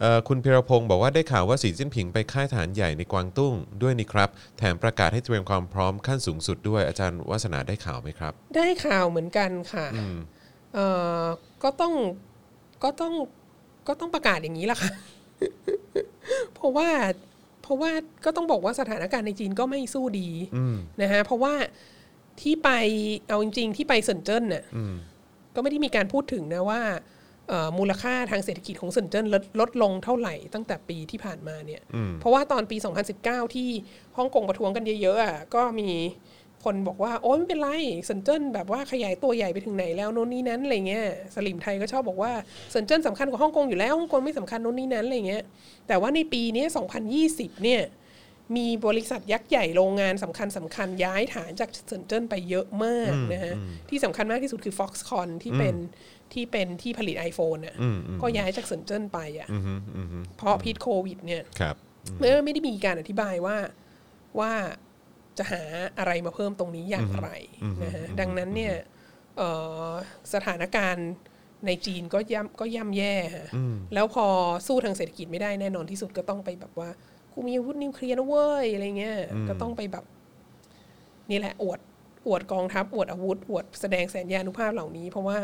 เอ่อคุณพิรพงศ์บอกว่าได้ข่าวว่าสีจิ้นผิงไปค่ายทหารใหญ่ในกวางตุ้งด้วยนี่ครับ แถมประกาศให้เตรียมความพร้อมขั้นสูงสุดด้วยอาจารย์วัฒนาได้ข่าวไหมครับ ได้ข่าวเหมือนกันค่ะเอ่อก็ต้องก็ต้องก็ต้องประกาศอย่างนี้แหละค่ะ เพราะว่าเพ ราะว่าก็ต้องบอกว่าสถานการณ์ในจีนก็ไม่สู้ดีนะฮะเพราะว่าที่ไปเอาจริง ๆ ที่ไปเซินเจิ้นเนี่ยก็ไม่ได้มีการพูดถึงนะว่าเอ่อมูลค่าทางเศรษฐกิจของเซินเจิ้นลดลดลงเท่าไหร่ตั้งแต่ปีที่ผ่านมาเนี่ย เพราะว่าตอนปี 2019 ที่ฮ่องกงประท้วงกันเยอะๆอะก็มี คนบอกว่าโอ้ยไม่เป็นไรเซินเจิ้นแบบว่าขยายตัวใหญ่ไปถึงไหนแล้วโน่นนี่นั้นอะไรเงี้ยสลิมไทยก็ชอบบอกว่าเซินเจิ้นสำคัญกว่าฮ่องกงอยู่แล้วฮ่องกงไม่สำคัญโน่นนี่นั้นอะไรเงี้ยแต่ว่าในปีนี้2020 เนี่ยมีบริษัทยักษ์ใหญ่โรงงานสำคัญสำคัญย้ายฐานจากเซินเจิ้นไปเยอะมากนะฮะที่สำคัญมากที่สุดคือ Foxconn ที่เป็นที่เป็นที่ผลิต iPhone น่ะก็ย้ายจากเซินเจิ้นไปอะเพราะพิษโควิดเนี่ยครับไม่ไม่ได้มีการอธิบายว่าว่า จะหาอะไรมาเพิ่มตรงนี้อย่างไรนะฮะดังนั้นเนี่ยเอ่อสถานการณ์ในจีนก็ย่ำก็ย่ำแย่ฮะแล้วพอสู้ทางเศรษฐกิจไม่ได้แน่นอนที่สุดก็ต้องไปแบบว่ากูมีอาวุธนิวเคลียร์นะเว้ยอะไรเงี้ยก็ต้องไปแบบนี่แหละอวดอวดกองทัพอวดอาวุธอวดแสดงแสนยานุภาพเหล่านี้ เพราะว่า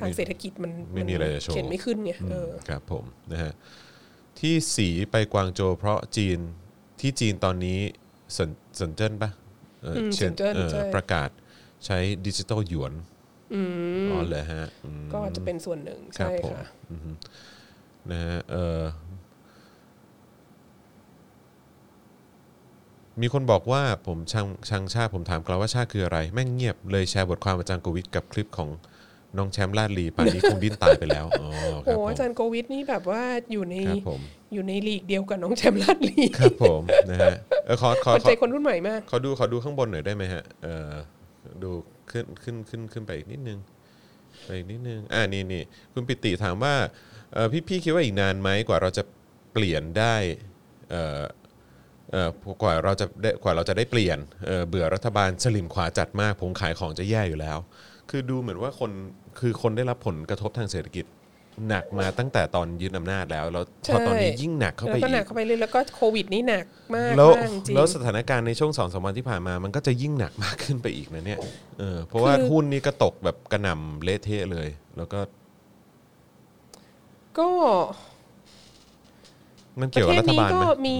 ทางเศรษฐกิจมันไม่มีอะไรจะโชว์เขียนไม่ขึ้นไงเออครับผมนะฮะที่สีไปกวางโจวเพราะจีนที่จีนตอนนี้สน สนเจิ้นปะเอออืมเชิญเซินเจิ้นเออใช่ ประกาศใช้ดิจิตอลหยวนอ๋อเลยฮะอืม ก็จะเป็นส่วนหนึ่งครับใช่ผมค่ะนะฮะเออมีคนบอกว่าผมชังชังชาติผมถามกลับว่าชาติคืออะไร แม่งเงียบเลยแชร์บทความอาจารย์โกวิทกับคลิปของ น้องแชมป์ลาดลีป่านนี้คงดิ้นตายไปแล้วอ๋อคโอ้รับผมอาจารย์โควิดนี่แบบว่าอยู่ในครับผมอยู่ในลีกเดียวกับน้องแชมป์ลาดลีครับผมนะฮะเออขอขอคนขอใจคนรุ่นใหม่มาก ขอดูขอดูข้างบนหน่อยได้ไหมฮะ เออดูขึ้นขึ้นขึ้นขึ้นไปอีกนิดนึง ไปอีกนิดนึง อ่านี่นี่คุณปิติถามว่าเออพี่พี่คิดว่าอีกนานไหมกว่าเราจะเปลี่ยนได้ เออเออกว่าเราจะได้กว่าเราจะได้เปลี่ยนเออเบื่อรัฐบาลสลิมขวาจัดมากผมขายของจะแย่อยู่แล้ว คือดูเหมือนว่าคน คือคนได้รับผลกระทบทางเศรษฐกิจหนักมาตั้งแต่ตอนยึดอำนาจแล้ว แล้วพอตอนนี้ใช่ยิ่งหนักเข้าแล้วไปก็อีหนักกเข้าไปเรื่อยแล้วก็โควิดนี่หนักมากแล้วมากจริงแล้วสถานการณ์ในช่วงสองสามวันที่ผ่านมามันก็จะยิ่งหนักมากขึ้นไปอีกนะเนี่ยเออเพราะว่าคือหุ้นนี่ก็ตกแบบกระหน่ำเละเทะเลย แล้วก็ ก็มันปเกี่ยวระกับเทศรัฐนี้บาลก็ไหมมี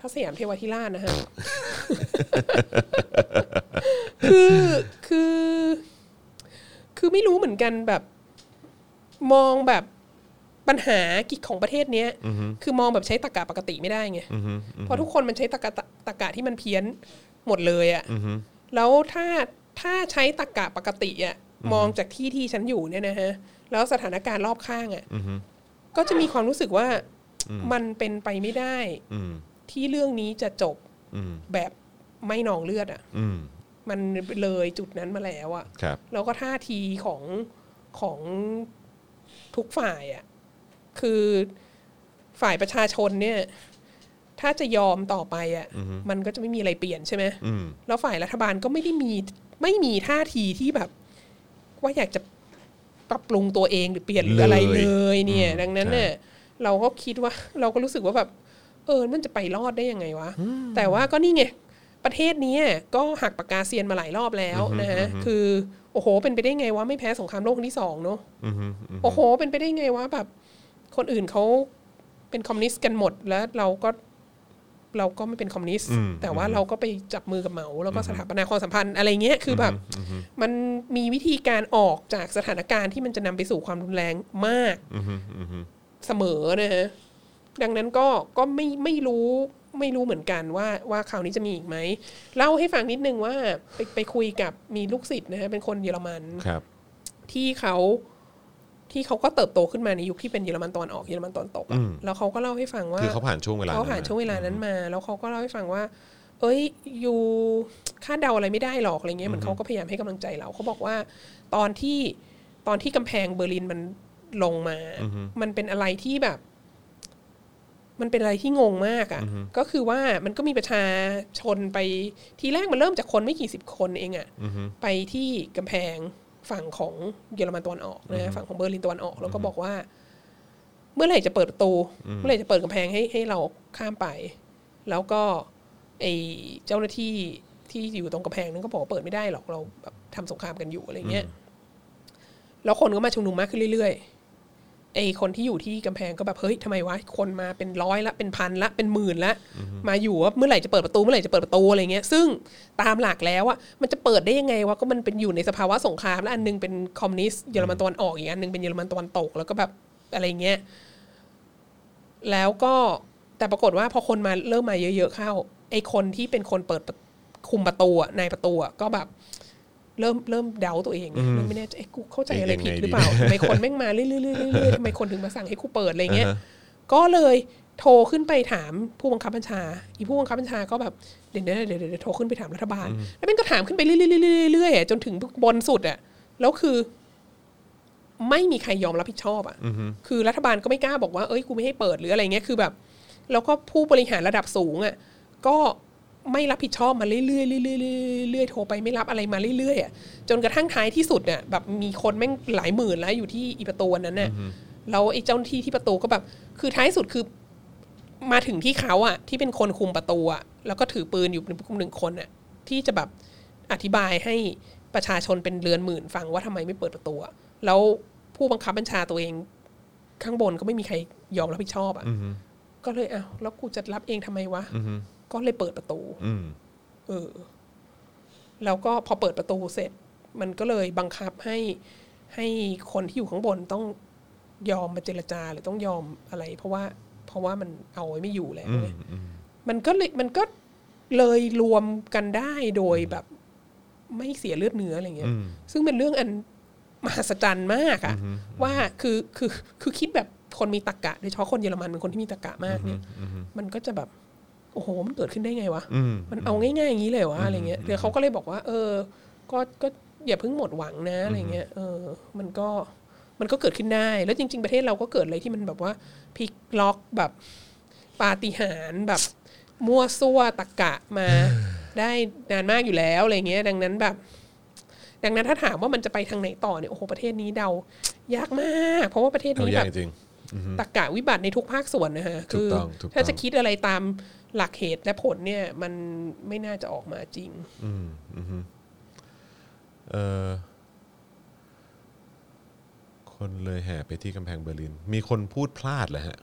พระสยามเทวทิราชนะฮะคือคือ คือไม่รู้เหมือนกันแบบมองแบบปัญหากิจของประเทศเนี้ย คือมองแบบใช้ตรรกะปกติไม่ได้ไงอือฮึอือฮึเพราะทุกคนมันใช้ตรรกะตรรกะที่มันเพี้ยนหมดเลยอะ่ะอือฮึแล้วถ้าถ้าใช้ตรรกะปกติอะ่ะมองจากที่ที่ฉันอยู่เนี่ยนะฮะแล้วสถานการณ์รอบข้างอะ่ะอือฮึก็จะมีความรู้สึกว่ามันเป็นไปไม่ได้อืมที่เรื่องนี้จะจบอืมแบบไม่นองเลือดอะ่ะอื มมันเลยจุดนั้นมาแล้วอะ่ะครับแล้วก็ท่าทีของของทุกฝ่ายอะ่ะคือฝ่ายประชาชนเนี่ย ถ้าจะยอมต่อไปอะ่ะมันก็จะไม่มีอะไรเปลี่ยนใช่ไหมอืมแล้วฝ่ายรัฐบาลก็ไม่ได้มีไม่มีท่าทีที่แบบ ว่าอยากจะปรับปรุงตัวเองหรือเปลี่ยนหรืออะไรเลยเลยเนี่ยอืมดังนั้นใช่เนี่ยเราก็คิดว่า เราก็รู้สึกว่าแบบ เออมันจะไปรอดได้ยังไงวะ แต่ว่าก็นี่ไง ประเทศนี้ก็หักปากกาเซียนมาหลายรอบแล้วนะฮะคือโอ้โห เป็นไปได้ไงวะไม่แพ้สงครามโลกครั้งที่สองเนาะอือฮึอืมโอ้โห เป็นไปได้ไงวะแบบ คนอื่นเขาเป็นคอมมิวนิสต์กันหมดแล้วเราก็เราก็ไม่เป็นคอมมิวนิสต์อืมแต่ว่าเราก็ไปจับมือกับเหมาแล้วก็สถาปนาความสัมพันธ์อะไรเงี้ยคือแบบมันมีวิธีการออกจากสถานการณ์ที่มันจะนำไปสู่ความรุนแรงมากอือฮึอือฮึเสมอนะฮะดังนั้นก็ก็ไม่ไม่รู้ ไม่รู้เหมือนกันว่าว่าคราวนี้จะมีอีกไหมเล่าให้ฟังนิดนึงว่าไปไปคุยกับมีลูกศิษย์นะฮะเป็นคนเยอรมันครับ ที่เขาที่เขาก็เติบโตขึ้นมาในยุคที่เป็นเยอรมันตะวันออกเยอรมันตะวันตกอะแล้วเขาก็เล่าให้ฟังว่าคือเขาผ่านช่วงเวลาเขาผ่านมช่วงเวลานั้นมา แล้วเขาก็เล่าให้ฟังว่า เอ้ยอยู่คาดเดาอะไรไม่ได้หรอกอะไรเงี้ยเหมือนเขาก็พยายามให้กำลังใจเราเขาบอกว่าตอนที่ตอนที่กำแพงเบอร์ลินมันลงมา มันเป็นอะไรที่แบบ มันเป็นอะไรที่งงมากอะ่ะ ก็คือว่ามันก็มีประชาชนไปทีแรกมันเริ่มจากคนไม่กี่สิบคนเองอะ่ะไปที่กำแพงฝั่งของเยอรมันตะวันออกนะฮะฝั่งของเบอร์ลินตะวันออก แล้วก็บอกว่า เมื่อไหร่จะเปิดประตู เมื่อไหร่จะเปิดกำแพงให้ให้เราข้ามไป แล้วก็ไอเจ้าหน้าที่ที่อยู่ตรงกำแพงนั้นก็บอกว่าเปิดไม่ได้หรอกเราแบบทำสงครามกันอยู่อะไรเงี้ยแล้วคนก็มาชุมนุมมากขึ้นเรื่อยๆ ไอคนที่อยู่ที่กำแพงก็แบบเฮ้ยทำไมวะคนมาเป็นร้อยละเป็นพันละเป็นหมื่นละ มาอยู่ว่าเมื่อไหร่จะเปิดประตูเมื่อไหร่จะเปิดประตูอะไรเงี้ยซึ่งตามหลักแล้วอะมันจะเปิดได้ยังไงวะก็มันเป็นอยู่ในสภาวะสงครามแล้วอันหนึงเป็นคอมมิวนิสต์เยอรมันตะวันออกอีกอันหนึงเป็นเยอรมันตะวันตก แล้วก็แบบอะไรเงี้ยแล้วก็แต่ปรากฏว่าพอคนมาเริ่มมาเยอะ ๆเข้าไอคนที่เป็นคนเปิดประคุมประตูอะนายประตูอะก็แบบ เริ่มเริ่มเดาตัวเองเริ่มไม่แน่ใจเอ๊ะกูเข้าใจอะไรผิดหรือเปล่าทำไมคนแม่งมาเรื่อยๆเรื่อยๆเรื่อยๆทำไมคนถึงมาสั่งให้กูเปิดอะไรเงี้ยอ่าฮะก็เลยโทรขึ้นไปถามผู้บังคับบัญชา อีผู้บังคับบัญชาก็แบบเดี๋ยวเดี๋ยวเดี๋ยวเดี๋ยวโทรขึ้นไปถามรัฐบาล แล้วมันก็ถามขึ้นไปเรื่อยๆเรื่อยๆเรื่อยๆอะจนถึงบนสุดอะแล้วคือ ไม่มีใครยอมรับผิดชอบอะคือรัฐบาลก็ไม่กล้าบอกว่าเอ้ยกูไม่ให้เปิดหรืออะไรเงี้ยคือแบบ แล้วก็ผู้บริหารระดับสูงอะก็ ไม่รับผิดชอบมาเรื่อยๆเรื่อยๆเรื่อยๆโทรไปไม่รับอะไรมาเรื่อยๆอะจนกระทั่งท้ายที่สุดเนี่ยแบบมีคนแม่งหลายหมื่นแล้วอยู่ที่อีประตูอันนั้นน่ะแล้วไอ้เจ้าหน้าที่ที่ประตูก็แบบ คือท้ายสุดคือ มาถึงที่เขาอะที่เป็นคนคุมประตูอะแล้วก็ถือปืนอยู่หนึ่งคนอะที่จะแบบอธิบายให้ประชาชนเป็นเรือนหมื่นฟังว่าทำไมไม่เปิดประตูอะแล้วผู้บังคับบัญชาตัวเองข้างบนก็ไม่มีใครยอมรับผิดชอบอะก็เลยอ้าวแล้วกูจะรับเองทำไมวะ ก็เลยเปิดประตูอืมเออ แล้วก็พอเปิดประตูเสร็จ มันก็เลยบังคับให้ให้คนที่อยู่ข้างบนต้องยอมมาเจรจาหรือต้องยอมอะไร เพราะว่า เพราะว่ามันเอาไว้ไม่อยู่แล้วไงมันก็เลยมันก็เลยรวมกันได้โดยแบบ ไม่เสียเลือดเนื้ออะไรเงี้ย ซึ่งเป็นเรื่องอันมหัศจรรย์มากอะว่าคือคือคือคิดแบบคนมีตรกกะโดยเฉพาะคนเยอรมันเป็นคนที่มีตรกกะมากเนี่ย มันก็จะแบบโอ้โหมันเกิดขึ้นได้ไงวะอืมมันเอาง่ายๆอย่างนี้เลยวะอะไรเงี้ยเดี๋ยวเขาก็เลยบอกว่า เออ ก็ก็อย่าเพิ่งหมดหวังนะอะไรเงี้ยเออ มันก็มันก็เกิดขึ้นได้ แล้วจริง ๆ ประเทศเราก็เกิดอะไรที่มันแบบว่าพลิกล็อกแบบปาฏิหาริย์แบบมั่วซั่วตะกะมาได้นานมากอยู่แล้วอะไรเงี้ย ดังนั้นแบบ ดังนั้นถ้าถามว่ามันจะไปทางไหนต่อเนี่ยโอ้โหประเทศนี้เดายากมาก เพราะว่าประเทศเอานี้อย่าแบงบจริง ตรกกะวิบัติในทุกภาคส่วนนะฮะถูกต้องถูกต้องถ้าจะคิดอะไรตามหลักเหตุและผลเนี่ย มันไม่น่าจะออกมาจริงเออคนเลยแห่ไปที่กำแพงเบอร์ลิน มีคนพูดพลาดเหรอฮะ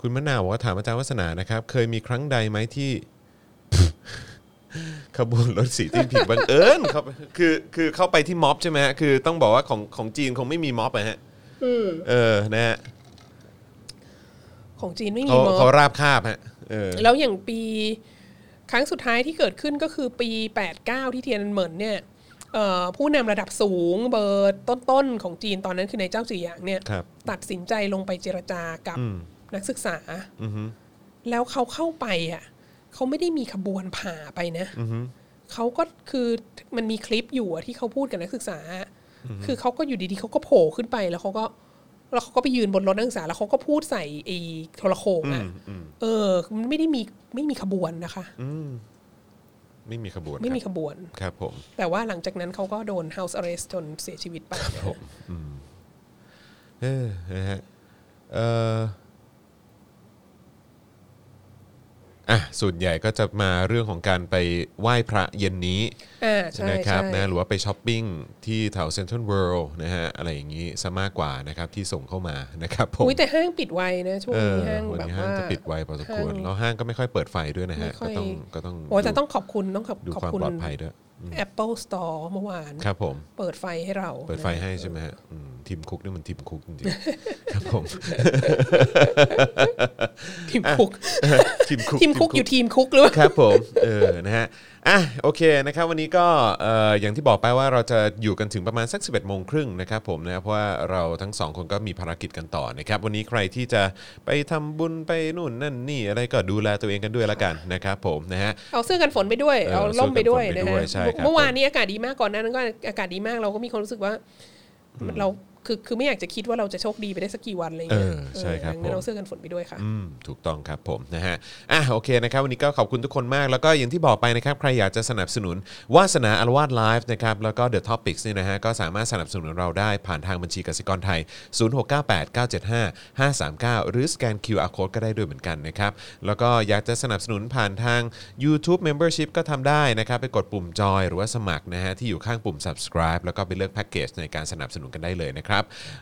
คุณมะนาวบอกว่าถามอาจารย์วัฒนานะครับ เคยมีครั้งใดไหมที่ ขบวนรถสีที่ผิดบังเอิญเขาคือคือเข้าไปที่ม็อบใช่ไหมฮะคือต้องบอกว่าของของจีนคงไม่มีม็อบอะฮะเออนะฮะของจีนไม่มีเขามอเขาราบคาบฮะเออแล้วอย่างปี ครั้งสุดท้ายที่เกิดขึ้นก็คือปี 89 ที่เทียนอันเหมินเนี่ยเอ่อผู้นำระดับสูงเบอร์ต้นๆของจีนตอนนั้นคือในายเจ้าจีหยางเนี่ย ครับ ตัดสินใจลงไปเจรจากับอืม นักศึกษา อือฮึแล้วเขาเข้าไปอะ เขาไม่ได้มีขบวนผ่าไปนะเขาก็คือมันมีคลิปอยู่อะที่เขาพูดกับนักศึกษา คือเขาก็อยู่ดีๆเขาก็โผล่ขึ้นไปแล้วเขาก็แล้วเขาก็ไปยืนบนรถนักศึกษาแล้วเขาก็พูดใส่ไอ้โทรโขงอะเออ มันไม่ได้มีไม่มีขบวนนะคะไม่มีขบวนไม่มีคขรับบวนครับผม แต่ว่าหลังจากนั้นเขาก็โดน house arrest จนเสียชีวิตไปนะฮะเออนะฮะเออ อะส่วนใหญ่ก็จะมาเรื่องของการไปไหว้พระเย็นนี้อ่าใช่นะครับใช่ นะหรือว่าไปช้อปปิ้งที่แถวเซ็นทรัลเวิลด์นะฮะอะไรอย่างนี้ซะมากกว่านะครับที่ส่งเข้ามานะครับผมอุ้ยแต่ห้างปิดไวนะช่วงเออนี้ห้างวันแบบนี้ห้างว่าจะปิดไวพอสมควรห้าง แล้วห้างก็ไม่ค่อยเปิดไฟด้วยนะฮะไม่ค่ก็อย ต้องก็ต้องโอ้แต่ดู ต้องขอบคุณต้องขอบดูขอบความคุณปลอดภัยด้วย Apple Store เมื่อวานครับผมเปิดไฟให้เรา เปิดไฟนะให้ใช่ไหมฮะอืมทีมคุกนี่มันทีมคุกจริงๆครับผมทีมคุกทีมคุกทีมคุกอยู่ทีมคุกหรือว่าครับผมเออนะฮะ อะโอเคนะครับวันนี้ก็เอ่ออย่างที่บอกไปว่าเราจะอยู่กันถึงประมาณสัก 11โมงครึ่งนะครับผมนะเพราะว่าเราทั้งสองคนก็มีภารกิจกันต่อนะครับวันนี้ใครที่จะไปทำบุญไปนู่นนั่นนี่อะไรก็ดูแลตัวเองกันด้วยละกันนะครับผมนะฮะเอาเสื้อกันฝนไปด้วยเออเอาล่มไปด้วยเสื้อกันฝนไปนะด้วยฮะใช่ครับเมื่อวานนี้อากาศดีมากก่อนหนานั้นก็อากาศดีมากเราก็มีความรู้สึกว่าเรา คือคือไม่อยากจะคิดว่าเราจะโชคดีไปได้สักกี่วันอะไรเอเงี้ยอใช่ครับเอองั้นผมเอาเสื้อกันฝนไปด้วยค่ะอืมถูกต้องครับผมนะฮะอะโอเคนะครับวันนี้ก็ขอบคุณทุกคนมากแล้วก็อย่างที่บอกไปนะครับใครอยากจะสนับสนุนวาสนาอารวาสไลฟ์นะครับแล้วก็ The Topics เนี่ยนะฮะก็สามารถสนับสนุนเราได้ผ่านทางบัญชีกสิกรไทย 0698975539 หรือสแกน QR Code ก็ได้ด้วยเหมือนกันนะครับแล้วก็อยากจะสนับสนุนผ่านทาง YouTube Membership ก็ทำได้นะครับไปกดปุ่มจอยหรือว่าสมัครนะฮะที่อยู่ข้างปุ่ม subscribe แล้วก็ไปเลือกแพ็กเกจในการสนับสนุนกันได้เลยนะครับ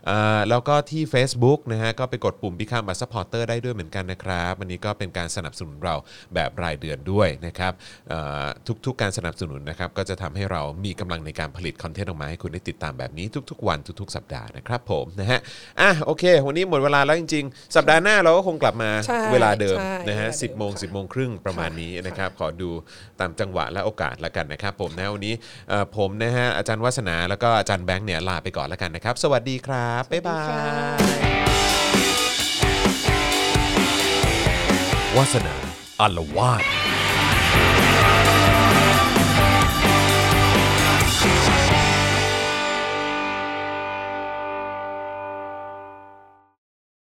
อ่าแล้วก็ที่ Facebook นะฮะก็ไปกดปุ่ม Become a supporter ได้ด้วยเหมือนกันนะครับวันนี้ก็เป็นการสนับสนุนเราแบบรายเดือนด้วยนะครับอ่าทุกๆการสนับสนุนนะครับก็จะทำให้เรามีกำลังในการผลิตคอนเทนต์ออกมาให้คุณได้ติดตามแบบนี้ทุก ๆ วันทุก ๆ สัปดาห์นะครับผมนะฮะอะโอเค วันนี้หมดเวลาแล้วจริง ๆ สัปดาห์หน้าเราก็คงกลับมาใช่เวลาเดิมใช่นะฮะเวลาเดิมสิบโมงค่ะสิบโมงครึ่งประมาณนี้นะครับขอดูตามจังหวะและโอกาสแล้วกันนะครับผมนะวันนี้เอ่อผมนะฮะอาจารย์วัฒนาแล้วก็อาจารย์แบงค์เนี่ยลาไปก่อนแล้วกันนะครับสวัสดีครับ บ๊ายบายวาสนาอารวาส